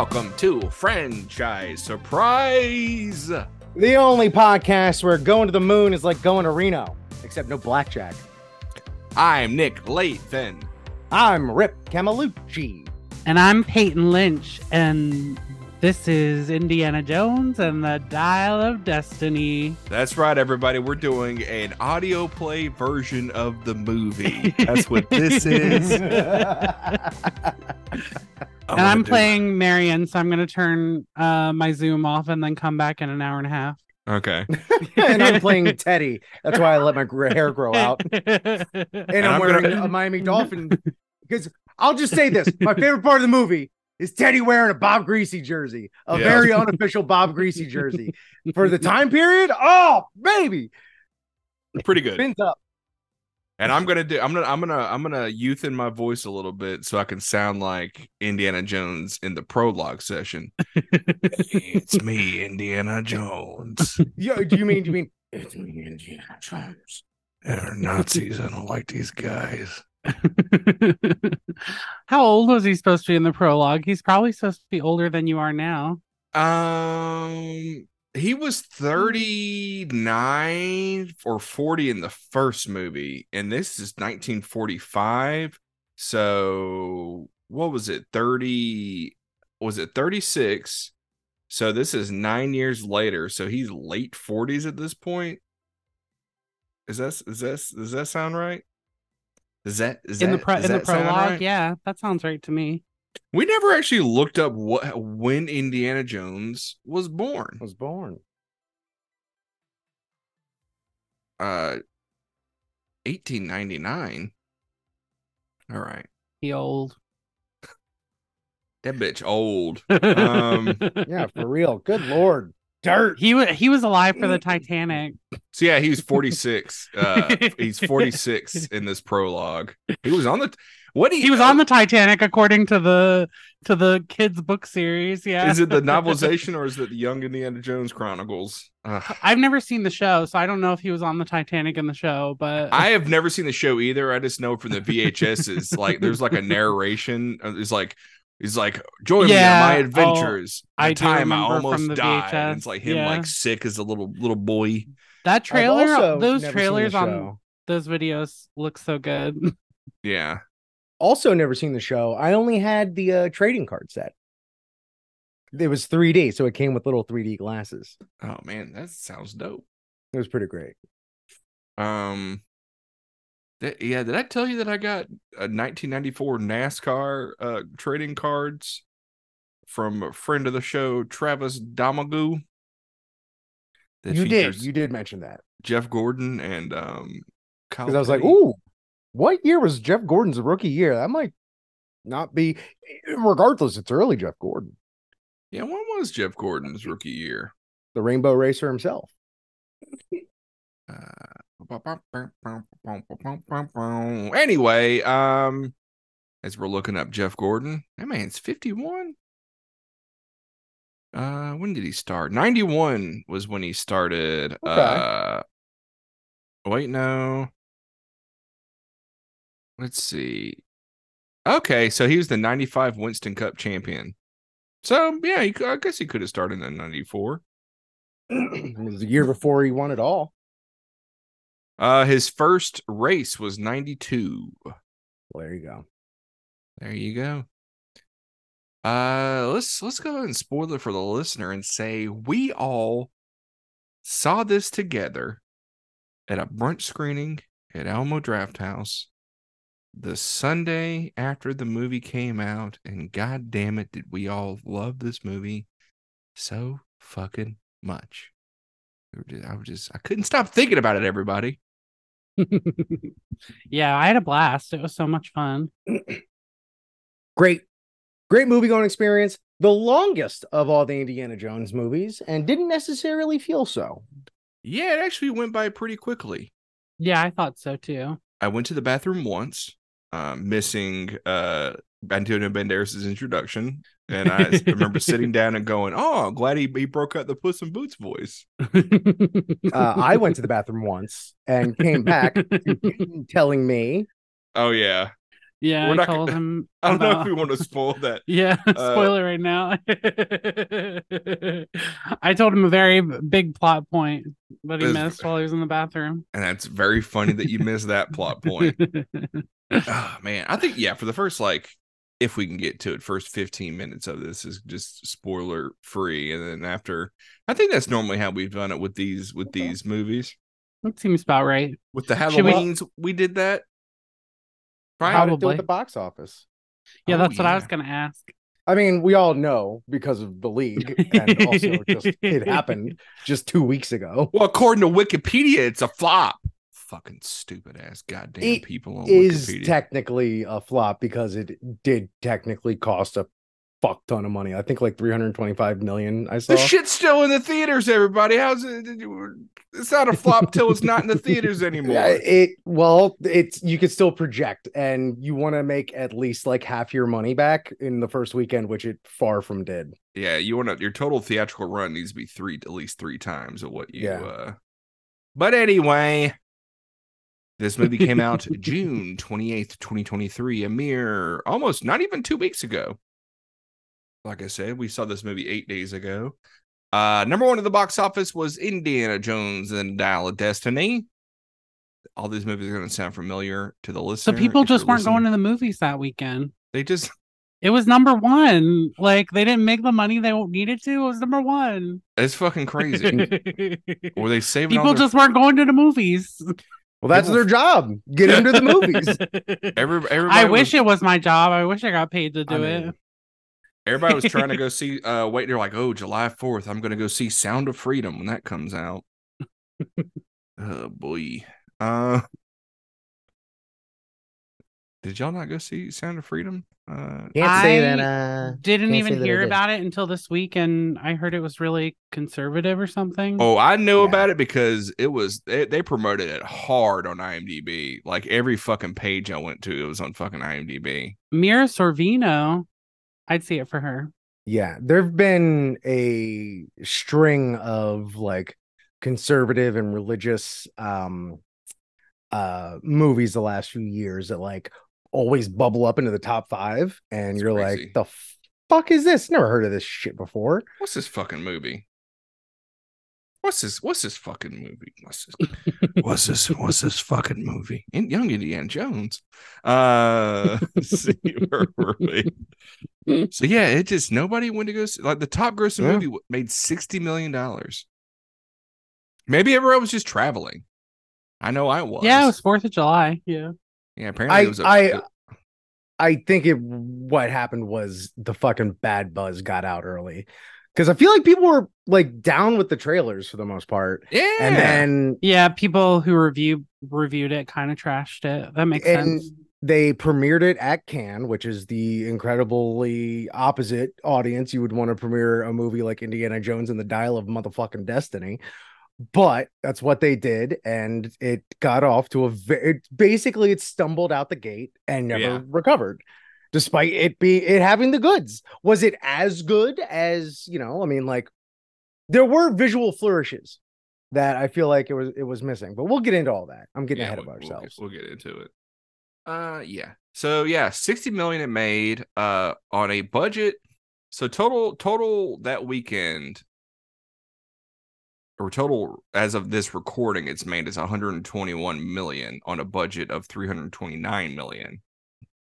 and welcome to Franchise Surprise. The only podcast where going to the moon is like going to Reno, except no blackjack. I'm Nick Lathan. I'm Rip Camalucci. And I'm Peyton Lynch, and this is Indiana Jones and the Dial of Destiny. That's right, everybody. We're doing an audio play version of the movie. That's what this is. and I'm playing Marion, so I'm going to turn uh, my Zoom off and then come back in an hour and a half. Okay. and I'm playing Teddy. That's why I let my hair grow out. And, I'm, I'm wearing gonna- a Miami Dolphin because I'll just say this: my favorite part of the movie is Teddy wearing a Bob Griese jersey, a Yeah. very unofficial Bob Griese jersey for the time period. Oh, baby, Pretty good. spins up. And I'm gonna do. I'm gonna. I'm gonna. I'm gonna youthen my voice a little bit so I can sound like Indiana Jones in the prologue session. it's me, Indiana Jones. Yo, do you mean? Do you mean? It's me, Indiana Jones. They're Nazis. I don't like these guys. How old was he supposed to be in the prologue? He's probably supposed to be older than you are now. Um, he was 39 or 40 in the first movie, and this is 1945. So, what was it? 30 was it 36? So, this is nine years later. So, he's late 40s at this point. Is that is that does that sound right? Is that is in that, the pro- in the that sound prologue, right? yeah, that sounds right to me. We never actually looked up what when Indiana Jones was born. Was born. Uh 1899. All right. He old. That bitch old. Um, Yeah, for real. Good lord, dirt. he was he was alive for the Titanic. So yeah, he was 46. Uh he's 46 in this prologue. He was on the what He was on the Titanic according to the to the kids book series. Yeah. Is it the novelization or is it the Young Indiana Jones Chronicles? Ugh. I've never seen the show, so I don't know if he was on the Titanic in the show, but I have never seen the show either. I just know from the VHSs, like there's like a narration. uh, It's like he's like, join Yeah, me oh, in my adventures. I time I remember from almost the died. And it's like him yeah. like sick as a little little boy. that trailer, those never seen the trailers on those videos look so good. Yeah. Also, never seen the show. I only had the uh, trading card set. It was 3D, so it came with little 3D glasses. Oh man, that sounds dope. It was pretty great. Um that, yeah, did I tell you that I got a 1994 NASCAR uh trading cards from a friend of the show, Travis Damagoo? That you did. You did mention that Jeff Gordon and um Kyle because I was like. "Ooh, what year was Jeff Gordon's rookie year? That might not be. Regardless, it's early Jeff Gordon, Yeah, when was Jeff Gordon's rookie year? the Rainbow Racer himself. Uh, anyway, um, as we're looking up Jeff Gordon, that man's 51. Uh, when did he start? 91 was when he started. Okay. Uh, wait, no. Let's see. Okay, so he was the 95 Winston Cup champion. So, yeah, he, I guess he could have started in 94. it was the year before he won it all. Uh, his first race was 92. Well, there you go. There you go. Uh let's let's go ahead and spoil it for the listener and say we all saw this together at a brunch screening at Alamo Drafthouse the Sunday after the movie came out, and god damn it, did we all love this movie so fucking much. We just- I was just I couldn't stop thinking about it, everybody. yeah, I had a blast. It was so much fun. Great, great movie going experience. The longest of all the Indiana Jones movies, and didn't necessarily feel so. Yeah, it actually went by pretty quickly. Yeah, I thought so too. I went to the bathroom once, um, missing uh Antonio Banderas' introduction, and I remember sitting down and going, "Oh, glad he, he broke out the Puss in Boots voice." Uh, I went to the bathroom once and came back telling me Oh yeah, Yeah, We're I not told gonna- him. I don't know if we want to spoil that. Yeah, Uh, spoil it right now. I told him a very big plot point, but he It's- missed while he was in the bathroom. And that's very funny that you missed that plot point. oh, man, I think yeah, for the first like if we can get to it, first 15 minutes of this is just spoiler free. And then after I think that's normally how we've done it with these with Okay. these movies. that seems about right. With the Should we- we, did that. Right? How did it do Probably. at the box office? Yeah, Oh, that's what I was gonna ask. I mean, we all know because of the league, and also just it happened just two weeks ago. Well, according to Wikipedia, it's a flop. Fucking stupid ass goddamn It people on Is Wikipedia. technically a flop because it did technically cost a fuck ton of money. I think like 325 million. I saw. the shit's still in the theaters, everybody. How's it? It's not a flop till it's not in the theaters anymore. Yeah, it well, it's you could still project, and you want to make at least like half your money back in the first weekend, which it far from did. Yeah, you want to your total theatrical run needs to be three at least three times of what you Yeah. uh but anyway, this movie came out June 28th, 2023, a mere almost not even two weeks ago. Like I said, we saw this movie eight days ago. Uh number one at the box office was Indiana Jones and the Dial of Destiny. All these movies are gonna sound familiar to the listeners. So people just weren't going to the movies that weekend. they just It was number one. Like they didn't make the money they needed to. It was number one. it's fucking crazy. Were they saving People their- just weren't going to the movies. Well, that's their job. Get into the movies. every, everybody I was- wish it was my job. I wish I got paid to do I mean, it. Everybody was trying to go see uh wait, they're like, oh, July 4th, I'm gonna go see Sound of Freedom when that comes out. oh boy. Uh did y'all not go see Sound of Freedom? Uh Can't say that. I Uh, Didn't can't say even that hear did. about it until this week, and I heard it was really conservative or something. oh, I knew Yeah. about it because it was they, they promoted it hard on IMDb. Like every fucking page I went to, it was on fucking IMDb. Mira Sorvino, I'd see it for her. yeah, there've been a string of like conservative and religious um uh movies the last few years that like always bubble up into the top five, and It's you're crazy. like, the fuck is this? Never heard of this shit before. What's this fucking movie? What's this? What's this fucking movie? What's this? what's this? What's this fucking movie? In Young Indiana Jones. Uh, see where were we? So yeah, it just nobody went to go see. Like the top grossing Yeah. movie made sixty million dollars. Maybe everyone was just traveling. I know I was. Yeah, it was Fourth of July. Yeah. Yeah. Apparently, I it was a, I I think it what happened was the fucking bad buzz got out early. Because I feel like people were like down with the trailers for the most part. yeah. And then Yeah, people who review reviewed it kind of trashed it. That makes And- sense. they premiered it at Cannes, which is the incredibly opposite audience you would want to premiere a movie like Indiana Jones and the Dial of Motherfucking Destiny. But that's what they did, and it got off to a very basically it stumbled out the gate and never Yeah. recovered, despite it be it having the goods. Was it as good as you know? I mean, like there were visual flourishes that I feel like it was it was missing, but we'll get into all that. I'm getting Yeah, ahead of we'll- we'll get- ourselves. We'll, get into it. Uh yeah. So yeah, 60 million it made uh on a budget. So total total that weekend or total as of this recording it's made is 121 million on a budget of 329 million.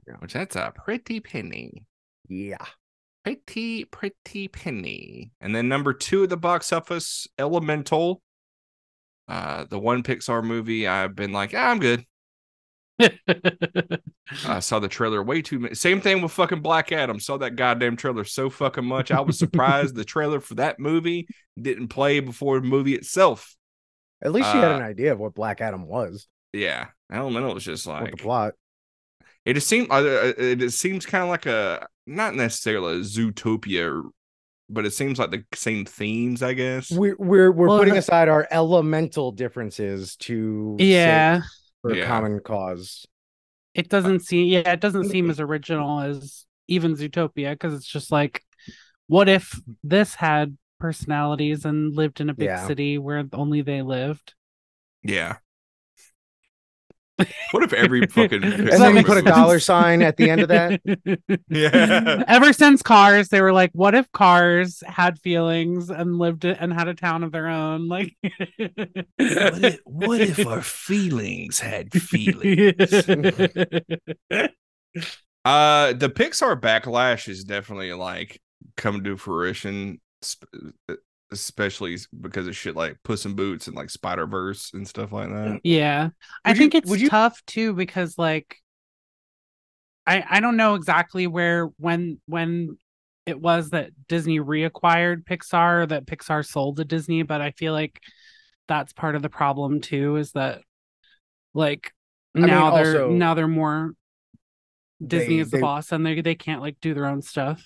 Yeah. Which that's a pretty penny. yeah. Pretty pretty penny. And then number 2 at the box office Elemental uh the one Pixar movie I've been like, ah, I'm good. I saw the trailer way too much. Same thing with fucking Black Adam. Saw that goddamn trailer so fucking much. I was surprised the trailer for that movie didn't play before the movie itself. At least you had Uh, an idea of what Black Adam was, Yeah, Elemental was just like what the plot. it. Just seemed uh, uh, it just seems kind of like a not necessarily a Zootopia, but it seems like the same themes, I guess. We're we're we're Well, putting aside our elemental differences to sit yeah. For Yeah. a common cause. It doesn't seem yeah, it doesn't seem as original as even Zootopia because it's just like what if this had personalities and lived in a big Yeah. city where only they lived? Yeah, What if every fucking and then you put a dollar sign at the end of that. Yeah. Ever since Cars, they were like, "What if Cars had feelings and lived it and had a town of their own?" Like, What if, what if our feelings had feelings? Uh, the Pixar backlash is definitely like come to fruition, sp- uh, especially because of shit like Puss in Boots and like Spider Verse and stuff like that. Mm, yeah. I Would you- think it's you- tough too because like I I don't know exactly where when when it was that Disney reacquired Pixar or that Pixar sold to Disney, but I feel like that's part of the problem too is that like I mean, now they're also- now they're more Disney They- is the they- boss and they they can't like do their own stuff.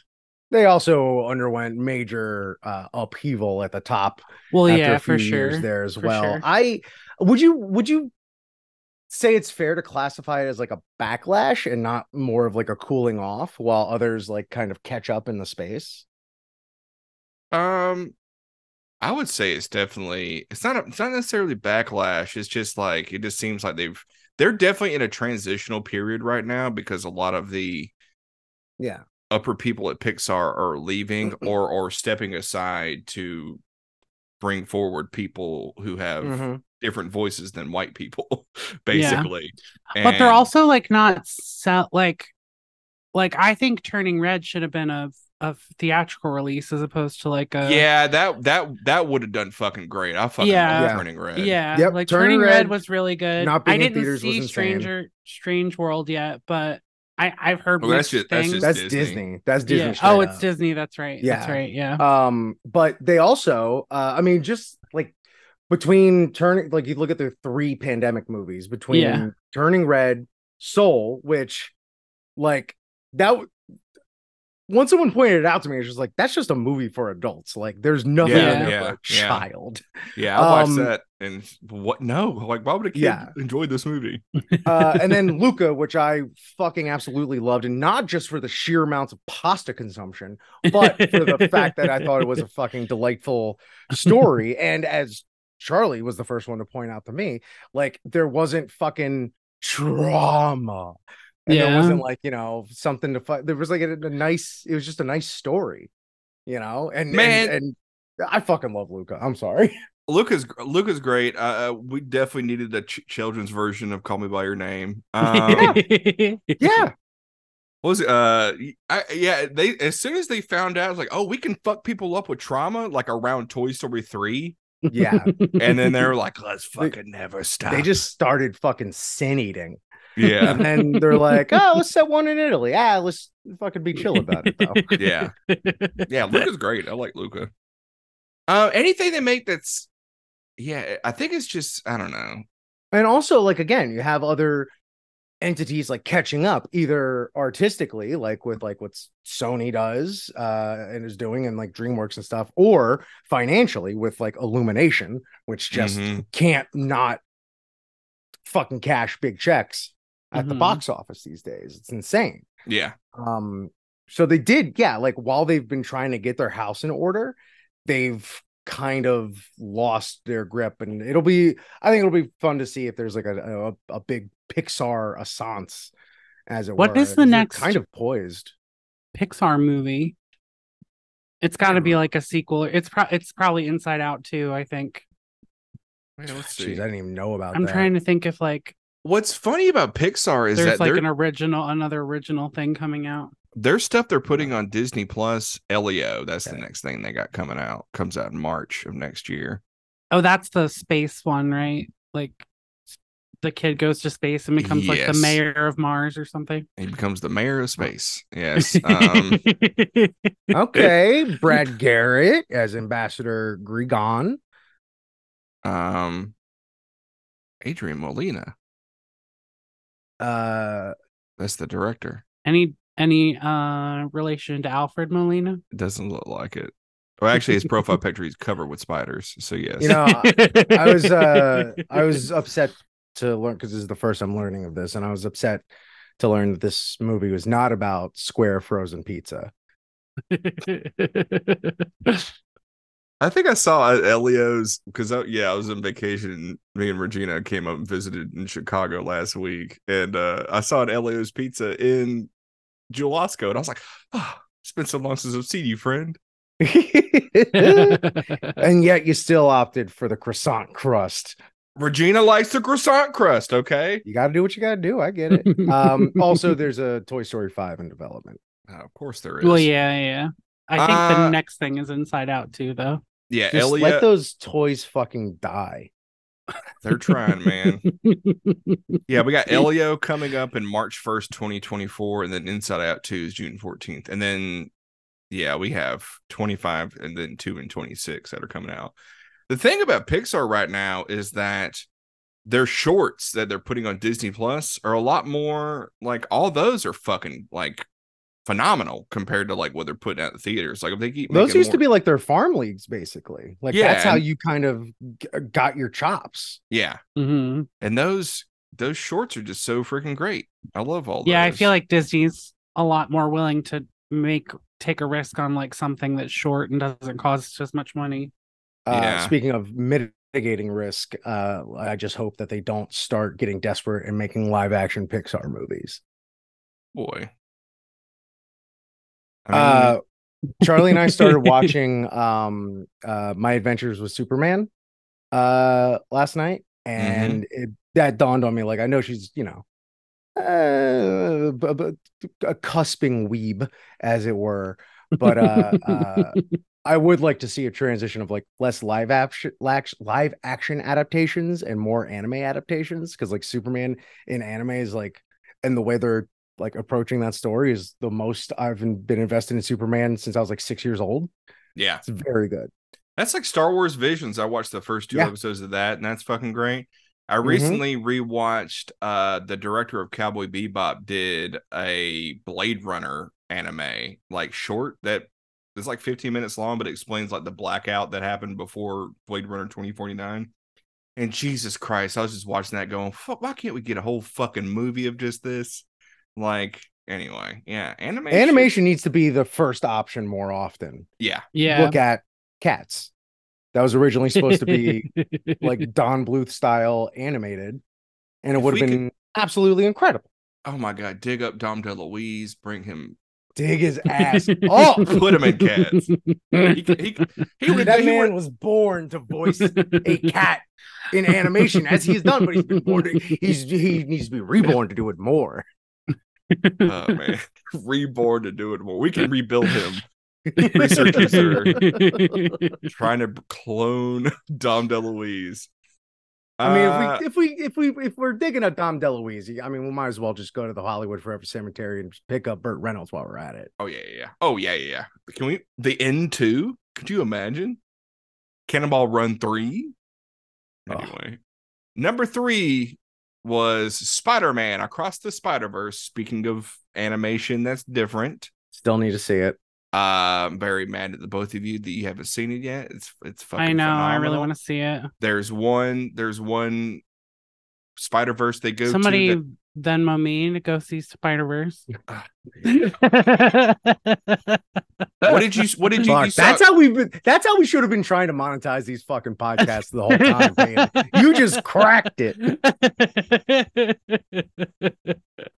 They also underwent major uh, upheaval at the top Well, after yeah, a few for years sure. there as for well. sure. I would you would you say it's fair to classify it as like a backlash and not more of like a cooling off while others like kind of catch up in the space? Um, I would say it's definitely it's not a, it's not necessarily backlash. It's just like it just seems like they've they're definitely in a transitional period right now because a lot of the Yeah. Upper people at Pixar are leaving or or stepping aside to bring forward people who have Mhm. different voices than white people, basically. but they're also like not sell like like I think Turning Red should have been a a theatrical release as opposed to like a yeah that that that would have done fucking great. I fucking Yeah. love Turning Red. yeah Yep, like Turning Turning, Red, Red was really good. not being in didn't theaters see insane. Stranger Strange World yet, but I I've heard Well, that's just- that's just That's Disney. Disney. That's Disney. yeah. Oh, it's up. Disney. That's right. Yeah. That's right. Yeah. Um, but they also, uh, I mean, just like between turning, like you look at the three pandemic movies between Yeah. Turning Red, Soul, which, like, that. Once someone pointed it out to me, it's just like that's just a movie for adults. Like, there's nothing Yeah, in there yeah, for a child. Yeah, I watched Um, that and what no, like why would a kid Yeah. enjoy this movie? Uh, and then Luca, which I fucking absolutely loved, and not just for the sheer amounts of pasta consumption, but for the fact that I thought it was a fucking delightful story. and as Charlie was the first one to point out to me, like there wasn't fucking trauma. And there Yeah. wasn't like, you know, something to fight. There was like a, a nice, it was just a nice story, you know? And Man. and, and I fucking love Luca. I'm sorry. Luca's Luca's great. Uh, uh, we definitely needed a ch- children's version of Call Me by Your Name. Um, Yeah. what was it? Uh, I, yeah. They as soon as they found out, I was like, oh, we can fuck people up with trauma, like around Toy Story three, Yeah. and then they were like, let's fucking never stop. They just started fucking sin eating. Yeah, And then they're like, oh, let's set one in Italy. Ah, let's fucking be chill about it though. yeah, yeah. Luca's great. I like Luca. Uh, anything they make that's, yeah, I think it's just I don't know. And also, like again, you have other entities like catching up, either artistically, like with like what Sony does uh and is doing and like DreamWorks and stuff, or financially with like Illumination, which just Mhm. can't not fucking cash big checks at the Mhm. box office these days. It's insane. Yeah, Um, so they did, yeah, like while they've been trying to get their house in order, they've kind of lost their grip, and it'll be, I think it'll be fun to see if there's like a a, a big Pixar assance, as it What were. is the They're next- kind of poised? Pixar movie. It's got to be like a sequel. It's pro- it's probably Inside Out too. I think. Wait, let's see. Jeez, I didn't even know about I'm that. trying to think if like What's funny about Pixar is there's that like an original, another original thing coming out. their stuff they're putting on Disney Plus, Elio. That's the next thing they got coming out. Comes out in March of next year. Oh, that's the space one, right? Like the kid goes to space and becomes like the mayor of Mars or something. He becomes the mayor of space. Yes. Um, Okay, Brad Garrett as Ambassador Grigon. um, Adrian Molina. Uh, That's the director. any any uh relation to Alfred Molina? It doesn't look like it. Well, actually, his profile picture is covered with spiders. So yes. You know, I was uh I was upset to learn because this is the first I'm learning of this, and I was upset to learn that this movie was not about square frozen pizza. I think I saw Elio's because yeah, I was on vacation. Me and Regina came up and visited in Chicago last week, and uh, I saw an Elio's Pizza in Jewel-Osco, and I was like, "Oh, it's been so long since I've seen you, friend." and yet you still opted for the croissant crust. Regina likes the croissant crust. Okay, You got to do what you got to do. I get it. Um, also, there's a Toy Story 5 in development. Oh, of course there is. well, yeah, yeah. I think Uh, the next thing is Inside Out too, though. yeah. Just Elliot, let those toys fucking die. they're trying, man. Yeah, we got Elio coming up in March 1st, 2024, and then Inside Out 2 is June 14th. And then yeah, we have 25 and then 2 and 26 that are coming out. The thing about Pixar right now is that their shorts that they're putting on Disney Plus are a lot more like all those are fucking like phenomenal compared to like what they're putting at the theaters. Like if they keep Those making used to be like their farm leagues, basically. Like Yeah, that's how you kind of g- got your chops. yeah, hmm and those those shorts are just so freaking great. I love all Yeah, I feel like Disney's a lot more willing to make take a risk on like something that's short and doesn't cost as much money. Uh, Yeah. Speaking of mitigating risk, uh, I just hope that they don't start getting desperate and making live action Pixar movies. boy. Mean, Uh, Charlie and I started watching um, uh, My Adventures with Superman uh, last night, and it, that dawned on me. Like, I know she's, you know, uh, b- b- a cusping weeb, as it were, but uh, uh, I would like to see a transition of like less live action, live action adaptations and more anime adaptations, because like Superman in anime is like, and the way they're like approaching that story is the most I've been invested in Superman since I was like six years old. yeah. It's very good. That's like Star Wars Visions. I watched the first two Yeah. episodes of that, and that's fucking great. I Mhm. recently rewatched uh the director of Cowboy Bebop did a Blade Runner anime, like short that is like 15 minutes long, but it explains like the blackout that happened before Blade Runner 2049. And Jesus Christ, I was just watching that going, "Fuck, why can't we get a whole fucking movie of just this? Like, anyway, yeah, animation. Animation needs to be the first option more often. Yeah. Yeah. Look at Cats. That was originally supposed to be like Don Bluth style animated, and it would we have could- been absolutely incredible. Oh my god, dig up Dom DeLuise, bring him Dig his ass off. Put him in Cats. He, he, he would that he man would- was born to voice a cat in animation, as he's done, but he's been born. To, he's he needs to be reborn to do it more. Oh man, reborn to do it more. We can rebuild him. Research user trying to clone Dom DeLuise. I mean, Uh, if we if we if we if we're digging at Dom DeLuise, I mean, we might as well just go to the Hollywood Forever Cemetery and pick up Burt Reynolds while we're at it. oh yeah, yeah, yeah. Oh yeah, yeah, yeah. Can we the end two? Could you imagine? Cannonball Run three. Oh. Anyway, number three was Spider Man Across the Spider Verse. Speaking of animation, that's different. Still need to see it. Uh, I'm very mad at the both of you that you haven't seen it yet. It's it's fucking. I know. I really want to see it. There's one. There's one Spider Verse they go Somebody to. Venmo me to go see Spider Verse. What did you? What did you? Fuck, you saw- that's how we've been. That's how we should have been trying to monetize these fucking podcasts the whole time. man. You just cracked it.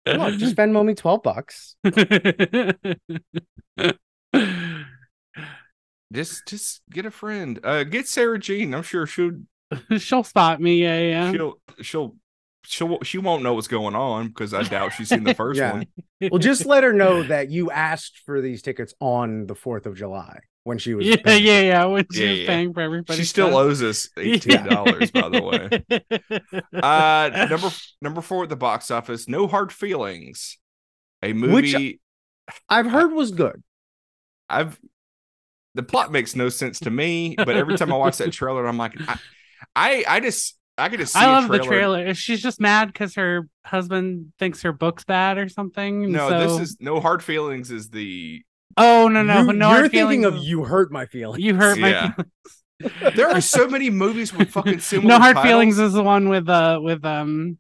Look, just Venmo me twelve bucks. just just get a friend. Uh, get Sarah Jean. I'm sure she'll She'll spot me. Yeah, yeah. she'll she'll she'll she won't know what's going on because I doubt she's seen the first Yeah. one. Well, just let her know that you asked for these tickets on the Fourth of July when she was. yeah, paying. yeah, yeah. When she Yeah, was yeah. paying for everybody. She still owes us eighteen dollars, by the way. Uh, number number four at the box office. No hard feelings. A movie. I've heard was good. I've the plot makes no sense to me, but every time I watch that trailer, I'm like, I, I, I just, I could just see I a love the trailer. She's just mad because her husband thinks her book's bad or something. No, so- this is no hard feelings. Is the Oh no, no, you, no. You're thinking feelings of you hurt my feelings. You hurt my. Feelings. there are so many movies with fucking similar. no hard titles. feelings is the one with uh with um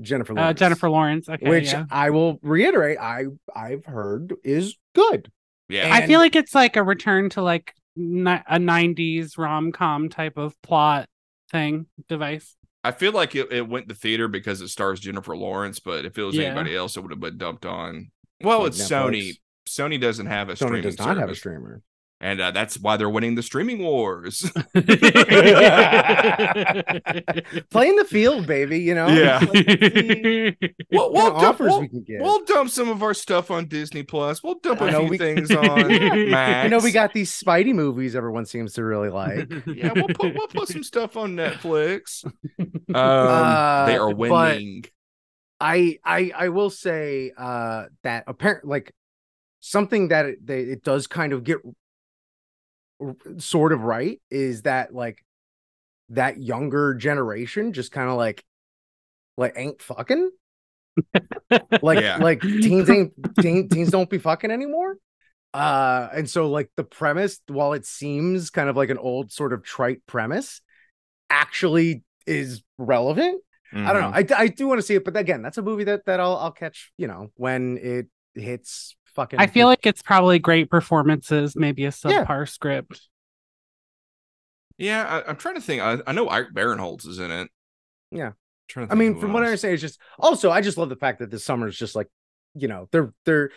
Jennifer. uh, Lawrence. Jennifer Lawrence. Okay, which yeah. I will reiterate, I I've heard is good. Yeah, I feel like it's like a return to like ni- a '90s rom com type of plot thing device. I feel like it, it went to theater because it stars Jennifer Lawrence, but if it was Yeah. anybody else, it would have been dumped on. Well, Like it's Netflix. Sony. Sony doesn't have a Sony streaming does not have a streamer. And uh, that's why they're winning the streaming wars. Play in the field, baby. You know. Yeah. Like, Well, what we'll dump, offers we'll, we can get. we'll dump some of our stuff on Disney Plus. We'll dump I a few we- things on Max. you know, we got these Spidey movies everyone seems to really like. yeah, we'll put we'll put some stuff on Netflix. Um, Uh, they are winning. I I I will say uh that apparent like something that it, they, it does kind of get sort of right is that like that younger generation just kind of like like ain't fucking like Yeah. like teens ain't teen, teens don't be fucking anymore uh and so like the premise while it seems kind of like an old sort of trite premise actually is relevant I don't know. Mhm. I, I do want to see it, but again, that's a movie that that I'll I'll catch. You know, when it hits fucking. I feel like it's probably great performances, maybe a Yeah. subpar script. Yeah, I, I'm trying to think. I, I know Ike Barinholtz is in it. Yeah. trying to I mean, who from what I understand, it's just also I just love the fact that this summer is just like, you know, they're they're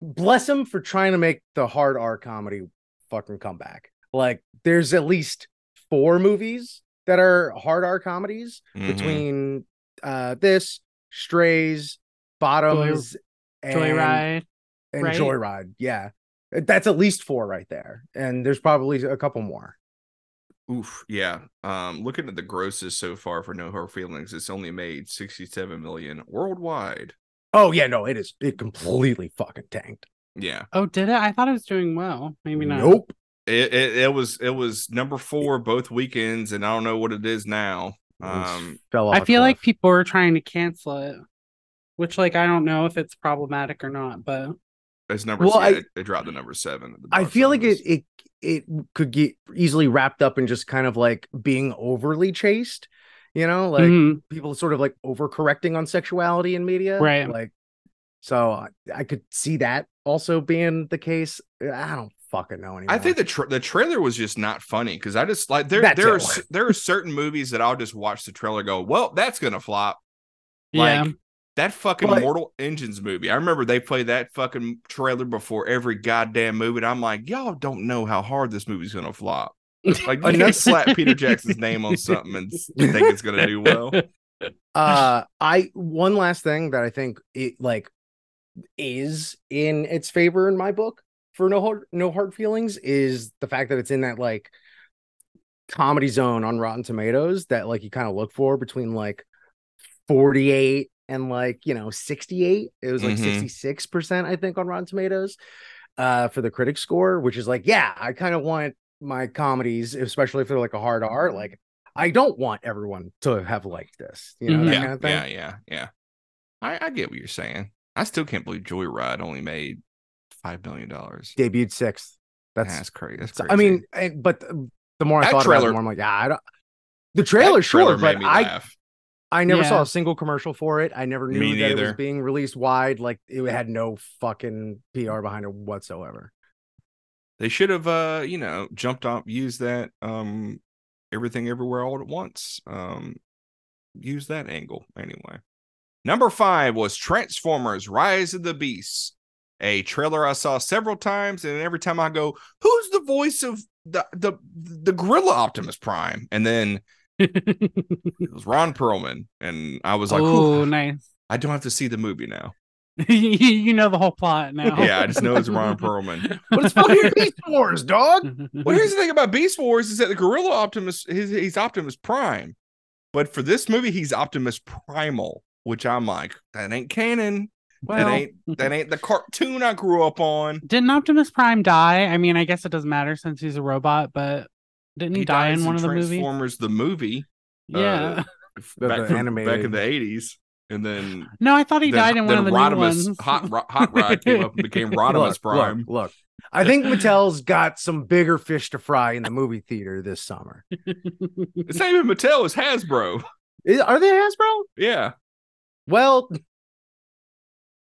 bless them for trying to make the hard R comedy fucking come back. Like, there's at least four movies that are hard R comedies Mhm. between uh this Strays, Bottoms, and Joyride. And right? Joyride. Yeah, that's at least four right there, and there's probably a couple more. Oof, yeah. Um, looking at the grosses so far for No Hard Feelings, it's only made 67 million worldwide. Oh yeah, no, it is. It completely fucking tanked. Yeah, Oh, did it? I thought it was doing well. Maybe not. Nope. it, it it was it was number four both weekends, and I don't know what it is now. Um, fell off. I a feel like people were trying to cancel it, which, like, I don't know if it's problematic or not, but it's number Well, yeah, I- it, it dropped to number seven. the I feel like it it it could get easily wrapped up in just kind of like being overly chaste. You know, like Mhm. people sort of like overcorrecting on sexuality in media, Right. Like, so I, I could see that also being the case. I don't fucking know anymore. I think the tra- the trailer was just not funny because I just like there That there are too. c- there are certain movies that I'll just watch the trailer go well that's gonna flop yeah. Like that fucking But- Mortal Engines movie. I remember they played that fucking trailer before every goddamn movie. And I'm like, y'all don't know how hard this movie's gonna flop. Like you can't slap Peter Jackson's name on something and think it's gonna do well. uh i one last thing that i think it like is in its favor in my book for no hard no hard feelings is the fact that it's in that like comedy zone on rotten tomatoes that like you kind of look for between like 48 and like you know 68 it was like Mhm. 66% i think on rotten tomatoes uh for the critic score which is like yeah i kind of want my comedies especially if they're like a hard r like i don't want everyone to have liked this you know Mhm. yeah, kind of thing yeah, yeah, yeah. I, I get what you're saying. I still can't believe Joyride only made five million dollars. debuted sixth that's, That's crazy. That's crazy. i mean but the, more i That thought about it the more i'm like yeah i don't the That trailer, sure but i laugh. I never saw a single commercial for it. I never knew Me that it was being released wide. Like it had no fucking PR behind it whatsoever. They should have, uh, you know, jumped off, used that, um, everything everywhere all at once. Um, use that angle anyway. Number five was Transformers: Rise of the Beasts, a trailer I saw several times, and every time I go, "Who's the voice of the the the Gorilla Optimus Prime?" and then it was Ron Perlman, and I was like, oh, nice. I don't have to see the movie now." you know the whole plot now. Yeah, I just know it's Ron Perlman. But it's fucking Beast Wars, dog. Well, here's the thing about Beast Wars is that the Gorilla Optimus, he's, he's Optimus Prime, but for this movie, he's Optimus Primal, which I'm like, that ain't canon. well, that ain't that ain't the cartoon I grew up on. didn't Optimus Prime die? I mean, I guess it doesn't matter since he's a robot, but didn't he, die in one of the movies? Transformers the movie. Uh, yeah. The- back, the from- back in the eighties, and then no, I thought he then, died in one of the then new Rodimus, ones. Hot Ro- Hot Rod came up and became Rodimus look, Prime. Look, look, I think Mattel's got some bigger fish to fry in the movie theater this summer. It's not even Mattel; it's Hasbro. Is- are they Hasbro? Yeah, Well,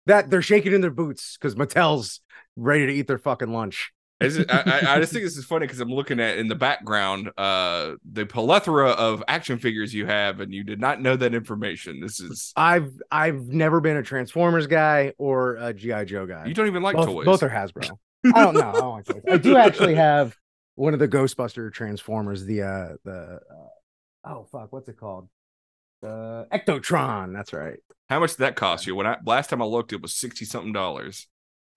that they're shaking in their boots because Mattel's ready to eat their fucking lunch. Is it- I, I, just think this is funny because I'm looking at in the background uh the plethora of action figures you have, and you did not know that information. This is I've I've never been a Transformers guy or a GI Joe guy. you don't even like both, toys. both are Hasbro. I don't know. I don't like toys. I do actually have one of the Ghostbuster Transformers. The uh the uh, oh fuck, what's it called? The Ectotron. That's right. How much did that cost you? When I last time I looked, it was sixty something dollars.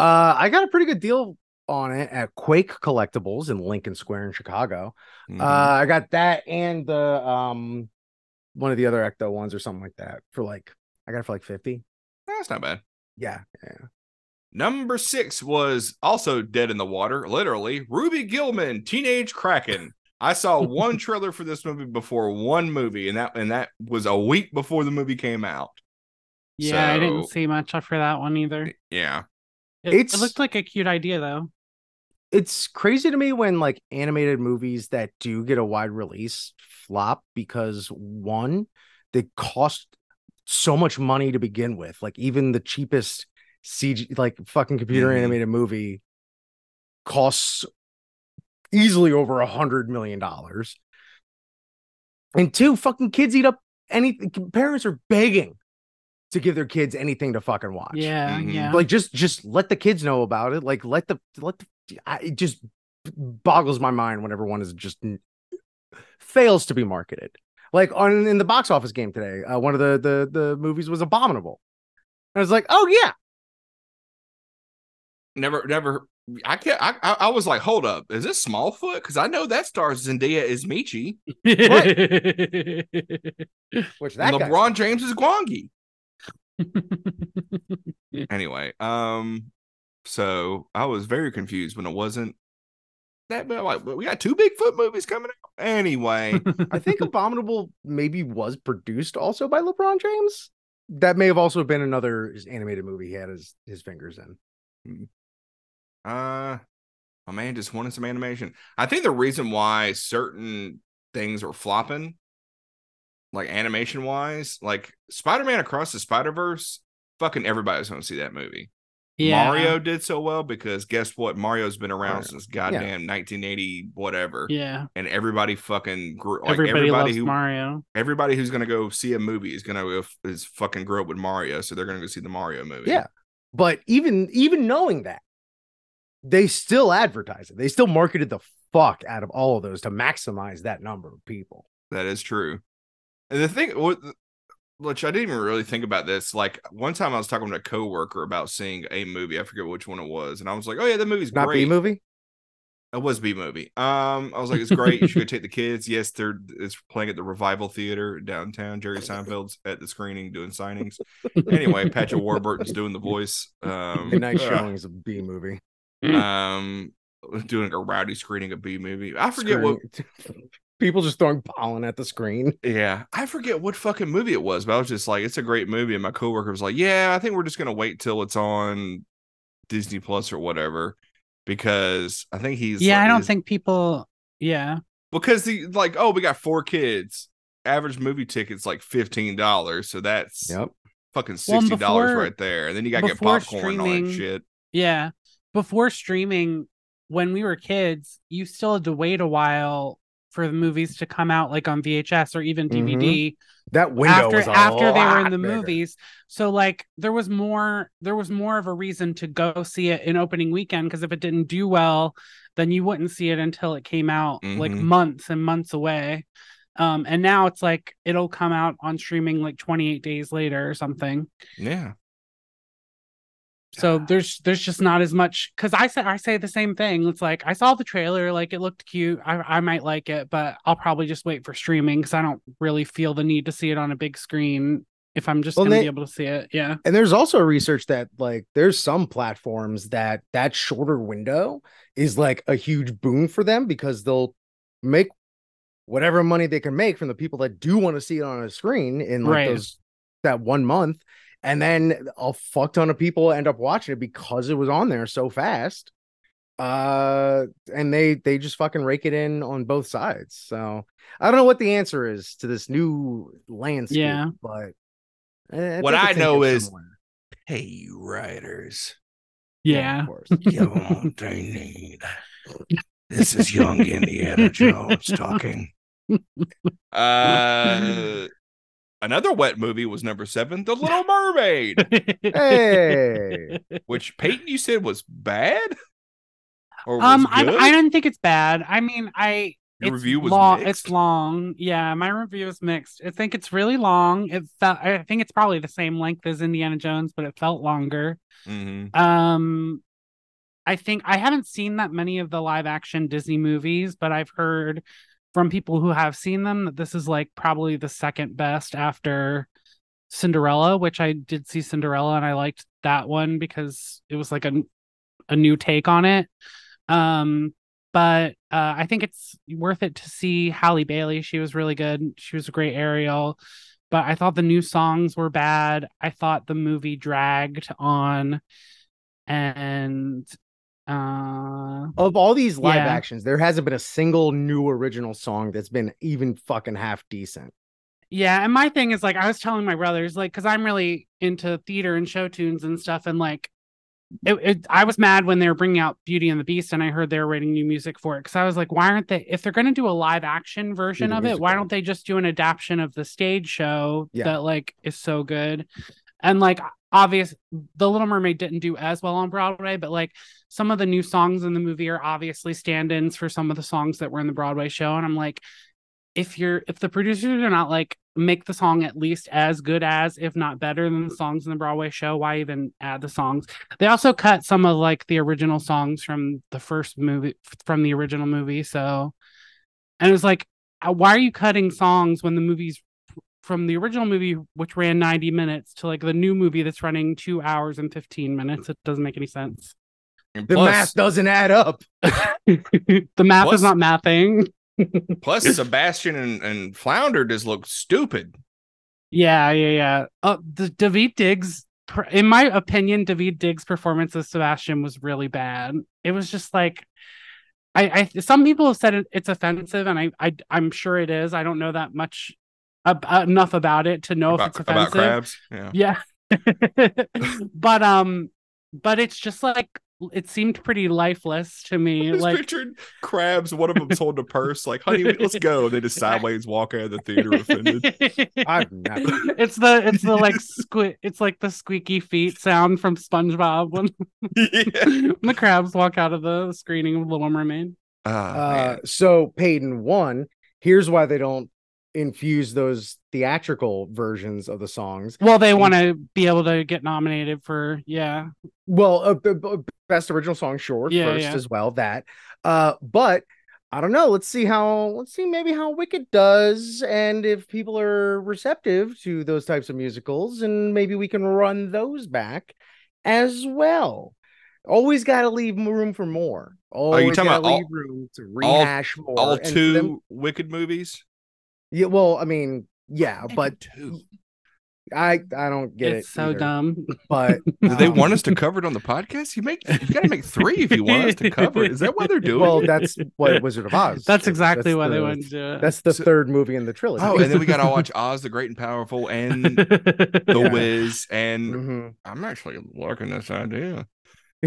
Uh, I got a pretty good deal on it at Quake Collectibles in Lincoln Square in Chicago. Mhm. Uh, I got that and the um one of the other Ecto ones or something like that for like I got it for like fifty. that's not bad. Yeah, yeah. Number six was also dead in the water, literally. Ruby Gillman, Teenage Kraken. I saw one trailer for this movie before one movie, and that and that was a week before the movie came out. Yeah, I didn't see much for that one either. Yeah. It, It's- it looked like a cute idea though. It's crazy to me when like animated movies that do get a wide release flop because one, they cost so much money to begin with. Like even the cheapest CG like fucking computer Mhm. animated movie costs easily over a hundred million dollars. And two, fucking kids eat up anything. Parents are begging to give their kids anything to fucking watch. Yeah, Mhm. yeah. Like just just let the kids know about it. Like let the let the I, it just boggles my mind whenever one is just fails to be marketed. Like on in the box office game today, uh, one of the the the movies was Abominable. And I was like, oh yeah, Never, never. I can't. I, I, I was like, hold up, is this Smallfoot? Because I know that stars Zendaya is Meechee, which and that guy- LeBron James is Gwangi. Anyway, um, so I was very confused when it wasn't that. But like, we got two Bigfoot movies coming out. Anyway, I think Abominable maybe was produced also by LeBron James. That may have also been another animated movie he had his his fingers in. Uh, my man just wanted some animation. I think the reason why certain things are flopping, like animation wise, like Spider Man Across the Spider Verse, fucking everybody's going to see that movie. yeah. Mario did so well because guess what? Mario's been around Mario. since goddamn 1980, whatever. Yeah. And everybody fucking grew like Everybody, everybody, loves who Mario. everybody who's gonna go see a movie is gonna go is fucking grow up with Mario, so they're gonna go see the Mario movie. Yeah. But even even knowing that, they still advertise it. They still marketed the fuck out of all of those to maximize that number of people. That is true. And the thing, which I didn't even really think about this. Like one time, I was talking to a coworker about seeing a movie. I forget which one it was, and I was like, "Oh yeah, the movie's Not great." Bee Movie. It was Bee Movie. Um, I was like, "It's great. You should go take the kids." Yes, they're it's playing at the Revival Theater downtown. Jerry Seinfeld's at the screening doing signings. Anyway, Patrick Warburton's doing the voice. Um, Midnight uh, showings of Bee Movie. um, doing a rowdy screening of Bee Movie. I forget what Screen- people just throwing pollen at the screen. Yeah, I forget what fucking movie it was, but I was just like, it's a great movie. And my coworker was like, Yeah, I think we're just gonna wait till it's on Disney Plus or whatever. Because I think he's yeah, like- I don't think people. Yeah. because the like, oh, we got four kids. Average movie ticket's like fifteen dollars, so that's Yep. fucking sixty dollars before- right there. And then you gotta get popcorn and all that shit. Yeah. Before streaming, when we were kids, you still had to wait a while for the movies to come out, like on VHS or even. DVD. That window after was after they were in the bigger. movies. So like there was more there was more of a reason to go see it in opening weekend because if it didn't do well, then you wouldn't see it until it came out like Mhm. months and months away. Um and now it's like it'll come out on streaming like 28 days later or something. Yeah. So there's there's just not as much because I say I say the same thing. It's like I saw the trailer, like it looked cute. I I might like it, but I'll probably just wait for streaming because I don't really feel the need to see it on a big screen if I'm just Well, gonna they- be able to see it. Yeah. And there's also research that like there's some platforms that that shorter window is like a huge boon for them because they'll make whatever money they can make from the people that do want to see it on a screen in like Right. those that one month. And then a fuck ton of people end up watching it because it was on there so fast. Uh and they they just fucking rake it in on both sides. So I don't know what the answer is to this new landscape, Yeah. but eh, What I know is, somewhere. Hey, writers. Yeah. of course. Give them what they need. This is young Indiana Jones talking. Uh, another wet movie was number seven, The Little Mermaid, Hey. which Peyton, you said was bad? Or was um, I? I didn't think it's bad. I mean, I Your it's review was long. mixed? It's long. Yeah, my review is mixed. I think it's really long. It felt. I think it's probably the same length as Indiana Jones, but it felt longer. Mhm. Um, I think I haven't seen that many of the live action Disney movies, but I've heard from people who have seen them that this is like probably the second best after Cinderella, which I did see Cinderella and I liked that one because it was like a a new take on it. Um, but uh, I think it's worth it to see Halle Bailey. She was really good. She was a great Ariel. But I thought the new songs were bad. I thought the movie dragged on, and uh, Of all these live Yeah. actions, there hasn't been a single new original song that's been even fucking half decent. Yeah, and my thing is like I was telling my brothers, like, because I'm really into theater and show tunes and stuff, and like, it, it, I was mad when they were bringing out Beauty and the Beast, and I heard they were writing new music for it because I was like, why aren't they? If they're going to do a live action version of it, why don't they just do an adaptation of the stage show Yeah. that like is so good? And like, obvious, The Little Mermaid didn't do as well on Broadway, but like some of the new songs in the movie are obviously stand-ins for some of the songs that were in the Broadway show, and I'm like if you're if the producers are not like make the song at least as good as if not better than the songs in the broadway show why even add the songs? They also cut some of like the original songs from the first movie from the original movie so. And it was like uh, why are you cutting songs when the movie's from the original movie which ran 90 minutes to like the new movie that's running two hours and 15 minutes it doesn't make any sense And The plus, math doesn't add up. the math Plus- is not mathing plus Sebastian and, and Flounder just look stupid. Yeah, yeah, yeah. Uh, the David Diggs, in my opinion, David Diggs' performance as Sebastian was really bad. It was just like, I, I some people have said it, it's offensive, and I, I, I'm sure it is. I don't know that much ab- enough about it to know about, if it's about offensive. crabs. Yeah. Yeah, but um, but it's just like it seemed pretty lifeless to me. I just like pictured crabs. One of them's holding a purse, like, "Honey, let's go." And They just sideways walk out of the theater offended. It's the it's the like squid it's like the squeaky feet sound from SpongeBob when, yeah. when the crabs walk out of the screening of Little Mermaid. Oh, Uh, man. so Peyton, one, here's why they don't infuse those theatrical versions of the songs. Well, they want to be able to get nominated for yeah. Well, uh, b- b- best original song, sure, Yeah, first yeah. as well. That, uh, but I don't know. Let's see how. Let's see maybe how Wicked does, and if people are receptive to those types of musicals, and maybe we can run those back as well. Always got to leave room for more. Always you talking gotta about all- room to rehash more. all two them- Wicked movies. Yeah, well, I mean, yeah, but two. I I don't get it's it. so either. dumb. But Do they um, want us to cover it on the podcast? You make you got to make three if you want us to cover it. Is that what they're doing Well, that's what Wizard of Oz. That's is. exactly why they the- wouldn't do it. That's the So- third movie in the trilogy. Oh, and then we got to watch Oz the Great and Powerful and The Yeah. Wiz. And Mhm. I'm actually liking this idea.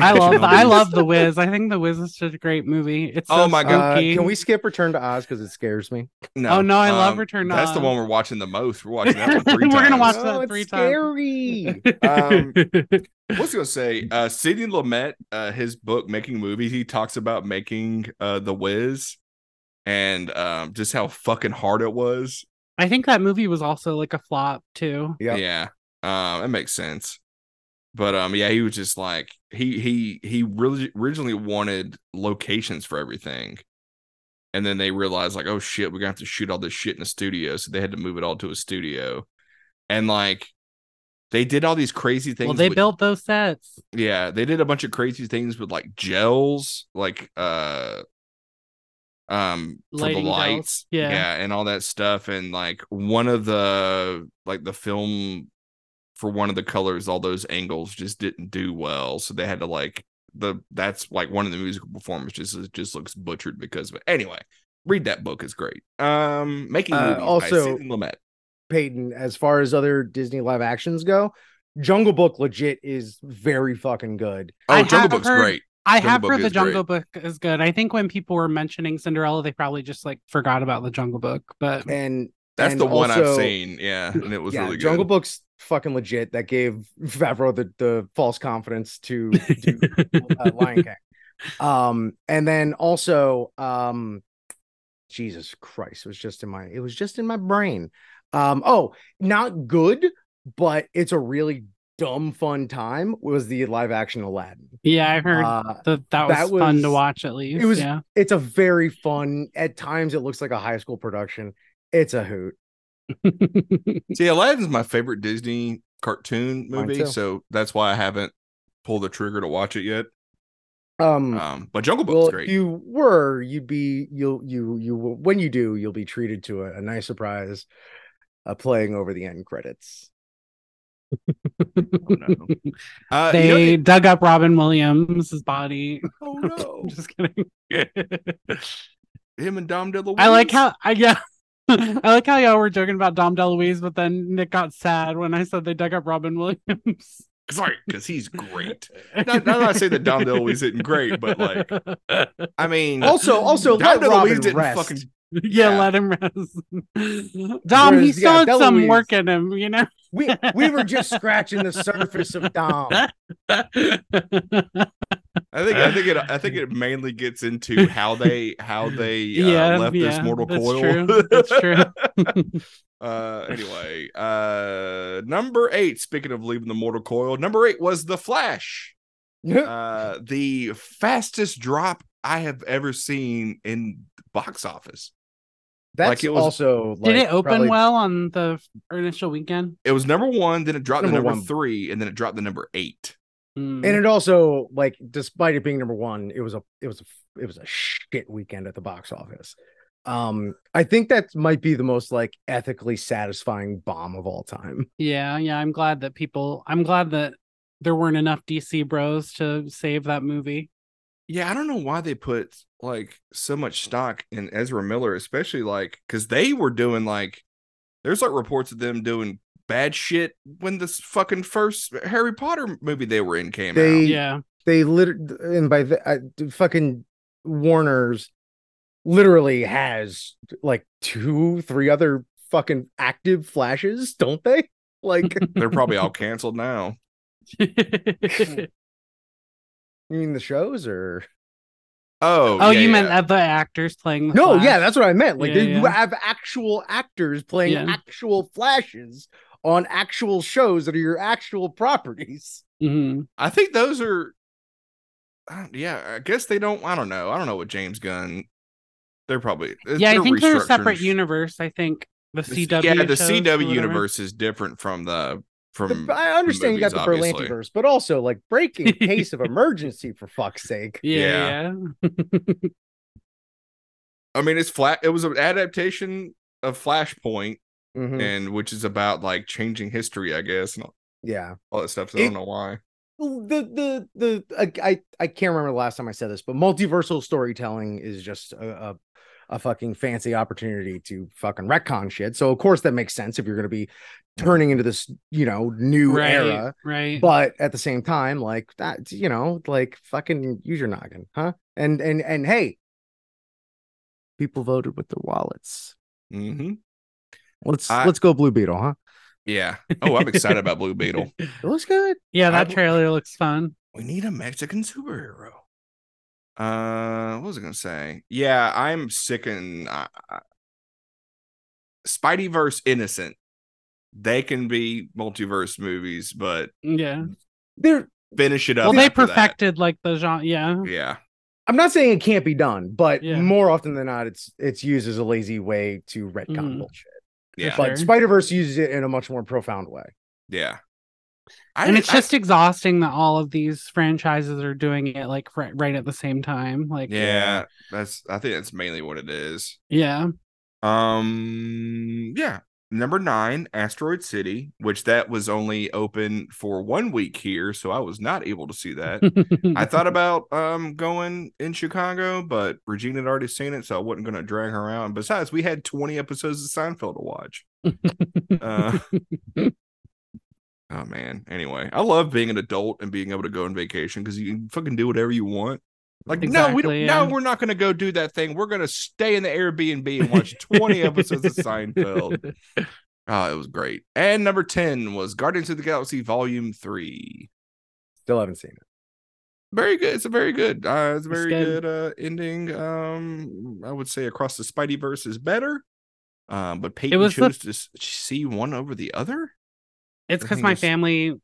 I love I love the Wiz. I think the Wiz is such a great movie. It's so Oh my God. Uh, can we skip Return to Oz because it scares me? No, Oh, no, I love Return to Oz. That's the one we're watching the most. We're watching that one 3 We're gonna watch oh, that it's three times. scary. Um, What was gonna say? Uh Sidney Lumet, uh his book Making Movies, he talks about making uh the Wiz and um just how fucking hard it was. I think that movie was also like a flop too. Yeah. Yeah. Um it makes sense. But um yeah, he was just like he he he really originally wanted locations for everything. And then they realized like, oh shit, we're gonna have to shoot all this shit in the studio. So they had to move it all to a studio. And like they did all these crazy things. Well, they with- built those sets. yeah, they did a bunch of crazy things with like gels, like uh um for the lights. yeah. and all that stuff. And like one of the like the film for one of the colors, all those angles just didn't do well. So they had to like the that's like one of the musical performances just just looks butchered because of it. Anyway, read that book is great. Um making Uh, movies by also- Sidney Lumet. Peyton, as far as other Disney live actions go, Jungle Book legit is very fucking good. Oh, I Jungle have Book's heard- great. I Jungle have Book heard the is great. Jungle Book is good. I think when people were mentioning Cinderella, they probably just like forgot about the Jungle Book. But And That's and the one I've seen. Yeah, and it was yeah, really good. Jungle Book's fucking legit. That gave Favreau the, the false confidence to do uh, Lion King. Um, and then also, um, Jesus Christ, it was just in my it was just in my brain. Um, oh, not good, but it's a really dumb fun time. Was the live action Aladdin? yeah, I heard Uh, that that was, that fun to watch at least. it was- yeah. it's a very fun. At times, it looks like a high school production. It's a hoot. See, Aladdin's my favorite Disney cartoon movie, so that's why I haven't pulled the trigger to watch it yet. Um, Um, but Jungle Book's well, great. if you were, you'd be you'll you you will- when you do, you'll be treated to a, a nice surprise, uh, playing over the end credits. Oh, no. Uh, they you know dug up Robin Williams' body. oh no, just kidding. him and Dom DeLuise. I like how I yeah. I like how y'all were joking about Dom DeLuise, but then Nick got sad when I said they dug up Robin Williams. sorry because he's great. Not, not I say that Dom DeLuise isn't great, but like I mean, Also, also Dom let DeLuise Robin didn't rest. fucking yeah, Yeah. let him rest. Dom, he Whereas, still yeah, had some DeLuise- work in him, you know. We we were just scratching the surface of Dom. I think I think it I think it mainly gets into how they how they uh, Yeah, left yeah, this mortal that's coil. true, that's true. uh anyway, uh number 8 speaking of leaving the mortal coil, number 8 was The Flash. Uh the fastest drop I have ever seen in box office. That's Like, it was- also Did it open probably- well on the initial weekend? It was number 1, then it dropped Number to number one. 3 and then it dropped to number 8. Hmm. and it also like despite it being number one it was a it was a it was a shit weekend at the box office um i think that might be the most like ethically satisfying bomb of all time Yeah, yeah. I'm glad that people. I'm glad that there weren't enough DC bros to save that movie. Yeah, I don't know why they put like so much stock in Ezra Miller, especially like because they were doing like there's like reports of them doing bad shit when this fucking first Harry Potter movie they were in came They- out. Yeah, they lit and by the uh, fucking warner's literally has like two three other fucking active flashes don't they like They're probably all canceled now. you mean the shows or Oh, oh, yeah, you yeah. meant the actors playing? The no Flash? yeah that's what i meant like Yeah, they, you yeah. have actual actors playing Yeah. actual flashes on actual shows that are your actual properties Mhm. I think those are. uh, Yeah, I guess they don't. I don't know. I don't know what James Gunn. They're probably. Yeah, I they're think they're a separate universe. I think the the- CW. Yeah, the CW universe is different from the from. The- I understand you got the movies, obviously. Berlantiverse, but also like breaking case of emergency for fuck's sake. Yeah, yeah. I mean, it's flat. It was an adaptation of Flashpoint, Mhm. and which is about like changing history, I guess, and all, Yeah. all that stuff. So I don't know why. The the the I, I can't remember the last time I said this, but multiversal storytelling is just a, a a fucking fancy opportunity to fucking retcon shit. So of course that makes sense if you're gonna be turning into this, you know, new right, era. right. But at the same time, like that, you know, like fucking use your noggin, huh? And and and hey, people voted with their wallets. hmm Let's I- let's go Blue Beetle, huh? Yeah. Oh, I'm excited about Blue Beetle. It looks good. yeah, that w- trailer looks fun. We need a Mexican superhero. Uh, what was I gonna say? Yeah, I'm sick and uh, uh, Spideyverse innocent. They can be multiverse movies, but Yeah. There finish it up. Well, they after that. perfected like the genre. Yeah. Yeah. I'm not saying it can't be done, but Yeah. more often than not, it's it's used as a lazy way to retcon Mhm. bullshit. Yeah. But Sure. Spider Verse uses it in a much more profound way. Yeah. I, and it's I- just exhausting that all of these franchises are doing it like right, right at the same time. Like, yeah, that's I think that's mainly what it is. yeah. Um yeah. Number nine, Asteroid City, which that was only open for one week here, so I was not able to see that. I thought about um going in Chicago, but Regina had already seen it, so I wasn't gonna drag her out. And besides, we had 20 episodes of Seinfeld to watch. Uh, Oh man. Anyway, I love being an adult and being able to go on vacation because you can fucking do whatever you want. Like no, we don't. Exactly, No, we're not going to go do that thing. We're going to stay in the Airbnb and watch twenty episodes of Seinfeld. Oh, it was great. And number ten was Guardians of the Galaxy Volume Three. Still haven't seen it. Very good. It's a very good. Uh, it's a very good. good. uh, ending. Um, I would say across the Spidey verse is better. Um, but Peyton was the- chose to see one over the other. It's because my it's- family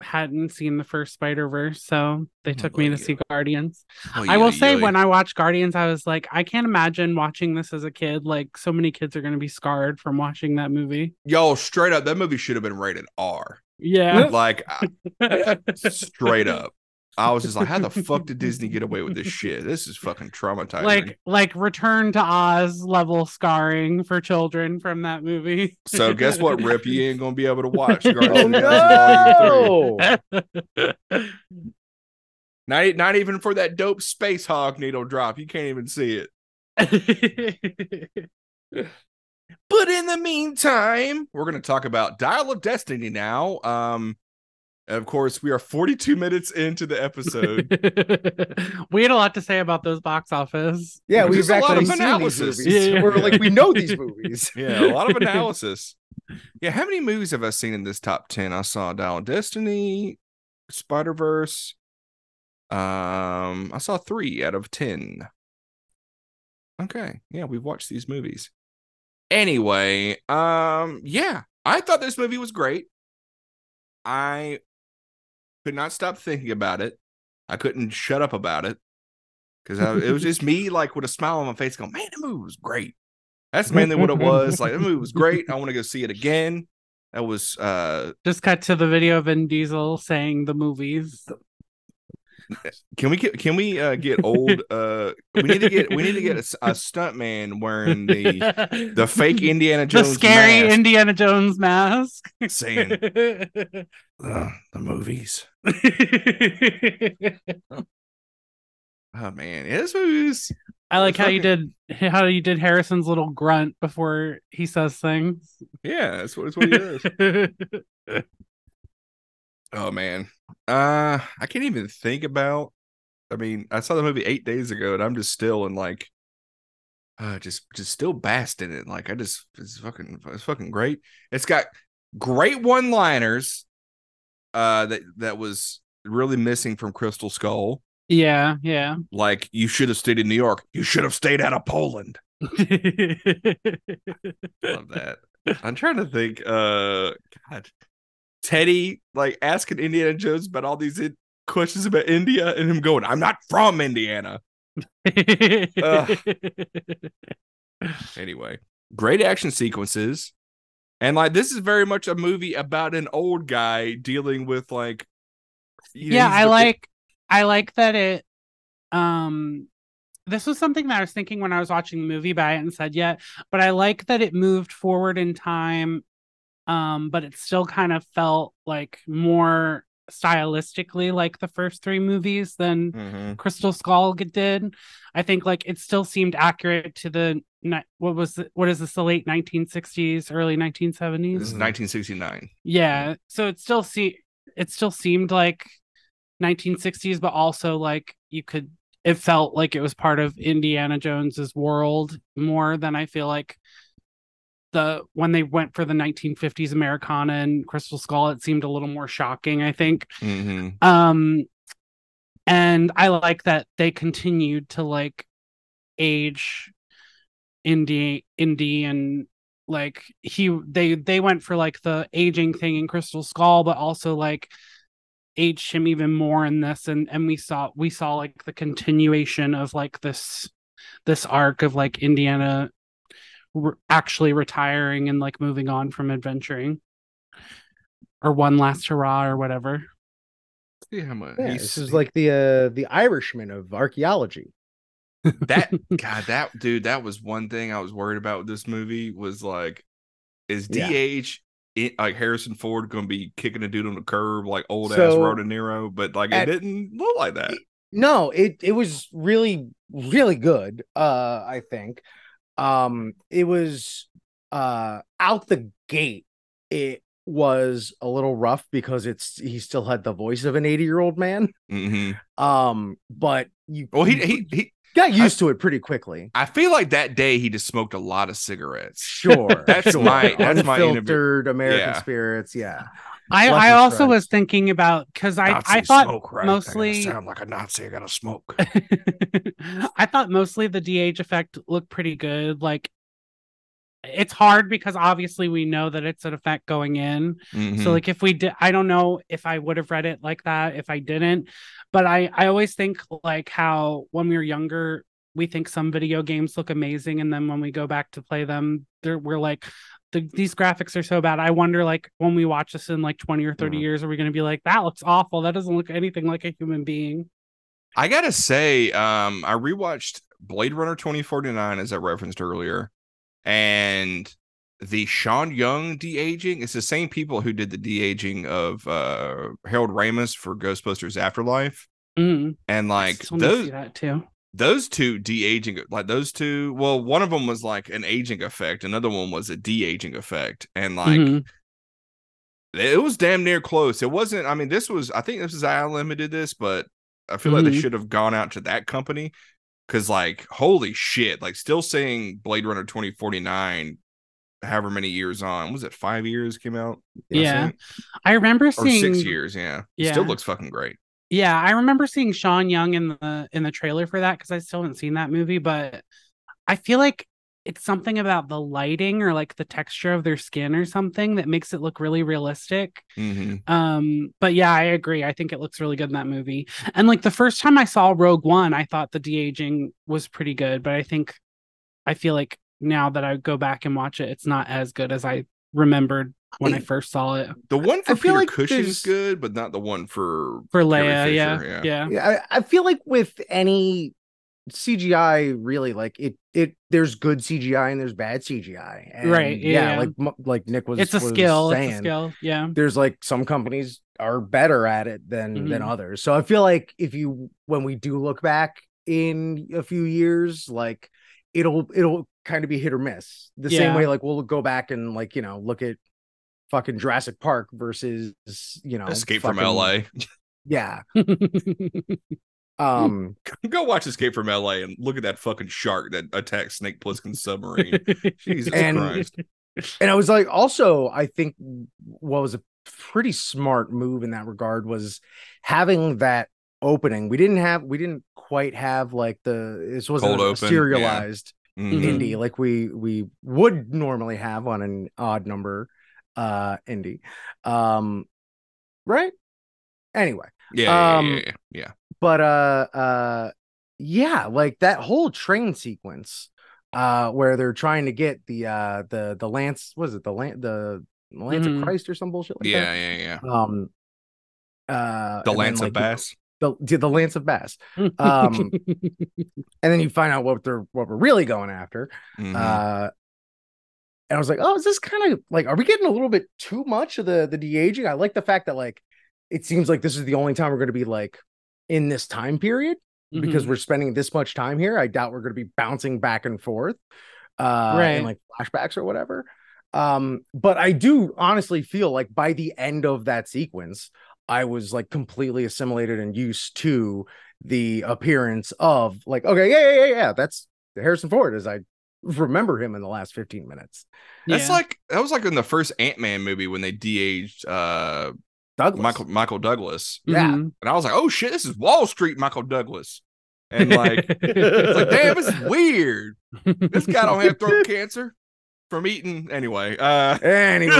hadn't seen the first Spider Verse, so they took me to yeah. see Guardians. Oh, I will say, yeah. when I watched Guardians, I was like, I can't imagine watching this as a kid. Like, so many kids are going to be scarred from watching that movie. yo straight up, that movie should have been rated R. Yeah. Like straight up. I was just like, how the fuck did Disney get away with this shit? This is fucking traumatizing. like like Return to Oz level scarring for children from that movie. so guess what, Rip? You ain't gonna be able to watch Oh Guardians of the Galaxy Volume Three. no! Not, not even for that dope space hog needle drop. You can't even see it. But in the meantime, we're going to talk about Dial of Destiny now. Um, of course, we are 42 minutes into the episode. we had a lot to say about those box office. Yeah, we've a lot actually of seen analysis. these movies. Yeah, yeah. We're like, we know these movies. yeah, a lot of analysis. Yeah, how many movies have I seen in this top 10? I saw Dial of Destiny, Spider Verse. Um, I saw three out of 10. Okay, yeah, we've watched these movies. Anyway, um, yeah, I thought this movie was great. I could not stop thinking about it. I couldn't shut up about it because it was just me, like with a smile on my face, going, "Man, the movie was great." That's mainly what it was. Like the movie was great. I want to go see it again. That was uh Just cut to the video of Vin Diesel saying the movies. can we get can we uh get old uh we need to get we need to get a stunt man wearing the the fake Indiana Jones, the scary mask Indiana Jones mask. saying "Ugh, the movies. Oh man, yeah, this movie's I like how you did how you did Harrison's little grunt before he says things. yeah, that's what, that's what he is. Oh man. Uh I can't even think about I mean, I saw the movie eight days ago and I'm just still in like uh just just still basked in it. Like I just it's fucking it's fucking great. It's got great one liners uh that that was really missing from Crystal Skull. yeah, yeah. Like you should have stayed in New York. You should have stayed out of Poland. Love that. I'm trying to think. Uh, God, Teddy like asking Indiana Jones about all these in- questions about India, and him going, "I'm not from Indiana." Anyway, great action sequences, and like this is very much a movie about an old guy dealing with like. you know, yeah, I like I like that it um this was something that I was thinking when I was watching the movie, but I hadn't said yet. But I like that it moved forward in time, um, but it still kind of felt like more stylistically like the first three movies than Mhm. Crystal Skull did. I think like it still seemed accurate to the what was the, what is this the late 1960s, early 1970s? This is 1969. Yeah, so it still see it still seemed like 1960s, but also like you could it felt like it was part of Indiana Jones's world more than I feel like the when they went for the 1950s Americana and Crystal Skull, it seemed a little more shocking, I think. hmm Um and I like that they continued to like age Indy Indy and like he they they went for like the aging thing in Crystal Skull, but also like aged him even more in this and and we saw we saw like the continuation of like this this arc of like Indiana re- actually retiring and like moving on from adventuring or one last hurrah or whatever. See how much Yeah, he's- this is like the uh, the Irishman of archaeology. that God, that dude, that was one thing I was worried about with this movie was like, is Yeah. DH it, like Harrison Ford gonna be kicking a dude on the curb like old ass So, Nero? But like at- it didn't look like that. No, it it was really really good. Uh, I think, um, it was uh out the gate. It was a little rough because it's he still had the voice of an 80 year old man. hmm Um, but you Well, he he he. got used to it pretty quickly. I feel like that day he just smoked a lot of cigarettes. Sure, That's sure. my- that's my unfiltered American Yeah. spirits. Yeah, I, I also was thinking about because I, Nazi I thought smoke, right? Mostly sound like a Nazi. I gotta smoke. I thought mostly the de-age effect looked pretty good. Like it's hard because obviously we know that it's an effect going in. Mhm. So like if we did I don't know if I would have read it like that if I didn't. But I I always think like how when we were younger we think some video games look amazing and then when we go back to play them they're, we're like the, these graphics are so bad. I wonder like when we watch this in like 20 or 30 Mhm. years are we going to be like that looks awful. That doesn't look anything like a human being. I gotta say, um, I rewatched Blade Runner 2049 as I referenced earlier, and the Sean Young de aging. It's the same people who did the de aging of uh Harold Ramis for Ghostbusters Afterlife, Mhm. and like Still need to see those that too. Those two de aging, like those two. Well, one of them was like an aging effect, another one was a de aging effect, and like. Mhm. It was damn near close. It wasn't. I mean, this was. I think this is who did this, but I feel like they Mhm. should have gone out to that company because, like, holy shit! Like, still saying Blade Runner twenty forty nine, however many years on. Was it five years came out? Yeah. I remember or seeing six years. Yeah, It still looks fucking great. Yeah, I remember seeing Sean Young in the in the trailer for that because I still haven't seen that movie, but I feel like it's something about the lighting or like the texture of their skin or something that makes it look really realistic. hmm Um, but yeah, I agree. I think it looks really good in that movie. And like the first time I saw Rogue One, I thought the de-aging was pretty good, but I think I feel like now that I go back and watch it, it's not as good as I remembered when I I- first saw it. The one for I feel Peter like Cushing's there's- good, but not the one for For Carrie Leia, yeah, Fisher, yeah. yeah. I, I feel like with any CGI, really, like it, it. There's good CGI and there's bad CGI. And Right, yeah, yeah. like like Nick was. It's a was skill. Saying, It's a skill. Yeah. there's like some companies are better at it than than Mhm. others. So I feel like if you when we do look back in a few years, like it'll it'll kind of be hit or miss. The same way like we'll go back and like, you know, look at fucking Jurassic Park versus, you know, Escape from LA. Yeah. Um Go watch Escape from LA and look at that fucking shark that attacked Snake Plissken's submarine. Jesus And- Christ. and I was like, also, I think what was a pretty smart move in that regard was having that opening. We didn't have, we didn't quite have like the this wasn't Cold a open, yeah. serialized Mhm. Mhm. indie like we we would normally have on an odd number uh indie. Um, right? Anyway, Yeah, yeah, Um, yeah, yeah, yeah. but uh uh yeah like that whole train sequence uh where they're trying to get the uh the the lance was it the land the lance Mhm. of christ or some bullshit like yeah, yeah, yeah. um uh The and then, Lance like, of Bass. the, the the lance of bass um and then you find out what they're what we're really going after Mhm. uh and I was like, oh, is this kind of like, are we getting a little bit too much of the the de aging? I like the fact that like it seems like this is the only time we're going to be like in this time period because Mm-hmm. we're spending this much time here. I doubt we're going to be bouncing back and forth, uh, Right. in like flashbacks or whatever. Um, but I do honestly feel like by the end of that sequence, I was like completely assimilated and used to the appearance of like, okay, yeah, yeah, yeah, yeah, that's Harrison Ford as I remember him in the last 15 minutes. That's Yeah. like that was like in the first Ant Man movie when they de-aged uh Douglas. Michael Michael Douglas. yeah. Mhm. And I was like, oh shit, this is Wall Street Michael Douglas. And like it's like, damn, this is weird. This guy don't have throat cancer from eating anyway. Uh Anyway,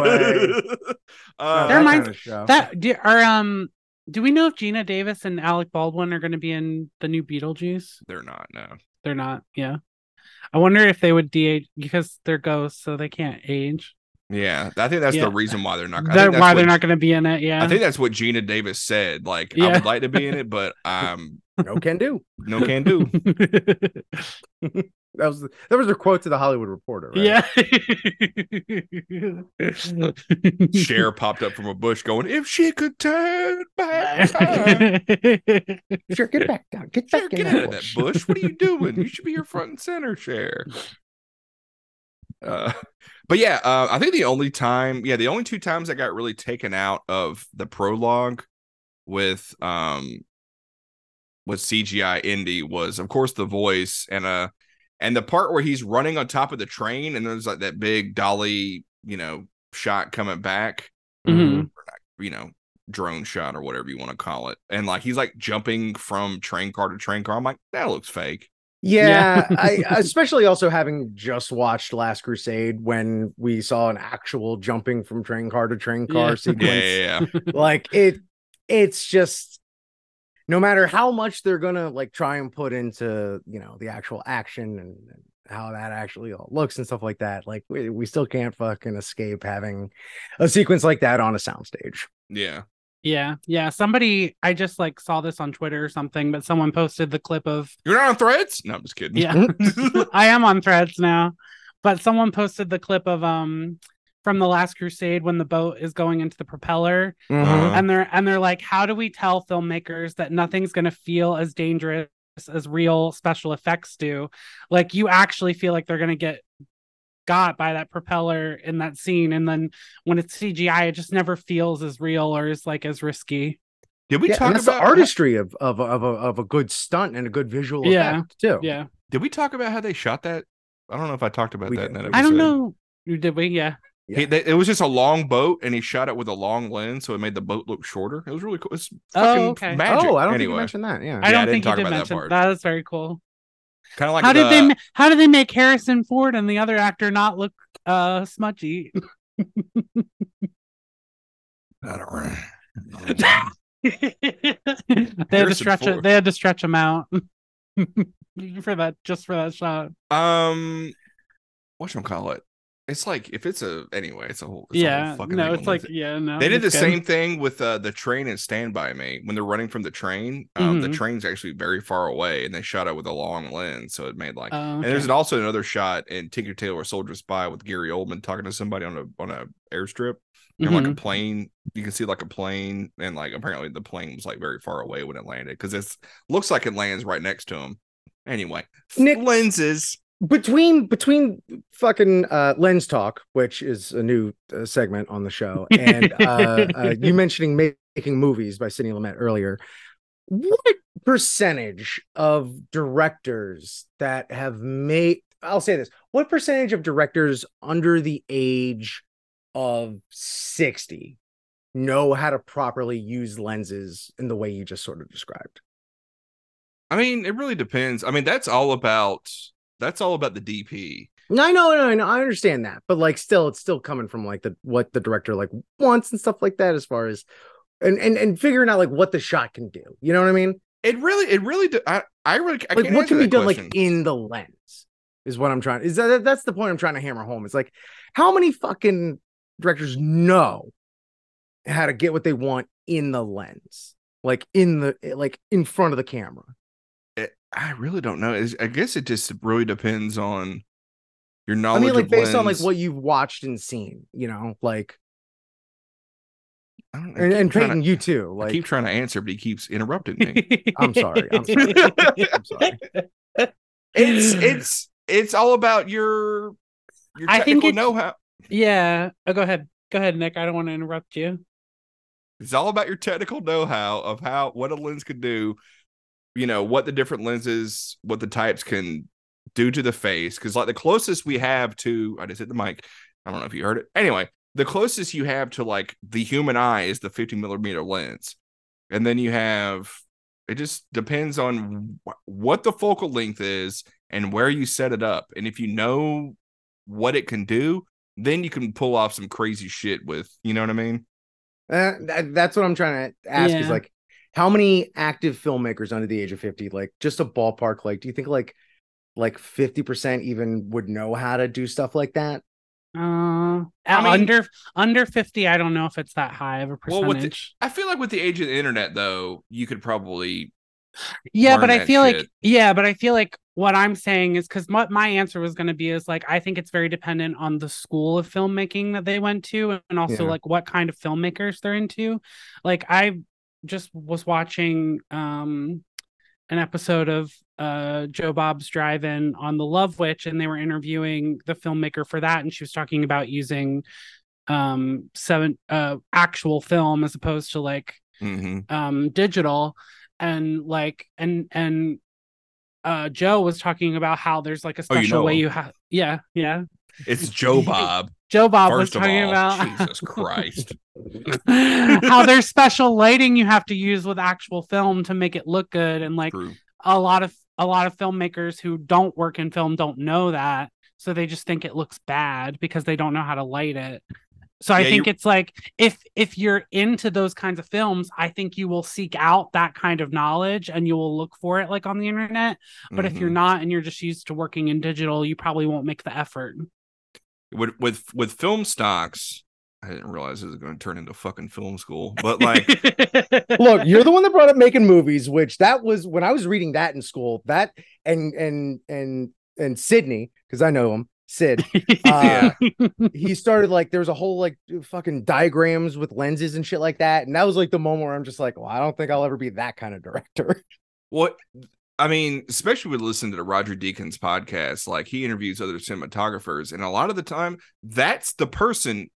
uh, that There reminds- kind of show. that do, are um do we know if Geena Davis and Alec Baldwin are going to be in the new Beetlejuice? they're not, no. They're not. Yeah. I wonder if they would de-age because they're ghosts, so they can't age. Yeah, I think that's Yeah. the reason why they're not. That think that's why they're not going to be in it. Yeah. I think that's what Geena Davis said. Like, I would like to be in it, but um, no can do. no can do. That was the, that was a quote to the Hollywood Reporter. Right? yeah. Cher popped up from a bush, going, "If she could turn back time." Sure, get back down. Get Cher, back in get that out of that bush. bush. What are you doing? You should be your front and center, Cher. Uh, but yeah, uh, I think the only time, yeah, the only two times I got really taken out of the prologue with um with CGI indie was, of course, the voice and uh and the part where he's running on top of the train and there's like that big dolly, you know, shot coming back, Mhm. you know, drone shot or whatever you want to call it, and like he's like jumping from train car to train car. I'm like, that looks fake. Yeah, I especially also having just watched Last Crusade when we saw an actual jumping from train car to train car Yeah. sequence. Yeah, yeah, yeah. Like it it's just no matter how much they're gonna like try and put into, you know, the actual action and, and how that actually all looks and stuff like that, like we, we still can't fucking escape having a sequence like that on a soundstage. yeah. Yeah, yeah. Somebody, I just like saw this on Twitter or something, but someone posted the clip of You're not on threads? No, I'm just kidding. yeah. I am on Threads now, but someone posted the clip of um from the Last Crusade when the boat is going into the propeller, Uh-huh. and they're and they're like, how do we tell filmmakers that nothing's gonna feel as dangerous as real special effects do? Like you actually feel like they're gonna get got by that propeller in that scene, and then when it's CGI, it just never feels as real or as like as risky. Did we Yeah, talk about the artistry of of a- of a, of a good stunt and a good visual Yeah. effect too. Yeah, Did we talk about how they shot that? I don't know if I talked about We that. In did. that I don't know. Did we? Yeah. He, they, it was just a long boat, and he shot it with a long lens, so it made the boat look shorter. It was really cool. It's Oh, fucking okay. magic. Oh, I don't think anyway, you mentioned that. Yeah. I Yeah, don't I didn't think you talk did about that mention part. that. is very cool. kind of like how did they how did they make Harrison Ford and the other actor not look uh smudgy? I don't know. they had to Harrison stretch it. They had to stretch him out for that just for that shot. Um, what you call it? It's like if it's a anyway, it's a whole. It's a whole yeah, fucking no, it's like Wednesday. yeah, no. They did the good. same thing with uh, the train and Stand By Me when they're running from the train. Um, The Mhm. train's actually very far away, and they shot it with a long lens, so it made like. Oh, And there's okay. also another shot in Tinker Tailor Soldier Spy with Gary Oldman talking to somebody on a on a airstrip, and like a Mhm. plane. You can see like a plane, and like apparently the plane was like very far away when it landed because it looks like it lands right next to him. Anyway, Nick- lenses. Between between fucking uh lens talk which is a new uh, segment on the show and uh, uh you mentioning making movies by Sidney Lumet earlier what percentage of directors that have made I'll say this what percentage of directors under the age of 60 know how to properly use lenses in the way you just sort of described I mean, it really depends. I mean, that's all about that's all about the DP. No, I know, I know, I understand that, but like, still, it's still coming from like the what the director like wants and stuff like that, as far as and and and figuring out like what the shot can do. You know what I mean? It really, it really. Do, I, I really, I like, can't what can be done question. like in the lens is what I'm trying. Is that that's the point I'm trying to hammer home? It's like how many fucking directors know how to get what they want in the lens, like in the like in front of the camera. It- I really don't know. It's- I guess it just really depends on your knowledge. I mean, like of based on like what you've watched and seen. You know, like I don't, I and, keep and Peyton, to, you too. Like, I keep trying to answer, but he keeps interrupting me. I'm sorry. I'm sorry. I'm sorry. it's it's it's all about your your I think technical know-how. yeah. Oh, go ahead. Go ahead, Nick. I don't want to interrupt you. It's all about your technical know-how of how what a lens could do. You know what the different lenses, what the types can do to the face. Because like the closest we have to, I just hit the mic. I don't know if you heard it. Anyway, the closest you have to like the human eye is the 50 millimeter lens, and then you have. It just depends on wh- what the focal length is and where you set it up. And if you know what it can do, then you can pull off some crazy shit with. You know what I mean? Uh, that, that's what I'm trying to ask is like how many active filmmakers under the age of 50 like just a ballpark like do you think like like 50% even would know how to do stuff like that Uh, I mean- under under fifty. I don't know if it's that high of a Well, percentage. with the- I feel like with the age of the internet, though, you could probably yeah, but I that feel like yeah, but I feel like what I'm saying is because what my answer was going to be is like I think it's very dependent on the school of filmmaking that they went to, and also Yeah. like what kind of filmmakers they're into. Like I just was watching um an episode of uh Joe Bob's Drive-In on the Love Witch, and they were interviewing the filmmaker for that, and she was talking about using um seven uh actual film as opposed to like hmm um digital. And like and and uh joe was talking about how there's like a Oh, you special know way him. you have yeah yeah It's Joe Bob. joe bob First was talking all, about Jesus Christ. how there's special lighting you have to use with actual film to make it look good and like True. a lot of a lot of filmmakers who don't work in film don't know that so they just think it looks bad because they don't know how to light it so i Yeah, think you- it's like if if you're into those kinds of films i think you will seek out that kind of knowledge and you will look for it like on the internet but if you're Mhm. not and you're just used to working in digital you probably won't make the effort with with with film stocks, I didn't realize it was going to turn into fucking film school. But like, Look, you're the one that brought up making movies, which that was when I was reading that in school. That and and and and Sidney, because I know him, Sid. Uh, he started like there was a whole like fucking diagrams with lenses and shit like that, and that was like the moment where I'm just like, well, I don't think I'll ever be that kind of director. what I mean, especially with listening to the Roger Deakins podcast, like he interviews other cinematographers, and a lot of the time, that's the person.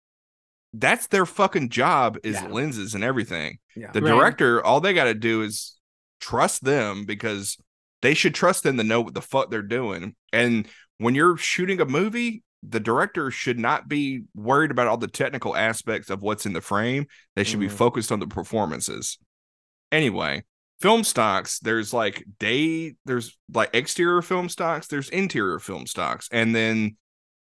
That's their fucking job is Yeah. lenses and everything. Yeah. The Right. director, all they got to do is trust them because they should trust them to know what the fuck they're doing. And when you're shooting a movie, the director should not be worried about all the technical aspects of what's in the frame. They should be Mhm. focused on the performances. Anyway, film stocks, there's like day, there's like exterior film stocks, there's interior film stocks. And then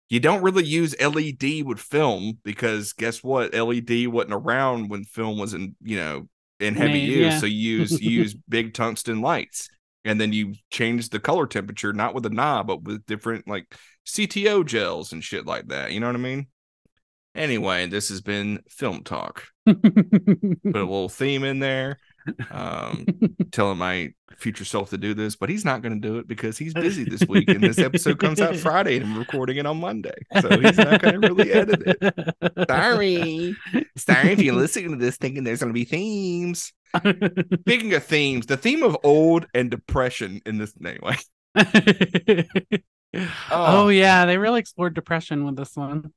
you don't really use LED with film because guess what? LED wasn't around when film was in, you know, in heavy Made, use. yeah. So you use you use big tungsten lights. And then you change the color temperature, not with a knob, but with different like CTO gels and shit like that. You know what I mean? Anyway, this has been film talk. Put a little theme in there. Um, telling my future self to do this, but he's not going to do it because he's busy this week, and this episode comes out Friday, and I'm recording it on Monday, so he's not going to really edit it. Sorry, sorry if you're listening to this thinking there's going to be themes. Speaking of themes, the theme of old and depression in this anyway. oh yeah, they really explored depression with this one.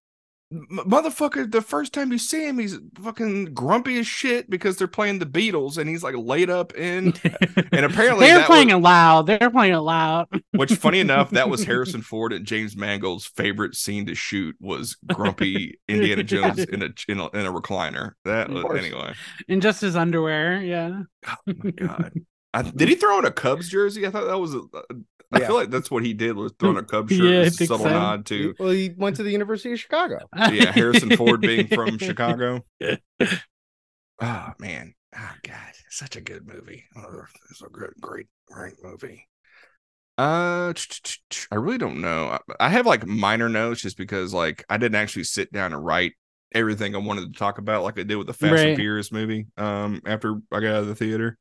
Motherfucker, the first time you see him, he's fucking grumpy as shit because they're playing the Beatles, and he's like laid up in. And apparently, they're playing was- it loud. They're playing it loud. Which, funny enough, that was Harrison Ford and James Mangold's favorite scene to shoot was grumpy Indiana Jones in a in a, in a recliner. That was anyway. in just his underwear. Yeah. Oh my god! I, did he throw in a Cubs jersey? I thought that was. A, I Yeah. feel like that's what he did was throwing a Cubs shirt. Yeah, a subtle so. nod to Well, he went to the University of Chicago. yeah Harrison Ford being from Chicago. Oh man! Oh god! Such a good movie. Oh, it's a great, great, great movie. Uh, I really don't know. I- I have like minor notes just because like I didn't actually sit down and write everything I wanted to talk about like I did with the Fast and Furious movie. Um, after I got out of the theater.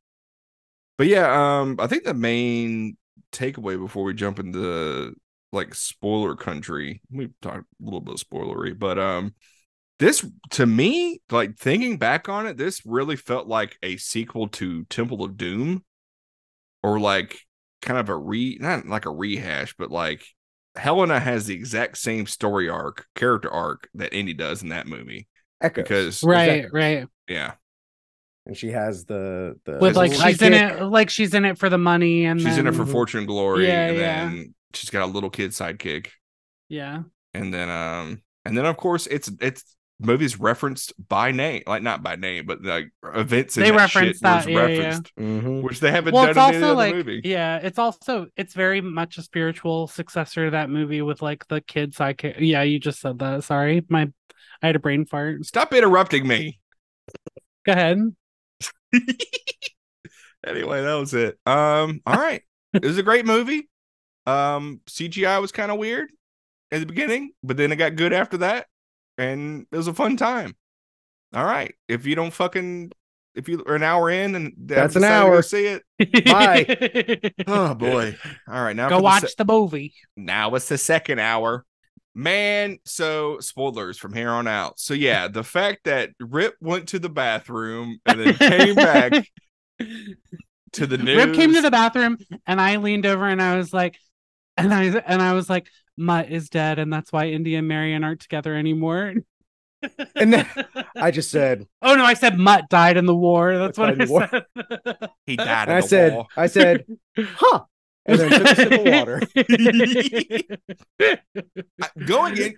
But yeah, um, I think the main takeaway before we jump into like spoiler country, we talked a little bit spoilery, but um, this to me, like thinking back on it, this really felt like a sequel to Temple of Doom, or like kind of a re not like a rehash, but like Helena has the exact same story arc, character arc that Indy does in that movie. Echoes. Because right, Exactly. right. yeah, and she has the the With like little she's in sidekick. it, like she's in it for the money, and she's in it for fortune and glory, Yeah, and yeah. then she's got a little kid sidekick. Yeah, and then um and then of course it's it's movies referenced by name like not by name but like events They that reference shit that, was yeah, yeah. referenced Mhm. which they haven't well, done it's in any also other like movie yeah, it's also it's very much a spiritual successor to that movie with like the kid sidekick. Yeah, you just said that. Sorry, my I had a brain fart. stop interrupting me Go ahead. anyway that was it um all right it was a great movie um cgi was kind of weird at the beginning but then it got good after that and it was a fun time all right if you don't fucking if you are an hour in and That's an decided to hour. see it Bye. oh boy all right now Go for the watch se- the movie. now it's the second hour. Man, so spoilers from here on out. So yeah, the fact that Rip went to the bathroom and then came back to the news. Rip came to the bathroom and I leaned over and I was like, and I and I was like, Mutt is dead, and that's why India and Marion aren't together anymore. And then I just said, oh no, I said Mutt died in the war. That's what I the war. said. he died. and in I said, wall. I said, huh. And then took a sip of water. Going in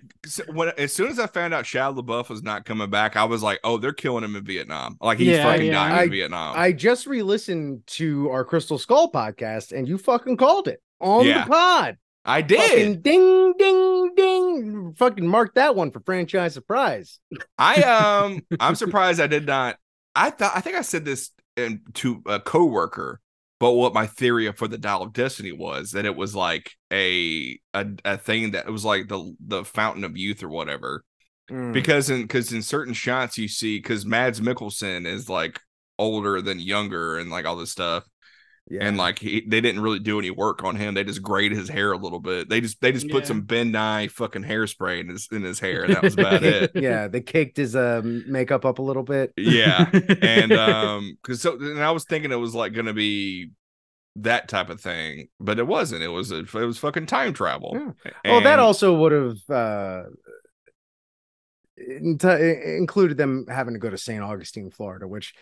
when as soon as I found out Shia LaBeouf was not coming back, I was like, "Oh, they're killing him in Vietnam. Like he's Yeah, fucking yeah. dying I- in Vietnam." I just re-listened to our Crystal Skull podcast, and you fucking called it on Yeah. the pod. I did. Fucking ding, ding, ding. Fucking mark that one for franchise surprise. I um, I'm surprised I did not. I thought I think I said this in, to a coworker, but what my theory for the Dial of Destiny was that it was like a a, a thing that it was like the the Fountain of Youth or whatever. Mm. because in because in certain shots you see because Mads Mikkelsen is like older than younger and like all this stuff yeah. and like he, they didn't really do any work on him they just grayed his hair a little bit they just they just put Yeah. some Ben Nye fucking hairspray in his in his hair and that was about it yeah, they caked his uh, makeup up a little bit. yeah and um because so and I was thinking it was like gonna be that type of thing but it wasn't it was a, it was fucking time travel Yeah. Oh, that also would have uh, included them having to go to St. Augustine, Florida, which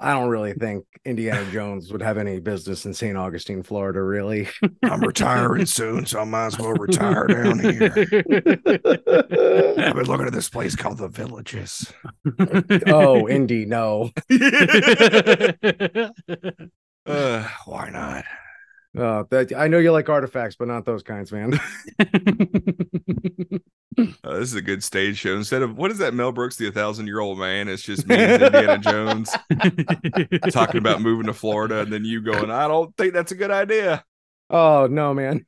I don't really think Indiana Jones would have any business in St. Augustine, Florida, really. I'm retiring soon so I might as well retire down here I've been looking at this place called the Villages oh, Indy, no. Uh, why not? Uh, that, I know you like artifacts, but not those kinds, man. Uh, this is a good stage show. Instead of what is that, Mel Brooks, the a thousand year old man? It's just me and Indiana Jones talking about moving to Florida, and then you going, I don't think that's a good idea. Oh no, man.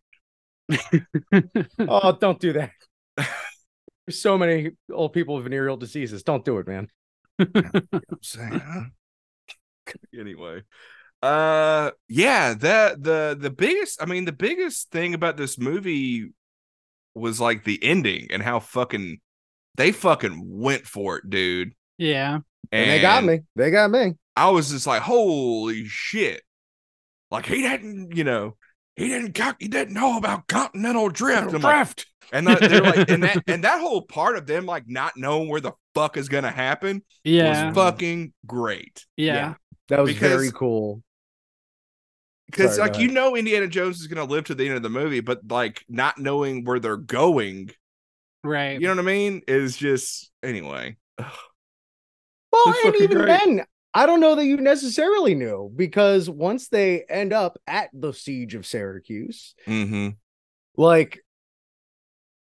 Oh, don't do that. There's so many old people with venereal diseases. Don't do it, man. I'm saying, huh? anyway, uh, yeah, that the the biggest, I mean, the biggest thing about this movie was like the ending and how fucking they fucking went for it, dude. yeah. And, they got me. They got me. I was just like, holy shit. Like he didn't, you know, he didn't got he didn't know about continental drift. And I'm like- Draft. and the- they're like, and that and that whole part of them like not knowing where the fuck is gonna happen Yeah. was fucking great. yeah. That was Because- very cool. Because like you know Indiana Jones is gonna live to the end of the movie, but like not knowing where they're going, Right. you know what I mean? Is just anyway. Well, It's and even great. then, I don't know that you necessarily knew because once they end up at the siege of Syracuse, Mm-hmm. like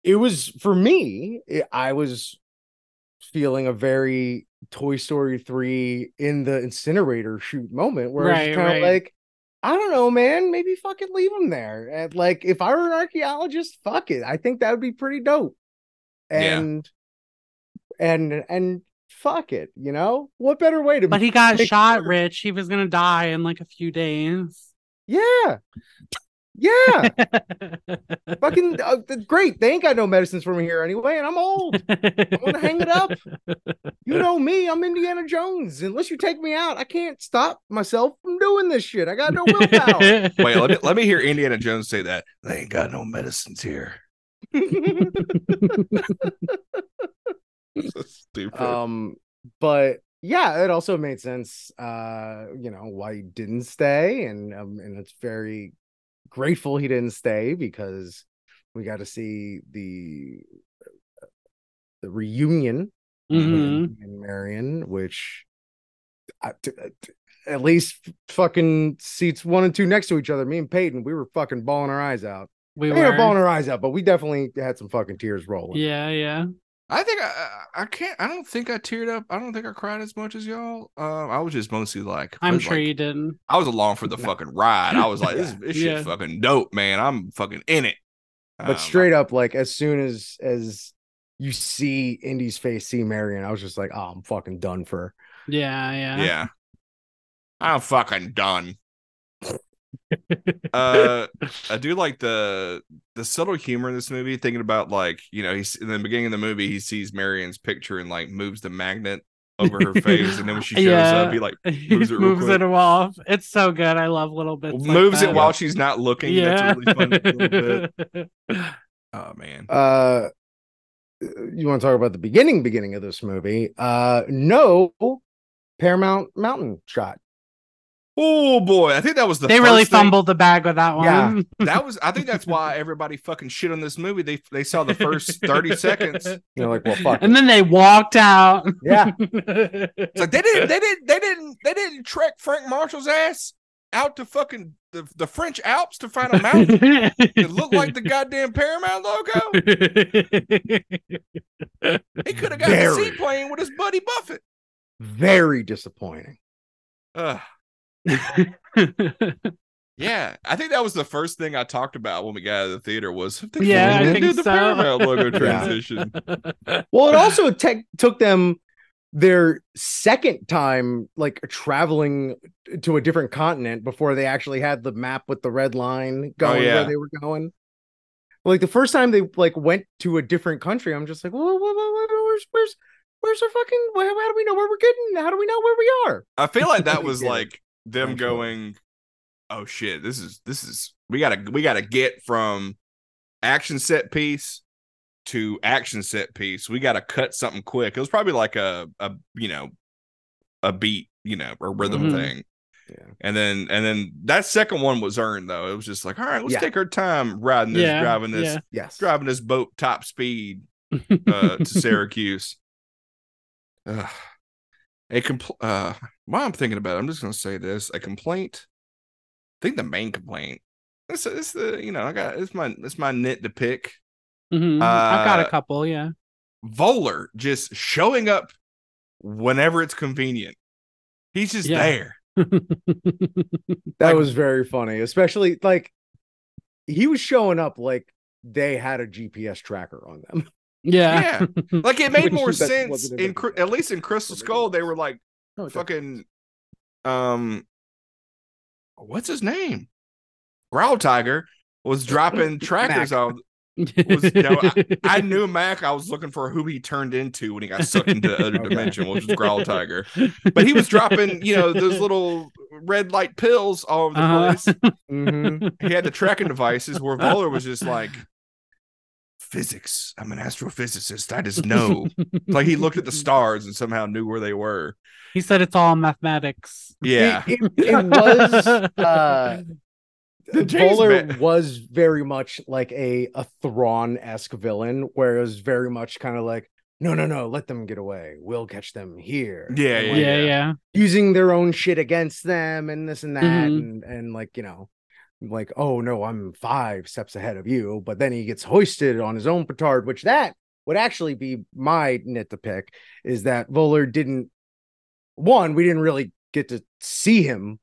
it was for me, it- I was feeling a very Toy Story 3 in the incinerator shoot moment where Right, it's kind of right. like, I don't know, man, maybe fucking leave him there. And like, if I were an archaeologist, fuck it. I think that would be pretty dope. Yeah. And, and, and, Fuck it, you know what better way to But he got shot, sure- Rich. He was gonna die in like a few days. Yeah. Yeah. Fucking uh, great. They ain't got no medicines for me here anyway, and I'm old. I'm gonna hang it up. You know me. I'm Indiana Jones. Unless you take me out, I can't stop myself from doing this shit. I got no willpower. Wait, let me let me hear Indiana Jones say that. They ain't got no medicines here. So stupid. um, but yeah, it also made sense. Uh, you know why he didn't stay, and um, and it's very grateful he didn't stay because we got to see the the reunion Mhm. and Marion, which I, t- t- at least fucking seats one and two next to each other. Me and Peyton, we were fucking bawling our eyes out. We We were were. bawling our eyes out, but we definitely had some fucking tears rolling. Yeah, yeah. I think I, I I can't. I don't think I teared up. I don't think I cried as much as y'all. Uh, I was just mostly like, I I'm was sure like- you didn't. I was along for the fucking ride. I was like, this, this shit Yeah. fucking dope, man. I'm fucking in it. But Um, straight up, like as soon as as you see Indy's face, see Marion, I was just like, oh, I'm fucking done for. her. Yeah, yeah. yeah, I'm fucking done. Uh, I do like the the subtle humor in this movie. Thinking about like you know he's in the beginning of the movie, he sees Marion's picture and like moves the magnet over her face, and then when she shows Yeah. up, he like he moves it real moves it off. It's so good. I love little bits. like moves it while she's not looking. yeah. That's a really fun little bit. Oh man. Uh, you want to talk about the beginning, beginning of this movie? Uh, no Paramount Mountain shot. Oh boy, I think that was the they really first thing- fumbled the bag with that one. Yeah. That was I think that's why everybody fucking shit on this movie. They they saw the first 30 seconds. You're like, well, fuck. and it. then they walked out. Yeah. It's like they didn't they didn't they didn't they didn't trek Frank Marshall's ass out to fucking the, the French Alps to find a mountain that looked like the goddamn Paramount logo. He could have got the Very. seaplane with his buddy Buffett. very disappointing. Ugh. Yeah, I think that was the first thing I talked about when we got out of the theater was they Yeah, I finally think did the so. Paramount logo Yeah. transition. Well, it also te- took them their second time like traveling to a different continent before they actually had the map with the red line oh, going yeah. where they were going. Like the first time they like went to a different country, I'm just like, well, what, what, what, where's where's where's our fucking? How, how do we know where we're getting? How do we know where we are? I feel like that was did. like them going, "Oh shit, this is this is we gotta we gotta get from action set piece to action set piece. We gotta cut something quick." It was probably like a a you know a beat, you know, or rhythm Mhm. thing. Yeah. And then and then that second one was earned though. It was just like, all right, let's Yeah. take our time riding this, Yeah, driving this, yeah. Yes. driving this boat top speed uh, to Syracuse. Ugh. A compl- uh, while I'm thinking about it, I'm just gonna say this: a complaint. I think the main complaint. This is the you know I got it's my it's my nit to pick. Mhm. I've got Uh, a couple. Yeah. Voller just showing up whenever it's convenient. He's just Yeah. there. That Like- was very funny, especially like he was showing up like they had a GPS tracker on them. Yeah. Yeah, like it made more sense in in- at least in Crystal Skull. They were like Oh, fucking um what's his name growl tiger was dropping trackers off was- no, i knew mac i was looking for who he turned into when he got sucked into other Okay. dimension which was growl tiger but he was dropping you know those little red light pills all over the Uh-huh. place Mhm. he had the tracking devices where Voller was just like physics i'm an astrophysicist i just know like he looked at the stars and somehow knew where they were He said it's all mathematics. yeah It, it, it was uh The James Bowler Ma- was very much like a a Thrawn esque villain, where it was very much kind of like, no, no, no, let them get away. We'll catch them here. Yeah, yeah, like, yeah, yeah. using their own shit against them and this and that, Mhm. and and like you know, like oh no, I'm five steps ahead of you. But then he gets hoisted on his own petard, which that would actually be my nit to pick is that Voller didn't. One, we didn't really get to see him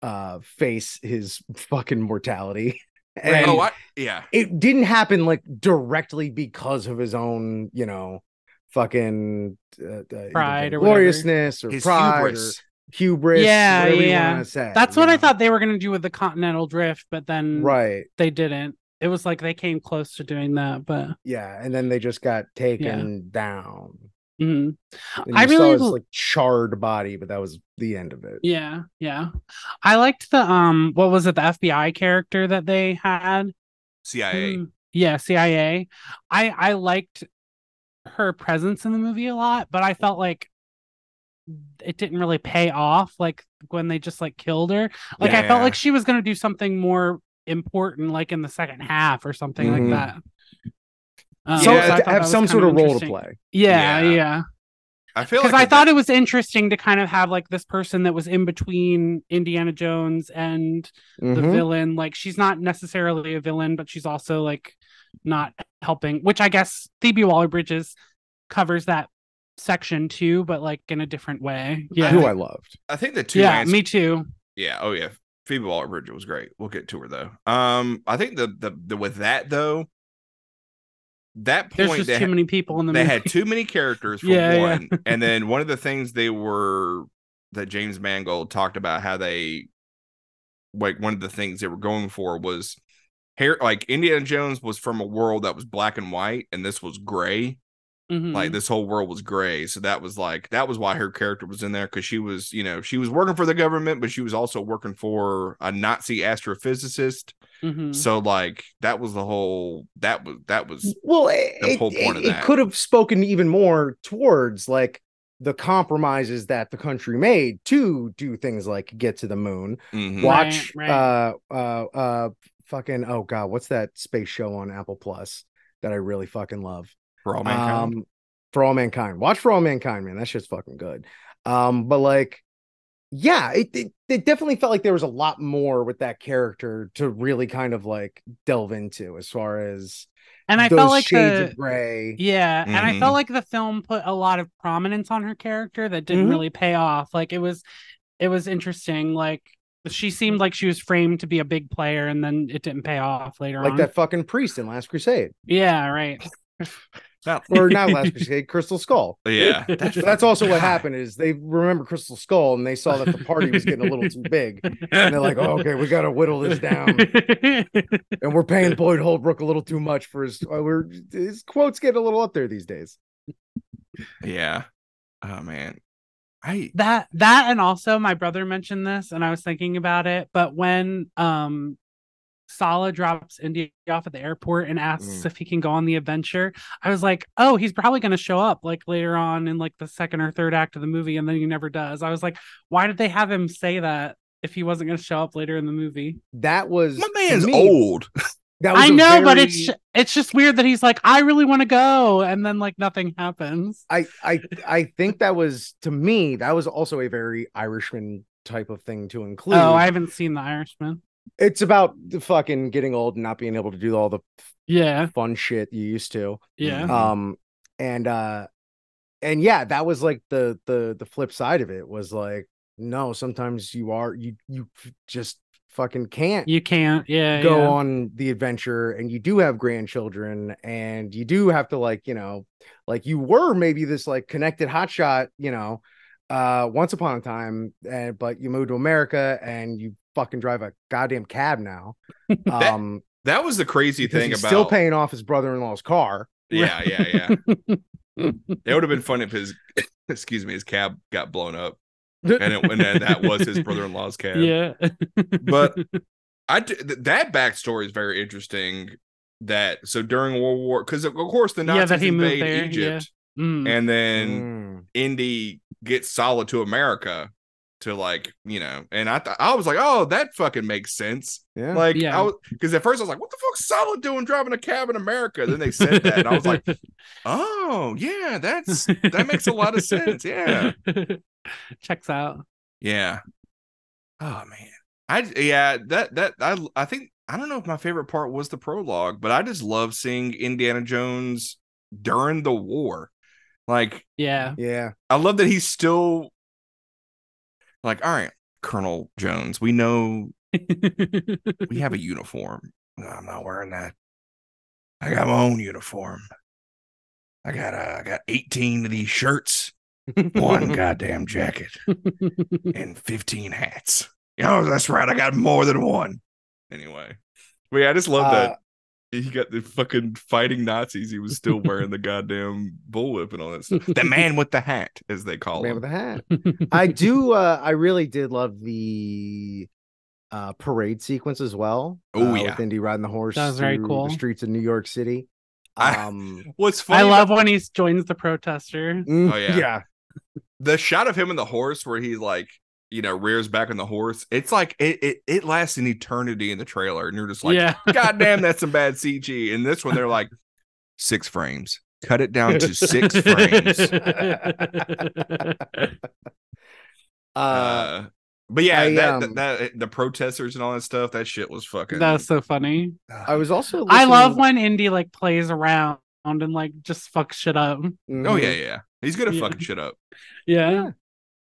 uh face his fucking mortality. And oh I, yeah it didn't happen like directly because of his own, you know, fucking uh, uh, either Pride or whatever. gloriousness or his pride hubris or hubris, Yeah, whatever yeah. you say. That's you what I thought they were going to do with the Continental Drift, but then Right. they didn't. It was like they came close to doing that, but Yeah. And then they just got taken down. mhm. And I you saw really his like charred body, but that was the end of it. yeah, yeah. I liked the um, what was it? The FBI character that they had. cia Mm, yeah, CIA. I I liked her presence in the movie a lot, but I felt like it didn't really pay off like when they just like killed her. Like I felt Yeah. like she was going to do something more important like in the second half or something Mhm. like that. Um, So Yeah, I to that have some sort of role to play. Yeah, Yeah. yeah. i feel Because like I thought that- it was interesting to kind of have like this person that was in between Indiana Jones and the Mhm. villain. Like she's not necessarily a villain, but she's also like not helping, which I guess Phoebe Waller Bridges covers that section too, but like in a different way. Yeah. Who I loved. i think the two yeah, ans- me too. yeah oh yeah phoebe waller bridge was great we'll get to her though um i think the the, the with that though that point There's point just they, too ha- many people in the they movie. had too many characters for Yeah, yeah. one and then one of the things they were that james mangold talked about how they like one of the things they were going for was hair like indiana jones was from a world that was black and white and this was gray Mhm. like this whole world was gray so that was like that was why her character was in there because she was you know she was working for the government but she was also working for a nazi astrophysicist Mhm. so like that was the whole that was that was Well, it, The whole point of that. it, could have spoken even more towards like the compromises that the country made to do things like get to the moon. mhm. Watch Right, right. uh uh uh fucking oh god, what's that space show on Apple Plus that I really fucking love? For all mankind Um, for all mankind. Watch for all mankind, man. That shit's fucking good. Um, but like, yeah, it, it it definitely felt like there was a lot more with that character to really kind of like delve into as far as and I those felt like shades the of gray. yeah, and I felt like the film put a lot of prominence on her character that didn't Mhm. really pay off. Like it was, it was interesting. Like she seemed like she was framed to be a big player, and then it didn't pay off later on Like on. that fucking priest in Last Crusade. Yeah, right. Not- Or not Last Crusade, Crystal Skull. yeah So that's also what happened is they remember Crystal Skull and they saw that the party was getting a little too big. And they're like, oh, okay, we gotta whittle this down. And we're paying Boyd Holbrook a little too much for his uh, we're his quotes get a little up there these days. yeah oh man i that that and also my brother mentioned this and i was thinking about it but when um Sallah drops Indy off at the airport and asks Mm. if he can go on the adventure. I was like, oh, he's probably going to show up like later on in like the second or third act of the movie, and then he never does. I was like, why did they have him say that if he wasn't going to show up later in the movie? That was my man's me, old That was I a know, but it's it's just weird that he's like, I really want to go, and then like nothing happens. I I I think that was to me that was also a very Irishman type of thing to include. Oh, I haven't seen The Irishman. It's about the fucking getting old and not being able to do all the Yeah, fun shit you used to. yeah. Mhm. Um and uh and yeah, that was like the the the flip side of it was like no, sometimes you are you you just fucking can't You can't. Yeah, go yeah. on the adventure and you do have grandchildren and you do have to like you know like you were maybe this like connected hotshot you know uh once upon a time and but you moved to america and you fucking drive a goddamn cab now That- um that was the crazy thing he's about still paying off his brother-in-law's car yeah yeah yeah it would have been funny if his excuse me his cab got blown up and it, and that was his brother-in-law's cab yeah. But- I th- that backstory is very interesting. That so during World War, because of course the Yeah, Nazis moved invade Egypt, Mm. and then Mm. Indy gets Sallah to America to like you know, and I th- I was like, oh, that fucking makes sense. yeah Like Yeah. I was because at first I was like, what the fuck's Sallah doing driving a cab in America? Then they said that, and I was like, oh yeah, that's that makes a lot of sense. Yeah, Checks out. yeah. Oh man, I yeah that that I I think I don't know if my favorite part was the prologue, but I just love seeing Indiana Jones during the war. Like Yeah. yeah I love that he's still like, all right, Colonel Jones, we know we have a uniform. No, I'm not wearing that. I got my own uniform. I got uh, I got 18 of these shirts, one goddamn jacket, and 15 hats. Oh, that's right. I got more than one. Anyway. But yeah, I just love Uh, that he got the fucking fighting Nazis. He was still wearing the goddamn bullwhip and all that stuff. The man with the hat, as they call man him. Man with a hat I do. Uh, I really did love the uh, parade sequence as well. Oh, uh, yeah. with Indy riding the horse. That was very through cool. The streets of New York City. I- Um, What's funny? I about- love when he joins the protester. mm, Oh, yeah. yeah, the shot of him and the horse where he like you know rears back on the horse it's like it, it it lasts an eternity in the trailer and you're just like yeah. god damn that's some bad cg and this one they're like six frames cut it down to six frames uh, uh but yeah I, that, um, that, that the protesters and all that stuff that shit was fucking That's so funny. I was also. I love when Indy like plays around and like just fucks shit up. oh Mhm. yeah yeah he's gonna Yeah. fucking shit up Yeah.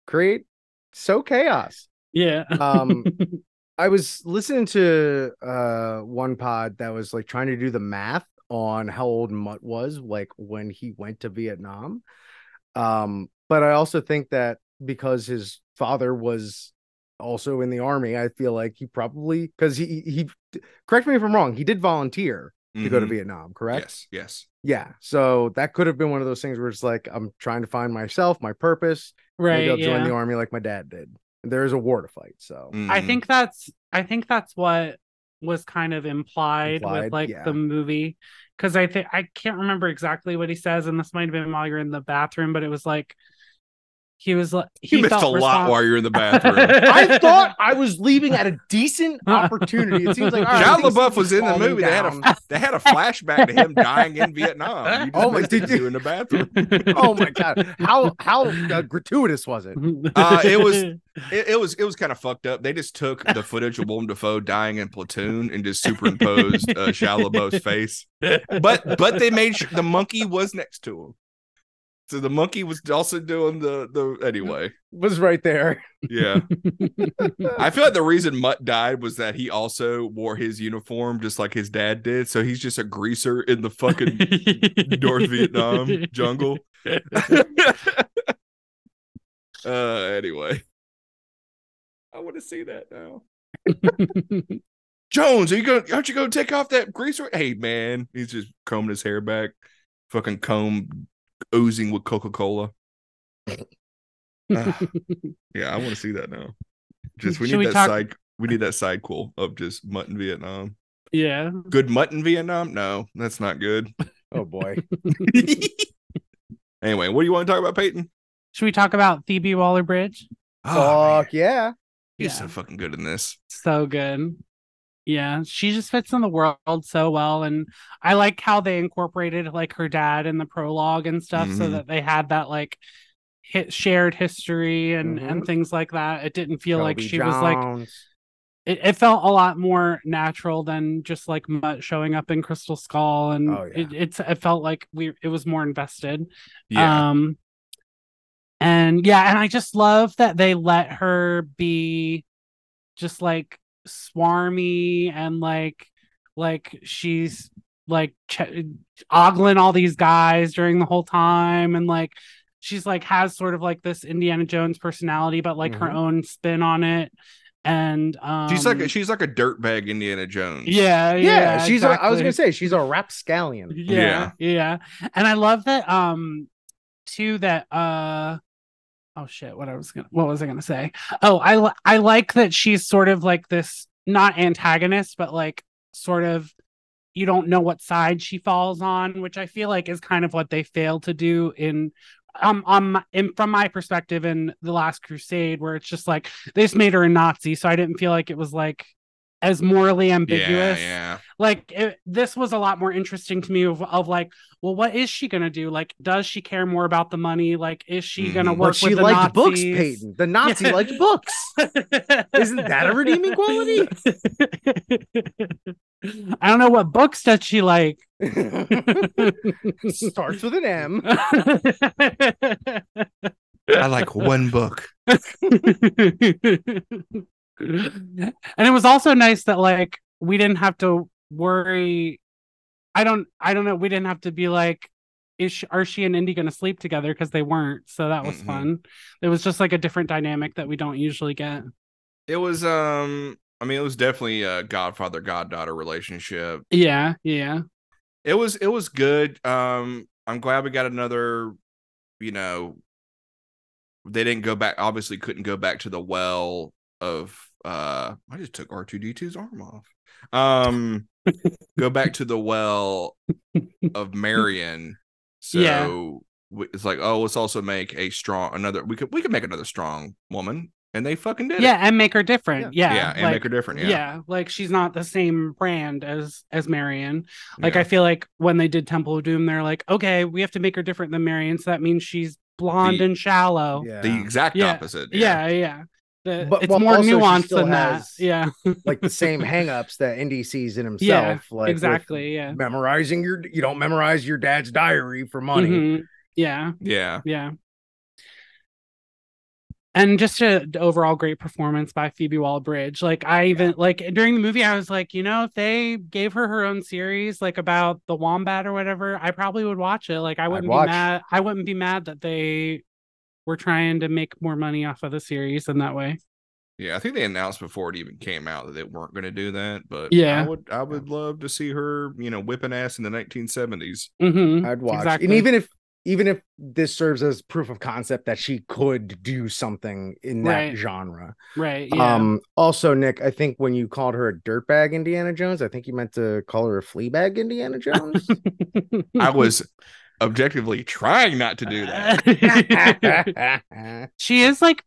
create so chaos. Yeah. Um, I was listening to uh one pod that was like trying to do the math on how old Mutt was like when he went to Vietnam. Um, but I also think that because his father was also in the army, I feel like he probably because he he correct me if I'm wrong, he did volunteer to go to Mhm. Vietnam, correct? yes yes Yeah. So that could have been one of those things where it's like I'm trying to find myself, my purpose. right Maybe right. I'll join the army like my dad did. There is a war to fight. So I Mhm. think that's I think that's what was kind of implied, Implied, with like yeah. the movie because I think I can't remember exactly what he says, and this might have been while you're in the bathroom, but it was like he was like you missed a felt lot while you're in the bathroom. I thought I was leaving at a decent opportunity. It seems like all right, I Shia LaBeouf was in the calming movie. They had a they had a flashback to him dying in Vietnam. You just Oh my- missed it did 'cause you- you in the bathroom. Oh my god! How how uh, gratuitous was it? Uh, it was- It, it was it was kind of fucked up. They just took the footage of Willem Dafoe dying in Platoon and just superimposed uh, Shia LaBeouf's face. But but they made sure the monkey was next to him. So the monkey was also doing the the anyway. Was right there. Yeah. I feel like the reason Mutt died was that he also wore his uniform just like his dad did. So he's just a greaser in the fucking North Vietnam jungle. uh anyway. I want to see that now. Jones, are you going aren't you gonna take off that greaser? Hey man, he's just combing his hair back, fucking comb oozing with Coca-Cola. Ah, yeah, I want to see that now. Just we Should need we that talk- side we need that side cool of just mutton Vietnam. yeah. Good mutton Vietnam? No, that's not good. Oh boy. anyway, what do you want to talk about, Peyton? Should we talk about Phoebe Waller Bridge? Oh, Fuck yeah. he's yeah. so fucking good in this. So good. Yeah, she just fits in the world so well. And I like how they incorporated like her dad in the prologue and stuff so Mhm. that they had that like hit shared history and and Mhm. things like that. It didn't feel like Toby she was like it, it felt a lot more natural than just like Mutt showing up in Crystal Skull and Oh, yeah. it, it's it felt like we it was more invested. Yeah. Um and yeah, and I just love that they let her be just like swarmy and like like she's like ch- ogling all these guys during the whole time and like she's like has sort of like this Indiana Jones personality but like her Mhm. own spin on it and um she's like a, she's like a dirtbag Indiana Jones. yeah Yeah, yeah, she's. A, I was gonna say she's a rapscallion. yeah, yeah and i love that um too that uh oh shit. What i was gonna what was i gonna say? Oh i i like that she's sort of like this not antagonist but like sort of you don't know what side she falls on which i feel like is kind of what they failed to do in um my, in, from my perspective in the last crusade where it's just like they just made her a nazi so i didn't feel like it was like as morally ambiguous Yeah, yeah. like it, this was a lot more interesting to me of, of like well what is she gonna do like does she care more about the money like is she gonna Mhm. work But she with the liked books, Peyton. The Nazi liked books. Isn't that a redeeming quality? i don't know what books does she like Starts with an M. I like one book. And it was also nice that like we didn't have to worry i don't i don't know we didn't have to be like is she, are she and indy going to sleep together because they weren't so that was Mhm. fun it was just like a different dynamic that we don't usually get It was um I mean it was definitely a godfather goddaughter relationship. yeah yeah It was it was good. Um I'm glad we got another you know they didn't go back obviously couldn't go back to the well of uh I just took R2D2's arm off. Um go back to the well of Marion. So Yeah. w- it's like oh let's also make a strong another we could we could make another strong woman and they fucking did it. yeah it. and make her different yeah Yeah, and like, make her different. yeah. Yeah. like she's not the same brand as as marion like Yeah. i feel like when they did temple of doom they're like okay we have to make her different than marion so that means she's blonde The- and shallow Yeah. the exact Yeah. opposite. yeah yeah, The- But- it's but more also nuanced than that has- yeah like the same hangups that Indy sees in himself. Yeah, like exactly yeah Memorizing your, you don't memorize your dad's diary for money. Mhm. yeah Yeah. yeah and just a d- overall great performance by Phoebe Waller-Bridge. Like I even like during the movie, I was like, you know, if they gave her her own series, like about the wombat or whatever, I probably would watch it. Like I wouldn't be mad. I wouldn't be mad that they were trying to make more money off of the series in that way. Yeah, I think they announced before it even came out that they weren't going to do that. But Yeah. I would, I would love to see her, you know, whipping ass in the 1970s. Mhm. I'd watch. Exactly. And even if even if this serves as proof of concept that she could do something in that Right. genre. Right. Yeah. Um also Nick, I think when you called her a dirtbag Indiana Jones, I think you meant to call her a fleabag Indiana Jones. I was objectively trying not to do that. she is like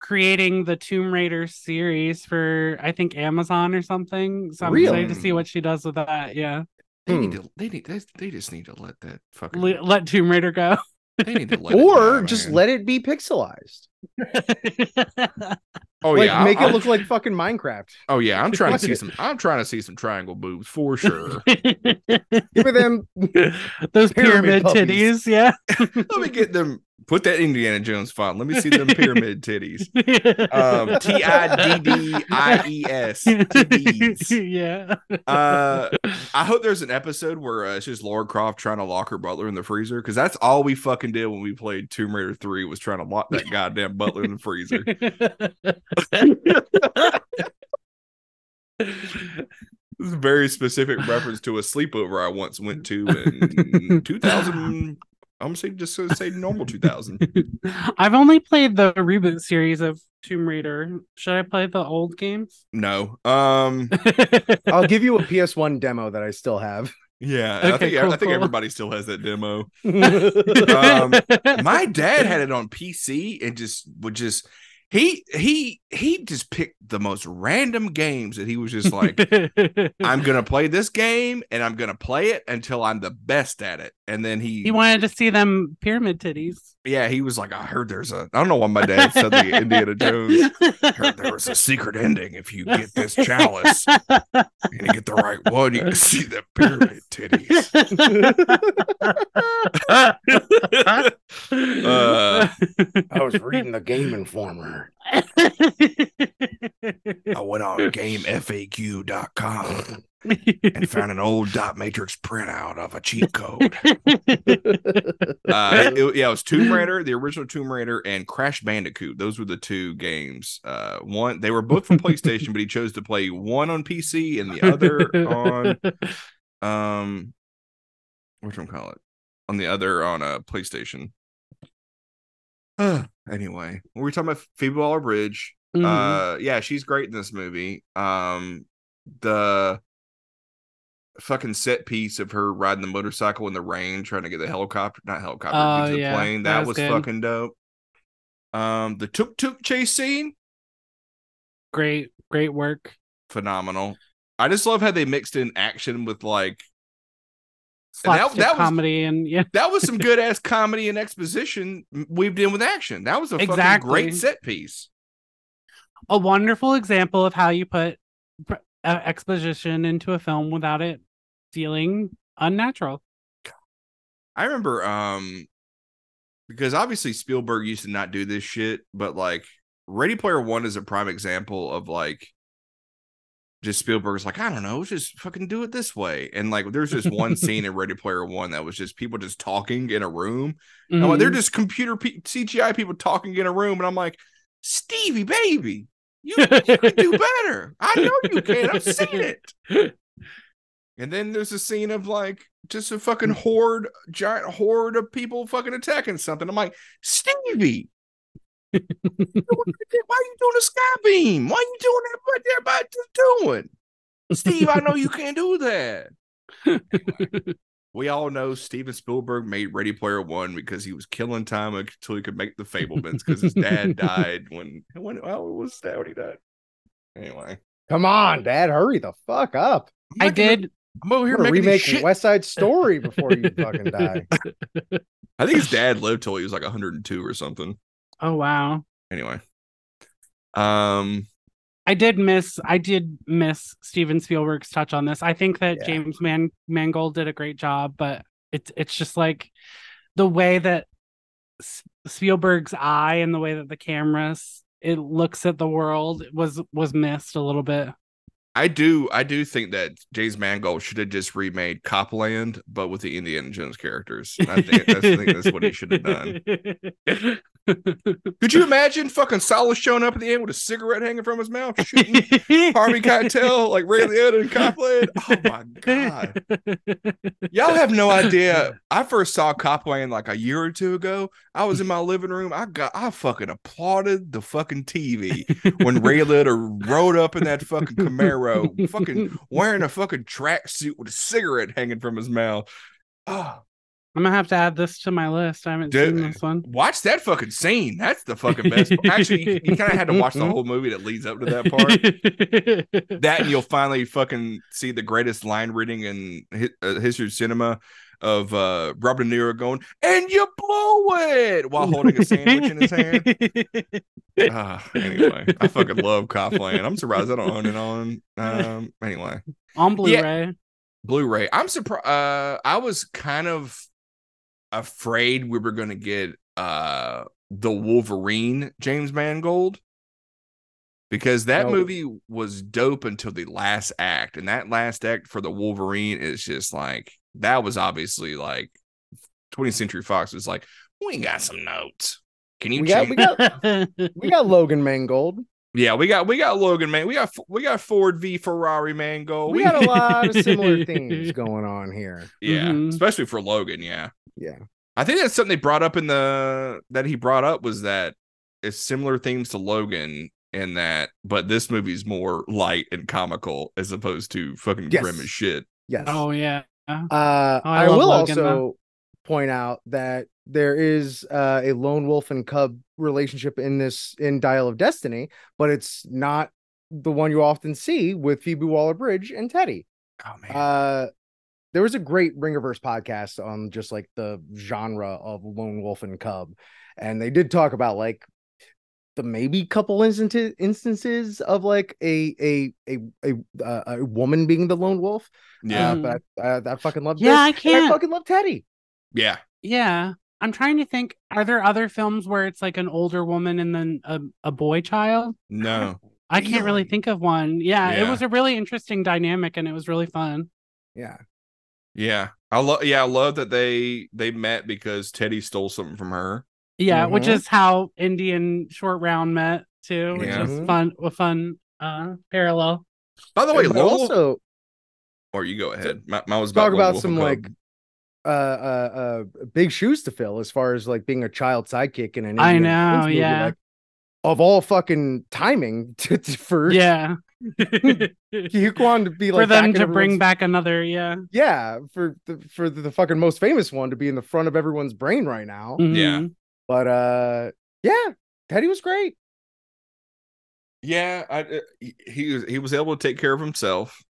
creating the Tomb Raider series for I think Amazon or something. So I'm excited to see what she does with that. Yeah. They need Hmm. to, they need, they, they just need to let that fucking, Le- let Tomb Raider go. they need to let it or die, just man. let it be pixelized. Oh like yeah, make I- it look like fucking Minecraft. Oh yeah, I'm trying to see some. I'm trying to see some triangle boobs for sure. Give me them Those Pyramid pyramid, titties, yeah. Let me get them. Put that Indiana Jones font. Let me see them pyramid titties. Um, T I D D I E S. Yeah. Uh, I hope there's an episode where uh, it's just Lara Croft trying to lock her butler in the freezer because that's all we fucking did when we played Tomb Raider Three was trying to lock that goddamn butler in the freezer. This is a very specific reference to a sleepover I once went to in 2000. I'm gonna say just gonna say normal 2000. I've only played the reboot series of Tomb Raider. Should I play the old games? No. Um. I'll give you a PS1 demo that I still have. Yeah. I Okay, think I cool, think cool. everybody still has that demo. Um, My dad had it on PC and just would just he he he just picked the most random games that he was just like I'm gonna play this game and I'm gonna play it until I'm the best at it. And then he, he wanted to see them pyramid titties. yeah, he was like, I heard there's a I don't know why my dad said the Indiana Jones. Heard there was a secret ending if you get this chalice and you get the right one, you can see the pyramid titties. Uh, I was reading the Game Informer. I went on gamefaq.com and found an old dot matrix printout of a cheat code. Uh, it- yeah, it was Tomb Raider, the original Tomb Raider, and Crash Bandicoot. Those were the two games. Uh, one they were both from PlayStation, but he chose to play one on PC and the other on um, what you call it? On the other on a PlayStation. Anyway, we were talking about Phoebe Waller Bridge. Mhm. Uh, yeah, she's great in this movie. Um, the fucking set piece of her riding the motorcycle in the rain, trying to get the helicopter, not helicopter, Oh, the yeah, plane. that That, was was, fucking dope. Um, the tuk tuk chase scene, great, great work. phenomenal. I just love how they mixed in action with like That- that was- comedy and yeah. that was some good ass comedy and exposition weaved in with action. That was a fucking Exactly. great set piece. a wonderful example of how you put uh, exposition into a film without it feeling unnatural. I remember um because obviously Spielberg used to not do this shit, but like Ready Player One is a prime example of like just Spielberg's like, I don't know, just fucking do it this way. And like there's just one scene in Ready Player One that was just people just talking in a room. I'm like, they're Mhm. just computer pe- CGI people talking in a room, and I'm like, Stevie baby, you, you can do better. I know you can. I've seen it. And then there's a scene of like just a fucking horde, giant horde of people fucking attacking something. I'm like, Stevie, why are you doing a sky beam? Why are you doing that? What everybody's doing? Steve, I know you can't do that. Anyway, we all know Steven Spielberg made Ready Player One because he was killing time until he could make the Fabelmans because his dad died when when it was that when he died. Anyway, Come on, Dad, hurry the fuck up. I'm I not gonna- did. I'm over here We're gonna making remake shit. West Side Story before you fucking die. I think his dad lived till he was like 102 or something. Oh wow. Anyway, um, I did miss I did miss Steven Spielberg's touch on this. I think that Yeah. James Man Mangold did a great job, but it's it's just like the way that S- Spielberg's eye and the way that the cameras it looks at the world was was missed a little bit. I do I do think that James Mangold should have just remade Cop Land, but with the Indiana Jones characters. I think, I think that's what he should have done. Could you imagine fucking Solace showing up at the end with a cigarette hanging from his mouth, shooting Harvey Keitel like Ray Liotta and Cop Land? Oh my god! Y'all have no idea. I first saw Cop Land like a year or two ago. I was in my living room. I got I fucking applauded the fucking TV when Ray Liotta rode up in that fucking Camaro, fucking wearing a fucking tracksuit with a cigarette hanging from his mouth. Oh, I'm gonna have to add this to my list. I haven't Dude. seen this one. watch that fucking scene. That's the fucking best. Actually, you, you kind of had to watch the whole movie that leads up to that part. that and you'll finally fucking see the greatest line reading in hi- uh, history of cinema of uh Robert De Niro going and you blow it while holding a sandwich in his hand. Ah, anyway, I fucking love Cop Land. I'm surprised I don't own it on. Um, anyway, On Blu-ray. Blu-ray. I'm surprised. Uh, I was kind of afraid we were gonna get uh the Wolverine James Mangold because that No. movie was dope until the last act, and that last act for the Wolverine is just like that was obviously like 20th Century Fox was like we got some notes. Can you We got- we got- We got Logan Mangold. Yeah, we got we got Logan man. We got we got Ford v Ferrari Mangold. We got a lot of similar things going on here. yeah, Mhm. especially for Logan. Yeah. Yeah. I think that's something they brought up in the that he brought up was that it's similar themes to Logan in that, but this movie's more light and comical as opposed to fucking Yes. grim as shit. Yes. oh yeah. Uh, I I, will Logan, also point out that there is uh, a lone wolf and cub relationship in this in Dial of Destiny, but it's not the one you often see with Phoebe Waller-Bridge and Teddy. Oh man. Uh, there was a great Ringerverse podcast on just like the genre of lone wolf and cub, and they did talk about like the maybe couple instances instances of like a a a a, uh, a woman being the lone wolf. yeah. Uh, but I, I, I fucking love Yeah, this. I can't- I fucking love Teddy. yeah. Yeah. I'm trying to think. Are there other films where it's like an older woman and then a, a boy child? No. I can't really Really? think of one. Yeah, it was a really interesting dynamic and it was really fun. Yeah. Yeah. I love yeah, I love that they they met because Teddy stole something from her. Yeah, which Mhm. is how Indian Short Round met too, which Yeah. is Mhm. fun a fun uh parallel. By the way, But Lone Wolf- also or you go ahead. My, mine was about talk about some and like uh uh uh big shoes to fill as far as like being a child sidekick in an I know, movie, yeah. like, of all fucking timing to, to- for Yeah. Huy Quan to be like For them to bring back another, yeah. yeah for the for the, the fucking most famous one to be in the front of everyone's brain right now Yeah. Mhm. but uh yeah Teddy was great Yeah, I, uh, he- he was he was able to take care of himself.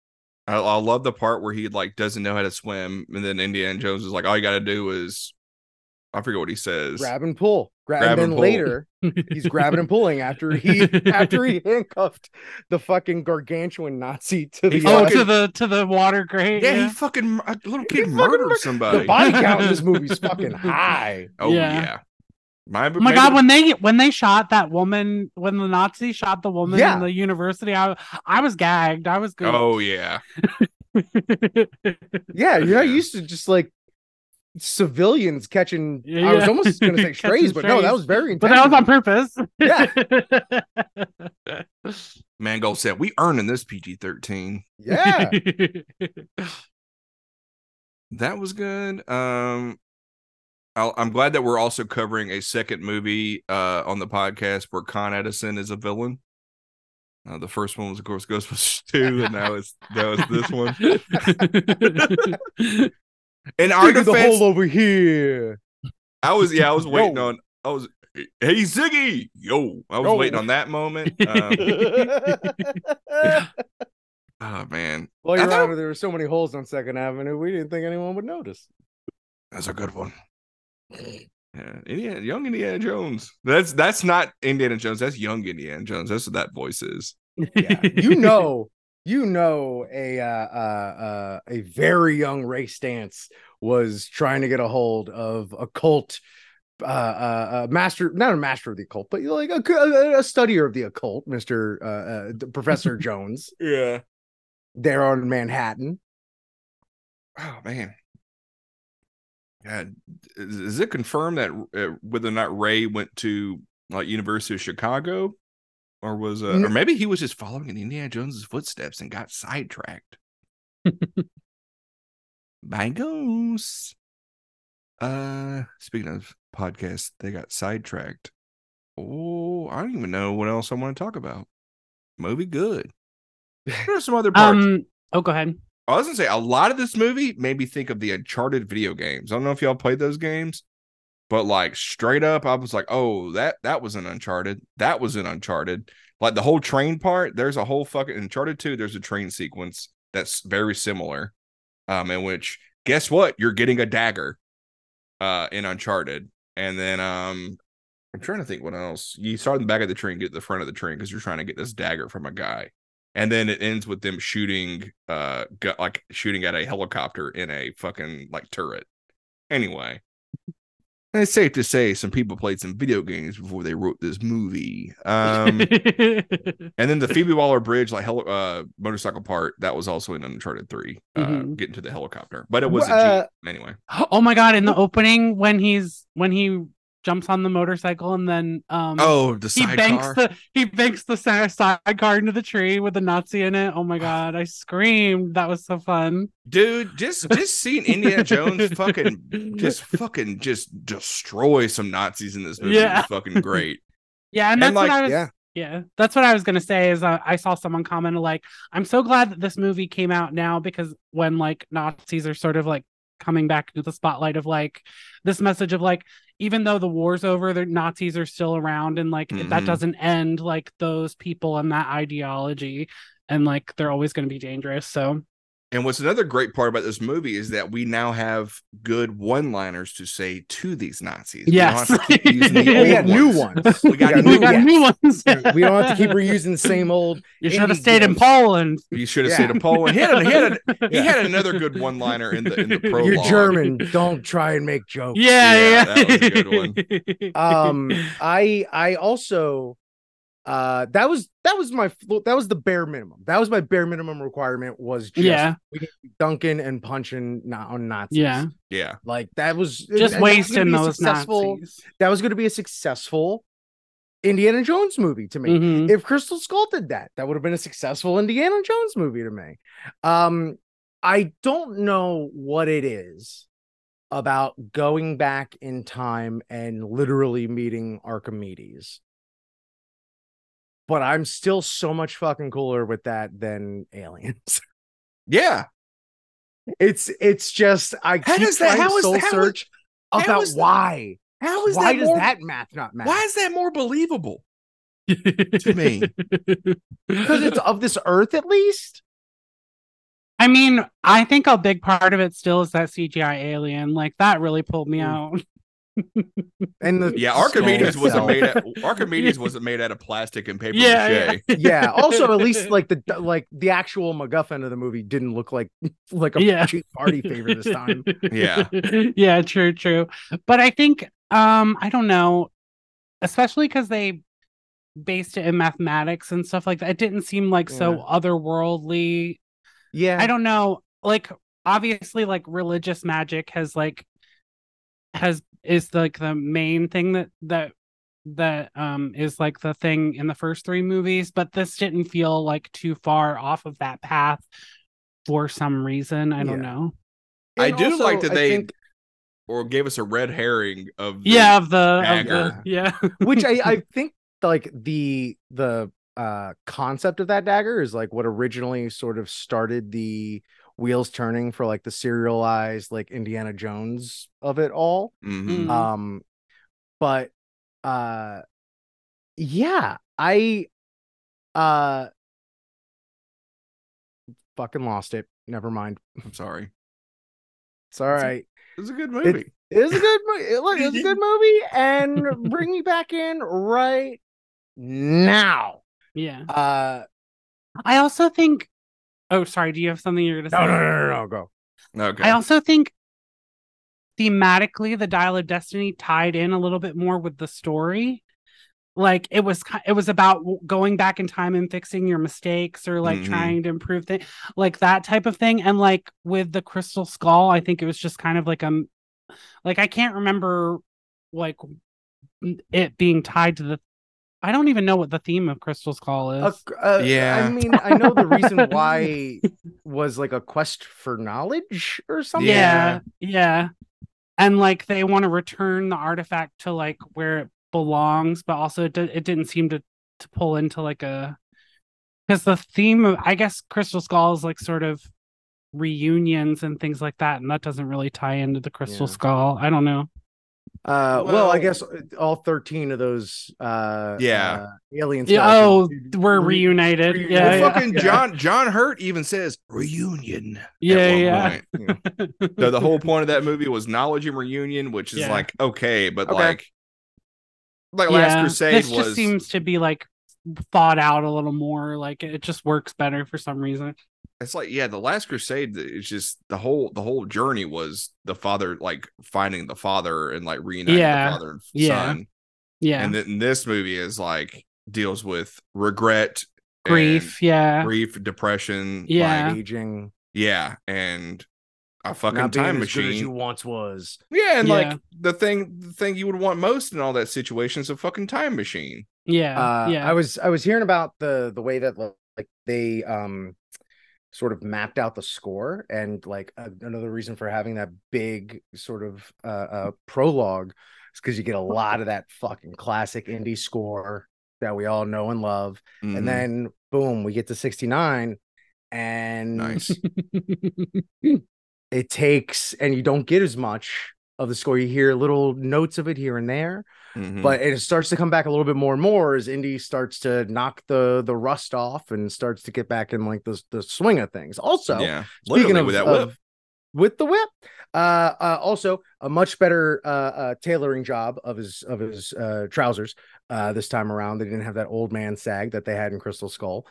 I, I love the part where he like doesn't know how to swim, and then Indiana Jones is like, all you got to do is, I forget what he says. grab and pull grab, Grab and and then pull. later he's grabbing and pulling after he after he handcuffed the fucking gargantuan Nazi to the Oh, fucking- to the to the water grate. yeah, Yeah, he fucking a little kid fucking murdered mur- somebody. the body count in this movie's fucking high oh Yeah. yeah, My, Oh my god, when they when they shot that woman, when the Nazi shot the woman Yeah. in the university, I I was gagged. I was good. oh yeah, Yeah, you're not Yeah. used to just like civilians catching. Yeah, I was almost going to say strays, but no, that was very but that was on purpose. Yeah. Mangold said we earning this PG thirteen. yeah, That was good. Um, I'll, I'm glad that we're also covering a second movie uh on the podcast where Con Edison is a villain. Uh, the first one was, of course, Ghostbusters 2, and now it's that was this one. and our Dig the hole over here. I was yeah, I was waiting Yo. on. I was hey Ziggy, yo, I was Yo. waiting on that moment. Um, oh man, well, I Your thought- Honor, there were so many holes on Second Avenue. We didn't think anyone would notice. that's a good one. Yeah, Indiana, young Indiana Jones. That's that's not Indiana Jones. That's young Indiana Jones. That's what that voice is. Yeah, you know, you know, a uh, uh, uh, a very young Ray Stantz was trying to get a hold of a cult. Uh, uh, uh, master, not a master of the occult, but like a, a, a studier of the occult, Mister uh, uh, Professor Jones, Yeah. there on Manhattan. Oh man. God, is, it confirmed that uh, whether or not Ray went to like University of Chicago, or was uh, or maybe he was just following in Indiana Jones's footsteps and got sidetracked? Bangos. Uh, speaking of podcasts, they got sidetracked. Oh, I don't even know what else I want to talk about. Movie good. What are some other parts? Um. Oh, go ahead. I was gonna say a lot of this movie made me think of the Uncharted video games. I don't know if y'all played those games, but like straight up, I was like, oh, that that was an Uncharted. That was an Uncharted. Like the whole train part, there's a whole fucking Uncharted 2, there's a train sequence that's very similar. Um, in which guess what? You're getting a dagger uh in Uncharted. And then um I'm trying to think what else. You start in the back of the train, get to the front of the train because you're trying to get this dagger from a guy and then it ends with them shooting uh gu- like shooting at a helicopter in a fucking like turret anyway and it's safe to say some people played some video games before they wrote this movie um and then the phoebe waller bridge like hel- uh motorcycle part that was also in uncharted 3 uh Mhm. getting to the helicopter but it was a Uh, jeep anyway oh my god! In the opening, when he's when he jumps on the motorcycle and then um oh the he banks sidecar the he banks the sidecar into the tree with the Nazi in it. Oh my god! I screamed. That was so fun. dude just just seeing indiana jones fucking just fucking just destroy some nazis in this movie Yeah. was fucking great Yeah, and And, that's like, what I was. yeah. Yeah. that's what I was gonna say. Is uh, I saw someone comment like, "I'm so glad that this movie came out now because when like Nazis are sort of like coming back into the spotlight of like this message of like even though the war's over, the Nazis are still around, and like that Mhm. doesn't end like those people and that ideology, and like they're always going to be dangerous. So And what's another great part about this movie is that we now have good one-liners to say to these Nazis. We Yes. have to keep using the We we got new ones. ones. We got We new got ones. new ones. we don't have to keep reusing the same old. You should have indie stayed in. Poland. You should have Yeah. stayed in Poland. He had, he had, a, he had another good one-liner in the in the prologue. You're German. Don't try and make jokes. Yeah, Yeah, yeah, that was a good one. um i i also uh that was that was my that was the bare minimum that was my bare minimum requirement was just Yeah. we need to be dunking and punching not on nazis Yeah. Yeah, like that was just and that was wasting be those successful Nazis. that was going to be a successful indiana jones movie to me Mhm. if crystal skull did that that would have been a successful indiana jones movie to me um i don't know what it is about going back in time and literally meeting archimedes but i'm still so much fucking cooler with that than aliens yeah. it's it's just i How keep does that- how to is- soul how is- search how about is that- why How is why that does more, that math not matter Why is that more believable? to me? because it's of this earth at least I mean, I think a big part of it still is that CGI alien. Like that really pulled me Mm. out. And the Yeah, skull Archimedes wasn't made out, Archimedes wasn't made out of plastic and paper Yeah, mache. yeah also at least like the like the actual MacGuffin of the movie didn't look like like a Yeah. cheap party favor this time Yeah. yeah, true, true. But I think um I don't know, especially because they based it in mathematics and stuff like that. It didn't seem like so otherworldly. yeah I don't know. Like obviously like religious magic has like has is like the main thing that that that um is like the thing in the first three movies, but this didn't feel like too far off of that path for some reason. I don't Yeah. know. I And do also, like that I they think- or gave us a red herring of the, Yeah, of the, of the dagger. yeah. which I I think like the the uh concept of that dagger is like what originally sort of started the wheels turning for like the serialized like Indiana Jones of it all. Mhm. Mm. Um but uh yeah, I uh fucking lost it. Never mind. I'm sorry. It's all It's a- right. It was a good movie. It was a good movie. Look, it was a good movie and bring me back in right now. yeah. Uh I also think Oh, sorry, do you have something you're gonna say? no, no, no, no, no, go. okay. I also think thematically the dial of destiny tied in a little bit more with the story like it was it was about going back in time and fixing your mistakes or like Mhm. trying to improve things like that type of thing and like with the crystal skull i think it was just kind of like a m- like I can't remember like it being tied to the. I don't even know what the theme of Crystal Skull is. Uh, uh, Yeah. I mean, I know the reason why was like a quest for knowledge or something. yeah, yeah, and like they want to return the artifact to like where it belongs, but also it, di- it didn't seem to to pull into like a because the theme of I guess Crystal Skull is like sort of reunions and things like that, and that doesn't really tie into the Crystal Yeah. Skull. I don't know. Uh, well, I guess all thirteen of those uh, Yeah. uh, alien. Yeah, oh, skeletons we're re- reunited. re- yeah, well, yeah. fucking yeah. John John Hurt even says reunion. at yeah, one yeah. point. So the whole point of that movie was knowledge and reunion, which is Yeah. like okay, but Okay. like like Last Crusade this was just seems to be like thought out a little more. Like it just works better for some reason. It's like yeah, the Last Crusade it's just the whole the whole journey was the father like finding the father and like reuniting Yeah. the father and Yeah. son. Yeah, And then this movie is like deals with regret, grief. Yeah, grief, depression, Yeah. like, aging, yeah, and a fucking not being time as good as you once was. Yeah, and Yeah. like the thing the thing you would want most in all that situation is a fucking time machine. yeah, uh, yeah. I was I was hearing about the the way that like they um sort of mapped out the score and like a, another reason for having that big sort of uh, uh prologue is because you get a lot of that fucking classic indie score that we all know and love Mhm. and then boom we get to 69 and nice. it takes and you don't get as much of the score you hear little notes of it here and there Mhm. but it starts to come back a little bit more and more as indie starts to knock the the rust off and starts to get back in like the the swing of things. Also, yeah, speaking of, with that whip. of- with the whip, uh, uh, also a much better uh, uh tailoring job of his of his uh trousers uh this time around. They didn't have that old man sag that they had in Crystal Skull.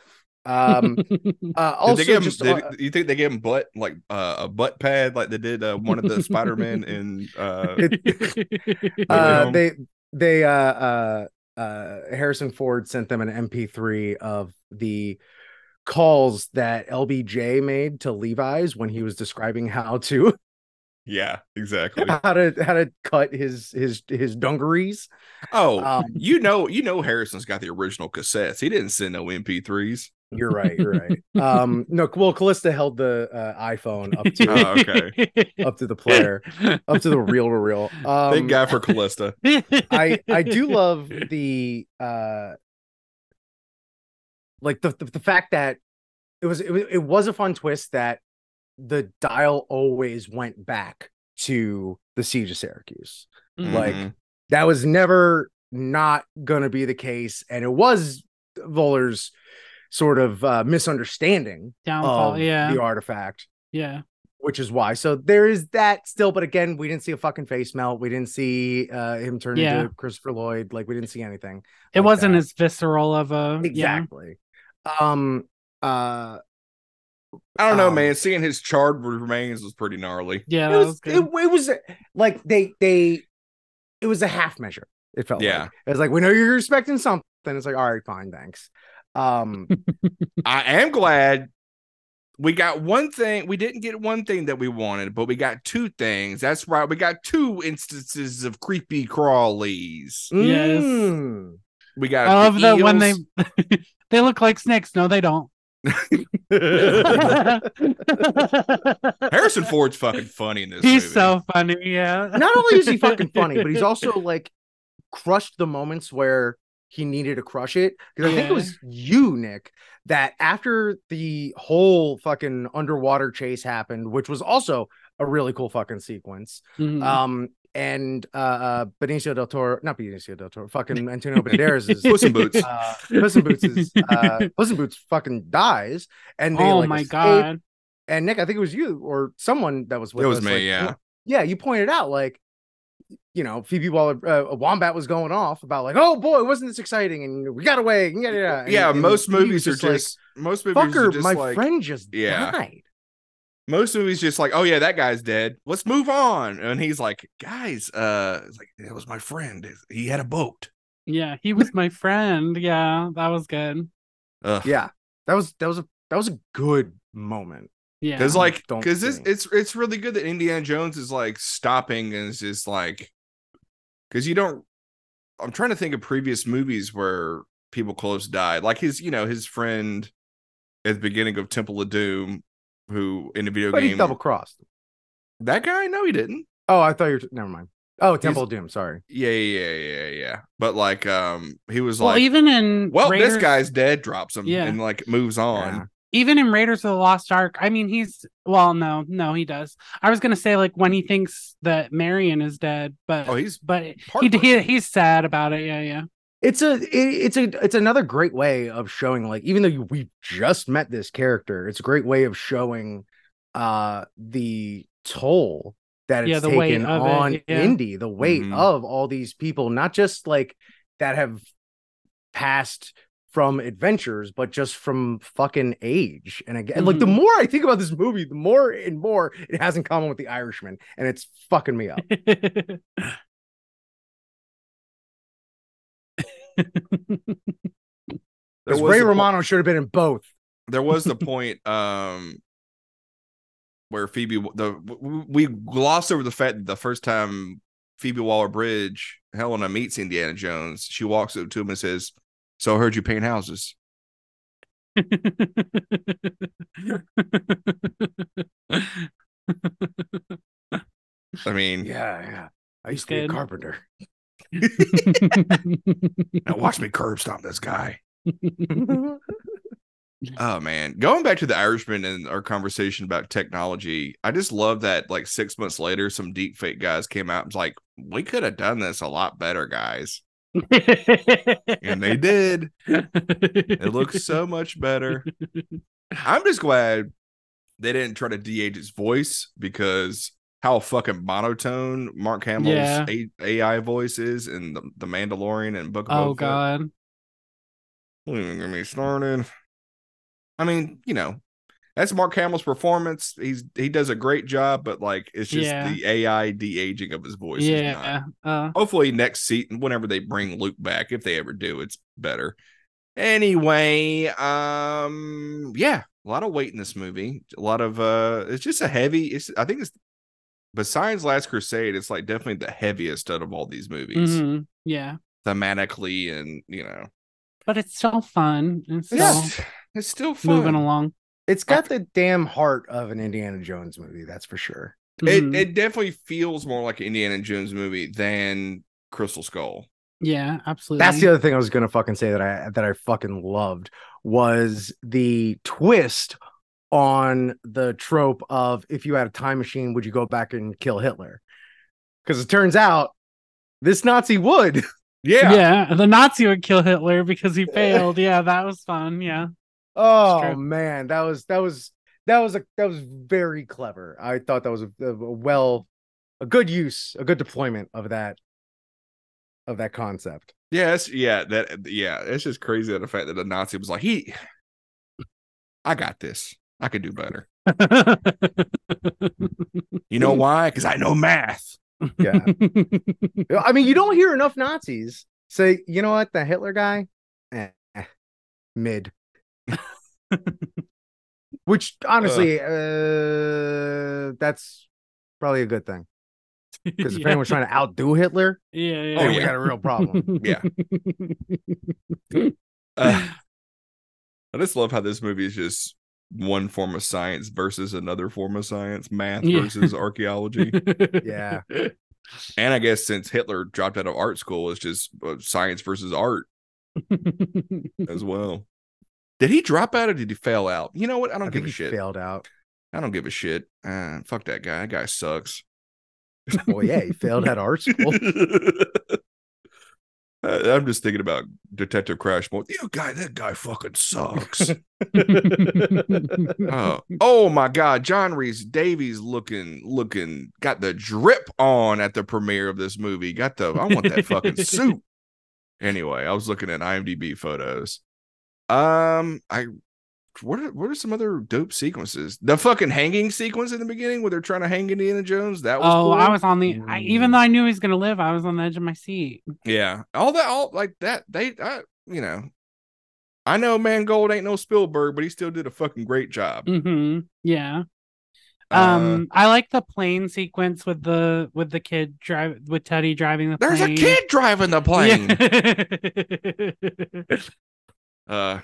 Um, uh, Did also they give him, just did, uh, you think they gave him butt like uh, a butt pad like they did uh, one of the Spider Man in uh, uh they they uh uh uh harrison ford sent them an mp3 of the calls that lbj made to levi's when he was describing how to yeah exactly. how to how to cut his his his dungarees Oh, um you know you know Harrison's got the original cassettes. He didn't send no MP3s. You're right you're right um no well calista held the uh, iphone up to Oh, okay. up to the player up to the real real. reel um Big guy for Calista. I I do love the uh like the, the the fact that it was it, was- it was a fun twist that the dial always went back to the siege of Syracuse. Like Mhm. that was never not gonna be the case, and it was Voller's sort of uh, misunderstanding downfall. of Yeah, the artifact yeah, which is why. So there is that still, but again, we didn't see a fucking face melt. We didn't see uh him turn Yeah. into Christopher Lloyd. Like we didn't see anything. it like wasn't that. as visceral of a yeah. exactly. Um uh I don't know, Um, man. Seeing his charred remains was pretty gnarly. Yeah, it was, was it, it was like they they it was a half measure. It felt Yeah. like. It's like we know you're expecting something. It's like, all right, fine, thanks. Um I am glad we got one thing. We didn't get one thing that we wanted, but we got two things. That's right. We got two instances of creepy crawlies. Yes. mm. We got. I love the that when they they look like snakes. No, they don't. Harrison Ford's fucking funny in this. He's movie. so funny. Yeah. not only is he fucking funny, but he's also like crushed the moments where he needed to crush it. Because I think it was you, Nick, that after the whole fucking underwater chase happened, which was also a really cool fucking sequence. Mhm. Um, and uh, uh Benicio del Toro, not Benicio del Toro, fucking Antonio Banderas is Puss in Boots. uh, Puss in Boots is uh, Puss in Boots fucking dies, and they oh like my escape. god. And Nick, I think it was you or someone that was with It was us, me, like, yeah. yeah, you pointed out like, you know, Phoebe Waller, uh, a wombat was going off about like, oh boy, wasn't this exciting? And we got away. And yada, yada. And- yeah, and most movies was are like, just most movies are fucker, just my like friend just Yeah. died. most movies just like, oh yeah, that guy's dead. Let's move on. And he's like, guys, uh, it's like that was my friend. He had a boat. Yeah, he was my friend. Yeah, that was good. Ugh. Yeah, that was that was a that was a good moment. Yeah. Because like, because it's it's it's really good that Indiana Jones is like stopping and is just like, because you don't. I'm trying to think of previous movies where people close died, like his, you know, his friend at the beginning of Temple of Doom, who in the video But he game, double crossed. that guy, no, he didn't. Oh, I thought you were. Never mind. Oh, Temple of Doom. Sorry. Yeah, yeah, yeah, yeah, yeah. But like, um, he was well, like, even in well, Raiders, this guy's dead, drops him, Yeah. and like moves on. Yeah. even in Raiders of the Lost Ark, I mean, he's well, no, no, he does. I was gonna say like when he thinks that Marion is dead, but Oh, he's but he, he he's sad about it. Yeah, yeah. It's a it, it's a it's another great way of showing like even though we just met this character, it's a great way of showing uh the toll that it's Yeah, the taken of it, on yeah. Indy, the weight Mhm. of all these people, not just like that have passed from adventures, but just from fucking age. And again, like the Mhm. more I think about this movie, the more and more it has in common with the Irishman, and it's fucking me up. there was Ray the po- Romano should have been in both. there was the point um where Phoebe the we glossed over the fact that the first time Phoebe Waller Bridge Helena meets Indiana Jones, she walks up to him and says, "So I heard you paint houses." I mean, Yeah, yeah. I used to be a carpenter. now watch me curb stomp this guy. Oh man, going back to the Irishman and our conversation about technology, I just love that. Like six months later, some deep fake guys came out and was like, "We could have done this a lot better, guys," and they did. It looks so much better. I'm just glad they didn't try to de-age its voice because how fucking monotone Mark Hamill's Yeah. A- AI voice is in the, the Mandalorian and Book of oh Boba god. Don't even get me started. I mean, you know, that's Mark Hamill's performance. He's he does a great job, but like it's just Yeah. the AI de aging of his voice. Yeah. Uh, Hopefully next season, whenever they bring Luke back, if they ever do, it's better. Anyway, um, yeah, a lot of weight in this movie. A lot of uh, it's just a heavy. It's I think it's besides Last Crusade, it's like definitely the heaviest out of all these movies mhm, Yeah. thematically, and you know, But it's still fun. It's still it's, it's still fun. moving along. It's got the damn heart of an Indiana Jones movie, that's for sure. It Mhm. it definitely feels more like an Indiana Jones movie than Crystal Skull. yeah, absolutely. That's the other thing I was gonna fucking say that I that I fucking loved was the twist on the trope of if you had a time machine, would you go back and kill Hitler? Because it turns out this Nazi would. Yeah. yeah. the Nazi would kill Hitler because he failed. Yeah, that was fun. Yeah. Oh man, that was that was that was a that was very clever. I thought that was a, a well a good use, a good deployment of that of that concept. Yes, yeah, that yeah, it's just crazy that the fact that the Nazi was like, he I got this. I could do better. You know why? Because I know math. Yeah. I mean, you don't hear enough Nazis say, you know what, the Hitler guy, eh, mid. Which honestly, uh, that's probably a good thing. Because if yeah. anyone's trying to outdo Hitler, yeah, yeah. then Oh, we yeah. got a real problem. Yeah. Uh, I just love how this movie is just one form of science versus another form of science, math Yeah. versus archaeology. Yeah. and I guess since Hitler dropped out of art school, it's just uh, science versus art as well. Did he drop out or did he fail out? You know what? I I don't give think a he shit. failed out. I don't give a shit. Uh, fuck that guy. That guy sucks. Well, yeah, he failed at art school. I'm just thinking about Detective Crash mode. You guy, that guy fucking sucks. oh, oh my god, John Rhys-Davies looking looking got the drip on at the premiere of this movie. Got the I want that fucking suit. Anyway, I was looking at IMDb photos. Um, I what are what are some other dope sequences? The fucking hanging sequence in the beginning where they're trying to hang Indiana Jones. That was oh, cool. I was on the. I, even Mm. though I knew he was gonna live, I was on the edge of my seat. Yeah, all that, all like that. They, I, you know, I know Mangold ain't no Spielberg, but he still did a fucking great job. Mm-hmm. Yeah. Uh, Um, I like the plane sequence with the with the kid drive with Teddy driving the there's plane. a kid driving the plane. Yeah. Uh,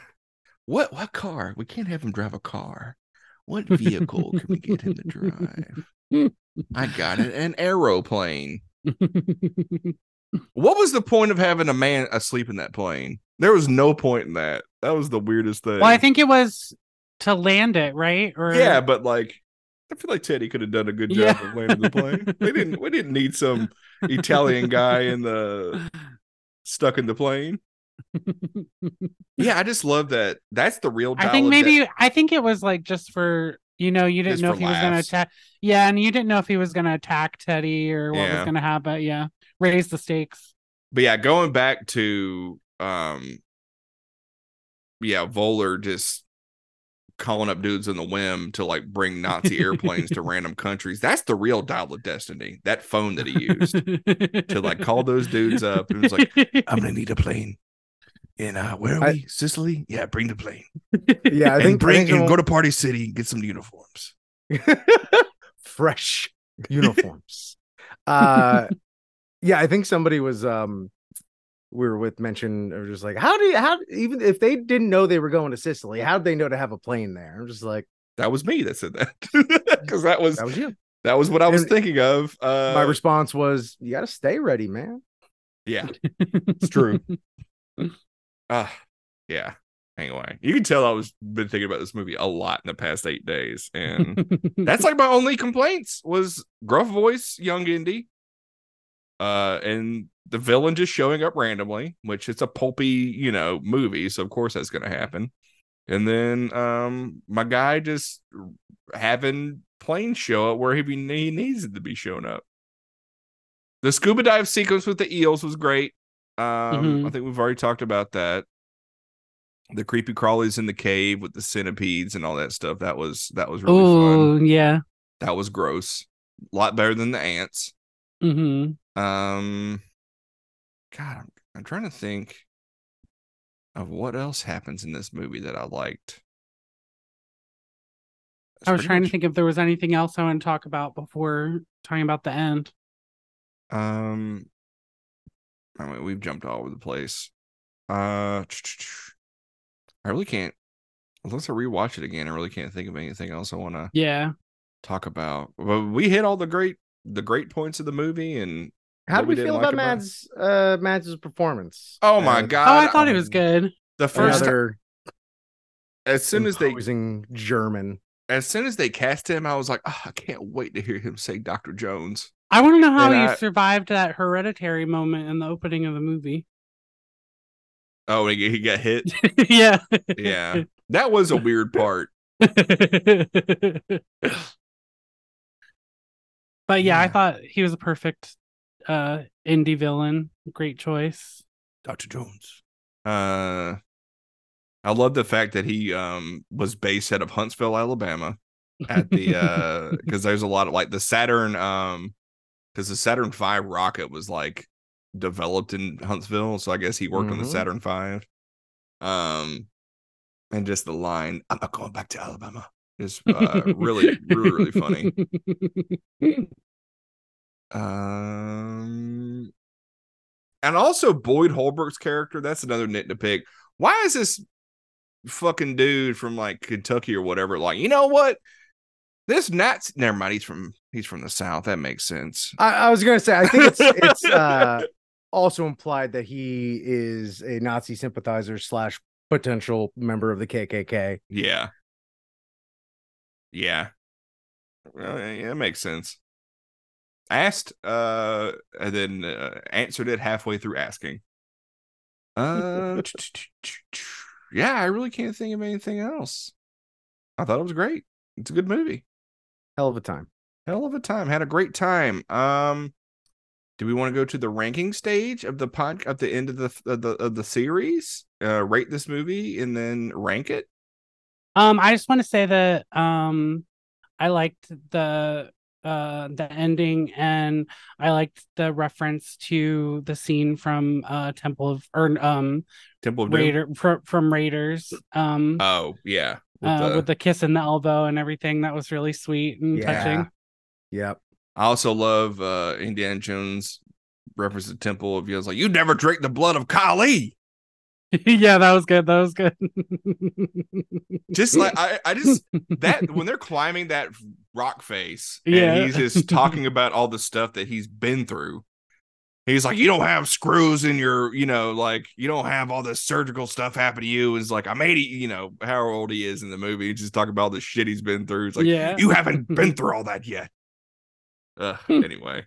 what what car? We can't have him drive a car. What vehicle can we get him to drive? I got it. An aeroplane. What was the point of having a man asleep in that plane? There was no point in that. That was the weirdest thing. well, I think it was to land it, right? Or Yeah, but like I feel like Teddy could have done a good job Yeah. of landing the plane. we didn't we didn't need some Italian guy in the stuck in the plane. Yeah, I just love that. That's the real I think maybe I think it was like just for you know you didn't Just know if he was gonna attack. Yeah, and you didn't know if he was gonna attack Teddy or what Yeah. was gonna happen. Yeah, raise the stakes. but yeah, going back to um yeah, Voller just calling up dudes in the whim to like bring Nazi airplanes to random countries. That's the real dial of destiny. That phone that he used to like call those dudes up and was like, I'm gonna need a plane. And uh where are I- we? Sicily? Yeah, bring the plane. Yeah, I and think I bring think and go to Party City and get some uniforms. fresh uniforms. uh yeah, I think somebody was um we were with mention or just like how do you how even if they didn't know they were going to Sicily, how did they know to have a plane there? I'm just like That was me that said that. Because that was that was you. that was what I was And thinking of. Uh My response was you got to stay ready, man. yeah, it's true. Uh yeah. Anyway, you can tell I was been thinking about this movie a lot in the past eight days, and that's like my only complaints was gruff voice, young Indy, uh, and the villain just showing up randomly, which it's a pulpy, you know, movie, so of course that's gonna happen. And then um my guy just having planes show up where he, be, he needs it to be shown up. The scuba dive sequence with the eels was great. Um, Mhm. I think we've already talked about that. The creepy crawlies in the cave with the centipedes and all that stuff. That was that was really oh fun. yeah. That was gross. A lot better than the ants. hmm Um, God, I'm, I'm trying to think of what else happens in this movie that I liked. That's I was trying to think if there was anything else I want to talk about before talking about the end. Um, I mean, we've jumped all over the place. Uh, I really can't. Unless I rewatch it again, I really can't think of anything else I want to Yeah. talk about. Well, we hit all the great, the great points of the movie, and How do we didn't feel like about Mads uh Mads' performance? oh my Uh, god! oh, I thought he was um, good. The first, Another as soon as they, using German. as soon as they cast him, I was like, oh, I can't wait to hear him say Doctor Jones. I want to know how And he I- survived that hereditary moment in the opening of the movie. Oh, he, he got hit. yeah. Yeah, that was a weird part. but yeah, I thought he was a perfect uh indie villain. Great choice. Dr. Jones. Uh I love the fact that he um was based out of Huntsville, Alabama at the uh because there's a lot of like the Saturn um because the Saturn V rocket was like developed in Huntsville, so I guess he worked on the Mhm. Saturn V. Um and just the line, I'm not going back to Alabama is uh really, really, really funny. Um, and also Boyd Holbrook's character. That's another nit to pick. Why is this fucking dude from like Kentucky or whatever like? You know what? This Nazi. Never mind. He's from he's from the South. That makes sense. I, I was gonna say I think it's it's uh also implied that he is a Nazi sympathizer slash potential member of the KKK. Yeah. Yeah. Well, yeah, it makes sense. Asked, uh, and then uh, answered it halfway through asking. Uh, yeah, I really can't think of anything else. I thought it was great. It's a good movie. Hell of a time. Hell of a time. Had a great time. Um, do we want to go to the ranking stage of the pod at the end of the of the of the series? Uh, rate this movie and then rank it. Um, I just want to say that um, I liked the uh the ending and I liked the reference to the scene from uh Temple of or um Temple of Doom. Raider fr- from Raiders. Um, Oh yeah, With uh, the- with the kiss in the elbow and everything. That was really sweet and Yeah. touching. Yep. I also love uh Indiana Jones reference to temple of was like, you never drink the blood of Kali. yeah, that was good. That was good. Just like I, I just that when they're climbing that rock face and Yeah. he's just talking about all the stuff that he's been through. He's like, you don't have screws in your, you know, like you don't have all this surgical stuff happen to you. It's like I'm 80, you know, how old he is in the movie. He's just talking about all the shit he's been through. It's like yeah. you haven't been through all that yet. Uh, anyway,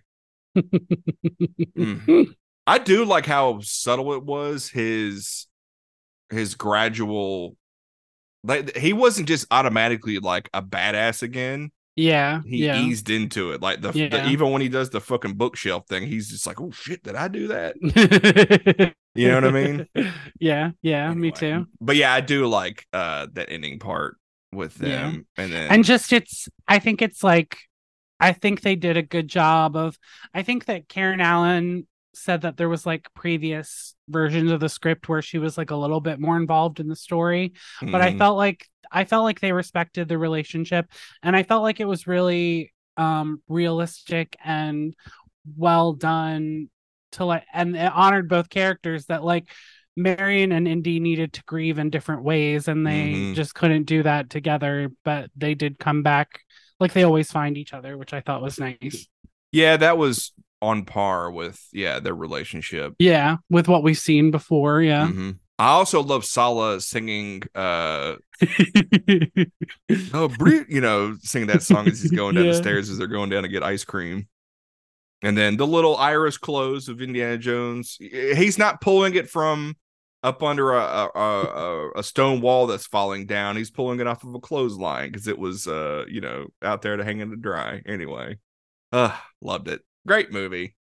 Mm. I do like how subtle it was. His his gradual, like he wasn't just automatically like a badass again. Yeah. He yeah. eased into it. Like the, the even when he does the fucking bookshelf thing, he's just like, oh shit, did I do that? You know what I mean? Yeah. Yeah. Me too. But yeah, I do like uh that ending part with Yeah. them, and then and just it's i think it's like i think they did a good job of i think that karen allen said that there was like previous versions of the script where she was like a little bit more involved in the story but i Mhm. felt like i felt like they respected the relationship and i felt like it was really um realistic and well done to like and it honored both characters that like Marion and Indy needed to grieve in different ways and they Mhm. just couldn't do that together but they did come back like they always find each other which I thought was nice. yeah, that was on par with yeah their relationship. Yeah, with what we've seen before, yeah. Mhm. I also love Sallah singing uh oh Brie, you know, singing that song as he's going down the stairs as they're going down to get ice cream. And then the little iris close of Indiana Jones. He's not pulling it from up under a a, a, a stone wall that's falling down. He's pulling it off of a clothesline because it was uh you know out there to hang it to dry. Anyway, uh loved it. Great movie.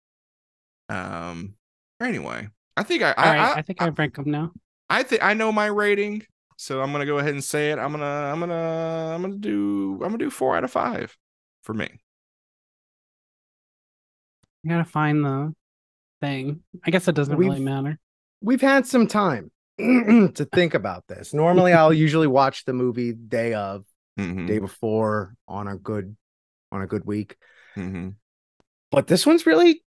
Um. Anyway, I think I All I, right, I, I, think I rank them now. I think I know my rating, so I'm gonna go ahead and say it. I'm gonna I'm gonna I'm gonna do I'm gonna do four out of five for me. I gotta find the thing. I guess it doesn't We've- really matter. We've had some time to think about this. Normally, I'll usually watch the movie day of, Mhm, day before on a good on a good week. mhm. But this one's really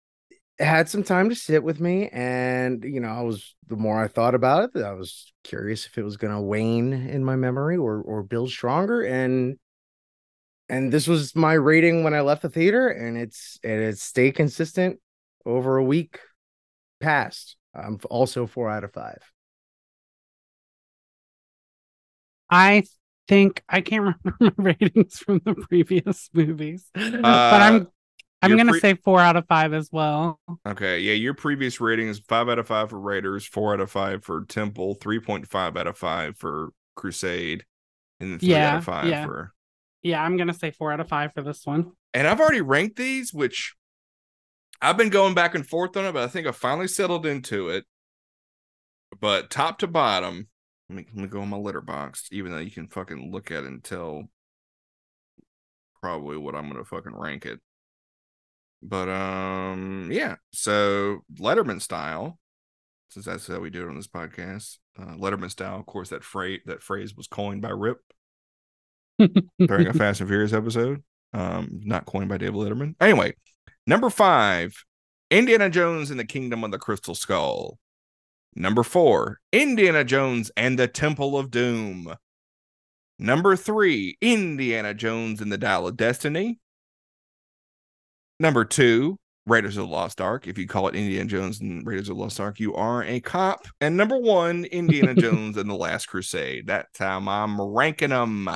had some time to sit with me and you know, I was the more I thought about it, I was curious if it was going to wane in my memory or or build stronger and and this was my rating when I left the theater and it's and it's stayed consistent over a week past. I'm also 4 out of 5. I think I can't remember my ratings from the previous movies, but Uh, I'm I'm gonna pre- say four out of five as well. Okay, yeah, your previous rating is five out of five for Raiders, four out of five for Temple, three point five out of five for Crusade, and then three out of five yeah. for. Yeah, I'm gonna say four out of five for this one. And I've already ranked these, which I've been going back and forth on it, but I think I finally settled into it. But top to bottom, let me, let me go on my litter box, even though you can fucking look at it and tell probably what I'm gonna fucking rank it. But um, yeah. So Letterman style, since that's how we do it on this podcast. Uh, Letterman style, of course, that phrase that phrase was coined by Rip during a Fast and Furious episode. Um, not coined by David Letterman. Anyway, number five, Indiana Jones and the Kingdom of the Crystal Skull. Number four, Indiana Jones and the Temple of Doom. Number three, Indiana Jones and the Dial of Destiny. Number two, Raiders of the Lost Ark. If you call it Indiana Jones and Raiders of the Lost Ark, you are a cop. And number one, Indiana Jones and the Last Crusade. That time I'm ranking them.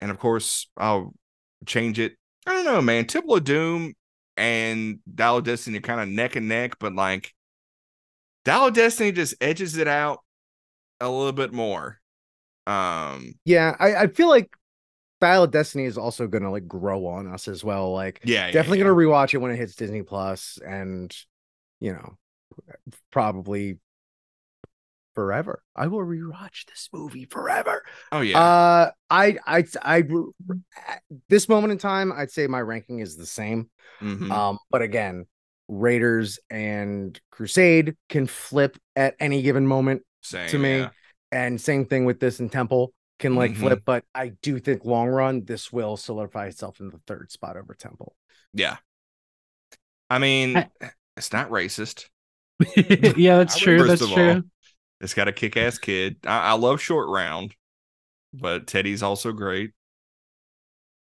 And of course, I'll change it. I don't know, man. Temple of Doom and Dial of Destiny are kind of neck and neck, but like Dial of Destiny just edges it out a little bit more. Um, Yeah, I, I feel like Dial of Destiny is also gonna like grow on us as well. Like yeah, definitely yeah. gonna rewatch it when it hits Disney Plus and you know, probably forever. I will rewatch this movie forever. Oh yeah, Uh I I I this moment in time, I'd say my ranking is the same. Mhm. Um, but again, Raiders and Crusade can flip at any given moment Same, to me. yeah. And same thing with this in Temple can like Mhm. flip, but I do think long run this will solidify itself in the third spot over Temple. Yeah. I mean, I- it's not racist. yeah, that's true. first That's of all, true. It's got a kick ass kid. I, I love Short Round, but Teddy's also great.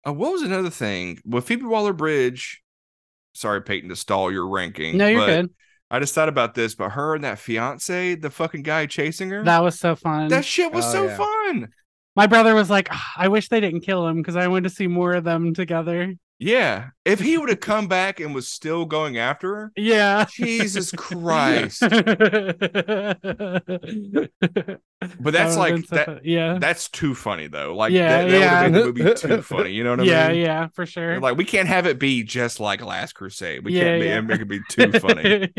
Uh, what was another thing? With Phoebe Waller Bridge, sorry, Peyton, to stall your ranking. No, you're but good. I just thought about this, but her and that fiance, the fucking guy chasing her, That was so fun. that shit was Oh, so yeah. fun. My brother was like, "Ah, I wish they didn't kill him because I wanted to see more of them together. Yeah. If he would have come back and was still going after her, Yeah. Jesus Christ. but that's like that. yeah. That's too funny though. Like Yeah, that, that yeah. would have made the movie too funny. You know what I yeah, mean? yeah, yeah, for sure. Like we can't have it be just like Last Crusade. We Yeah, can't be, yeah. make it be too funny.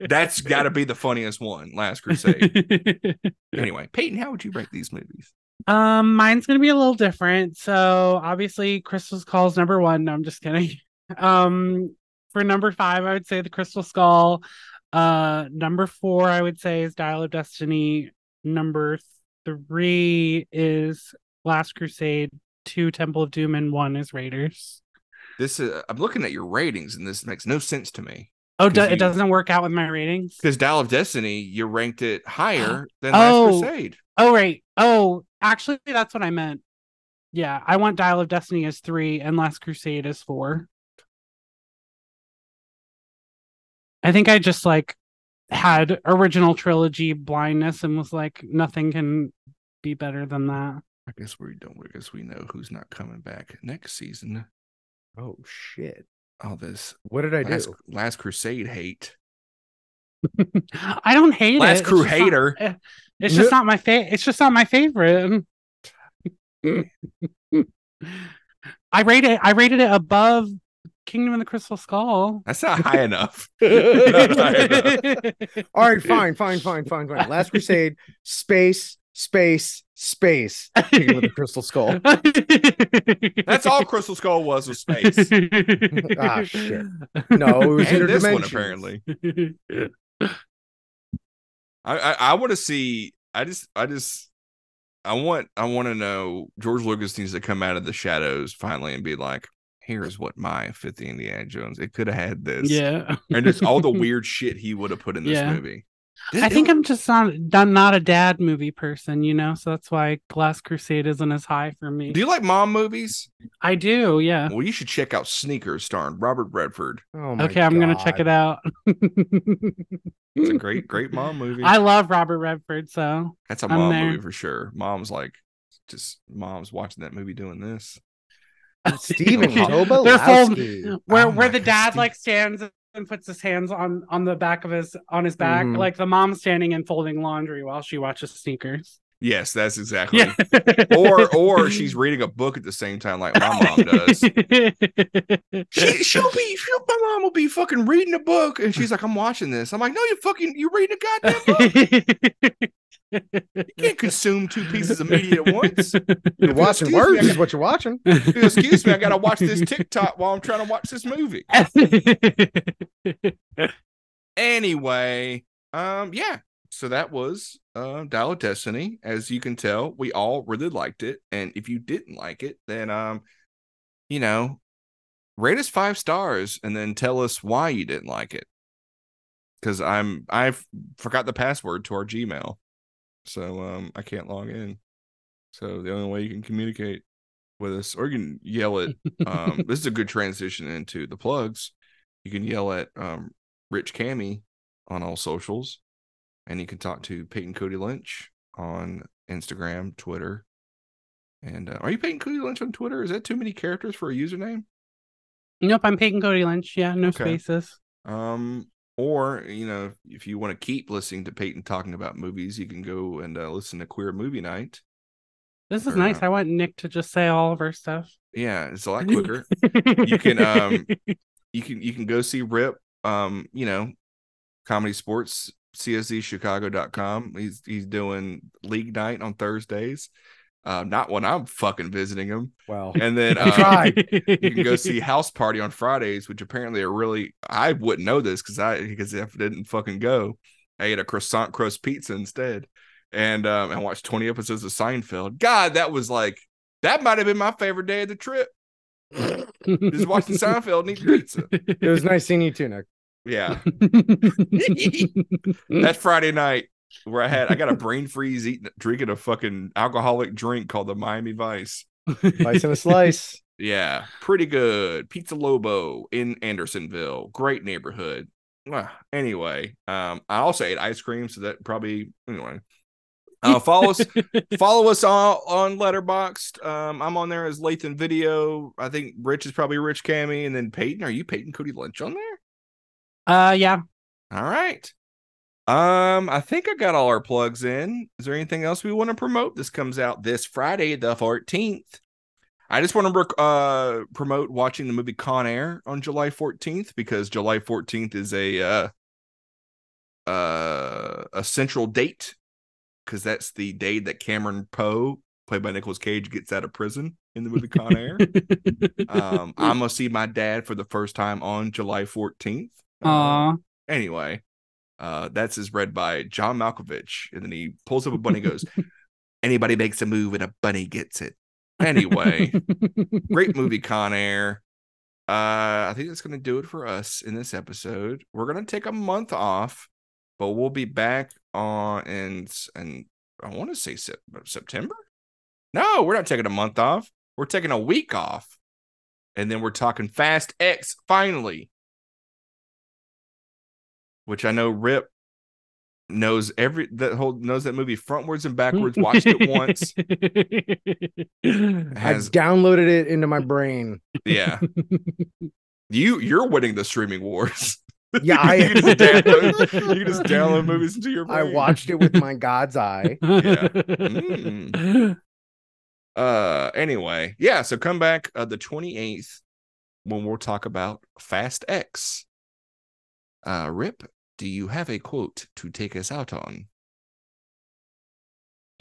That's got to be the funniest one, Last Crusade. anyway, Peyton, how would you rate these movies? Um, mine's gonna be a little different. So obviously, Crystal Skull's number one. No, I'm just kidding. Um, for number five, I would say the Crystal Skull. Uh, number four, I would say is Dial of Destiny. Number three is Last Crusade. Two, Temple of Doom, and one is Raiders. This is, I'm looking at your ratings, and this makes no sense to me. Oh, do- you- it doesn't work out with my ratings. Because Dial of Destiny, you ranked it higher than Oh. Last Crusade. Oh, right. Oh, actually, that's what I meant. Yeah, I want Dial of Destiny as three and Last Crusade as four. I think I just like had original trilogy blindness and was like, nothing can be better than that. I guess we don't. I guess we know who's not coming back next season. Oh shit. All this What did I Last, do? Last Crusade hate. I don't hate it. Last It's just not- Crusader. eh, It's just not my favorite. It's just not my favorite. I rated. I rated it above Kingdom of the Crystal Skull. That's not high enough. All right, fine, fine, fine, fine, fine. Last Crusade, space, space, space. Kingdom of the Crystal Skull. That's all Crystal Skull was was space. Ah, shit. No, it was and this one apparently. I I, I want to see. I just I just I want I want to know George Lucas needs to come out of the shadows finally and be like, here's what my fifth Indiana Jones. It could have had this. yeah. And just all the weird shit he would have put in this Yeah. movie. I think I'm just not done not a dad movie person, you know, so that's why Glass Crusade isn't as high for me. Do you like mom movies? I do, yeah. Well, you should check out Sneakers starring Robert Redford. Oh my Okay, I'm gonna check it out. It's a great, great mom movie. I love Robert Redford, so That's a I'm mom there. movie for sure. Mom's like, just mom's watching that movie doing this. Steven They're where Oh where the dad Steve- like stands and puts his hands on on the back of his on his back, Mhm. like the mom standing and folding laundry while she watches sneakers. Yes, that's exactly. Yeah. Or or she's reading a book at the same time, like my mom does. She she'll be she'll, my mom will be fucking reading a book, and she's like, "I'm watching this." I'm like, "No, you fucking you reading a goddamn book. You can't consume two pieces of media at once." You're watching Excuse words I is what you're watching. Excuse me, I gotta watch this TikTok while I'm trying to watch this movie. Anyway, um, yeah. So that was uh Dial of Destiny. As you can tell, we all really liked it. And if you didn't like it, then um, you know, rate us five stars and then tell us why you didn't like it. Cause I'm I've forgot the password to our Gmail. So um I can't log in. So the only way you can communicate with us, or you can yell at um this is a good transition into the plugs. You can yell at um Rich Cammy on all socials, and you can talk to Peyton Cody Lynch on Instagram, Twitter. And uh, are you Peyton Cody Lynch on Twitter? Is that too many characters for a username? nope, I'm Peyton Cody Lynch. Yeah, no Okay. spaces. Um, or you know, if you want to keep listening to Peyton talking about movies, you can go and uh, listen to Queer Movie Night. This is Or, nice. uh, I want Nick to just say all of our stuff. Yeah, it's a lot quicker. You can, um, you can you can go see Rip. Um, you know, comedy sports cszchicago.com. He's he's doing league night on Thursdays. Uh, not when I'm fucking visiting him. Well, And then uh, you can go see House Party on Fridays, which apparently are really I wouldn't know this because I because if I didn't fucking go, I ate a croissant crust pizza instead. and um, and watched 20 episodes of Seinfeld. God, that was like that might have been my favorite day of the trip. Just watching Seinfeld and eating pizza. It was nice seeing you too, Nick. Yeah, that Friday night where I had I got a brain freeze eating drinking a fucking alcoholic drink called the Miami Vice. Vice and a slice. Yeah, pretty good. Pizza Lobo in Andersonville. Great neighborhood. Well, anyway, um, I also ate ice cream, so that probably anyway. Uh, follow us, follow us on on Letterboxd. Um, I'm on there as Lathan Video. I think Rich is probably Rich Cammy, and then Peyton. Are you Peyton Cody Lynch on there? Uh yeah. All right. Um, I think I got all our plugs in. Is there anything else we want to promote? This comes out this Friday, the 14th. I just want to uh promote watching the movie Con Air on July 14th because July 14th is a uh uh a central date because that's the day that Cameron Poe, played by Nicolas Cage, gets out of prison in the movie Con Air. um, I'm gonna see my dad for the first time on July 14th. Uh, anyway, uh, that's is read by John Malkovich, and then he pulls up a bunny, and goes, "Anybody makes a move, and a bunny gets it." Anyway, great movie, Con Air. Uh, I think that's going to do it for us in this episode. We're going to take a month off, but we'll be back on and and I want to say Sep- September. No, we're not taking a month off. We're taking a week off, and then we're talking Fast X finally, which I know Rip knows every that whole knows that movie frontwards and backwards. Watched it once. I Has downloaded it into my brain. yeah. You you're winning the streaming wars. Yeah, I you, just download, you just download movies into your I watched it with my God's eye. Mm. Uh anyway, yeah, so come back uh the 28th when we'll talk about Fast X. Uh Rip, do you have a quote to take us out on?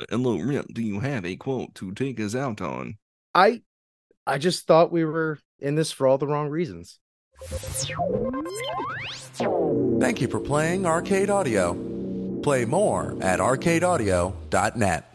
Hello, Rip, do you have a quote to take us out on? I I just thought we were in this for all the wrong reasons. Thank you for playing Arcade Audio. Play more at arcadeaudio.net.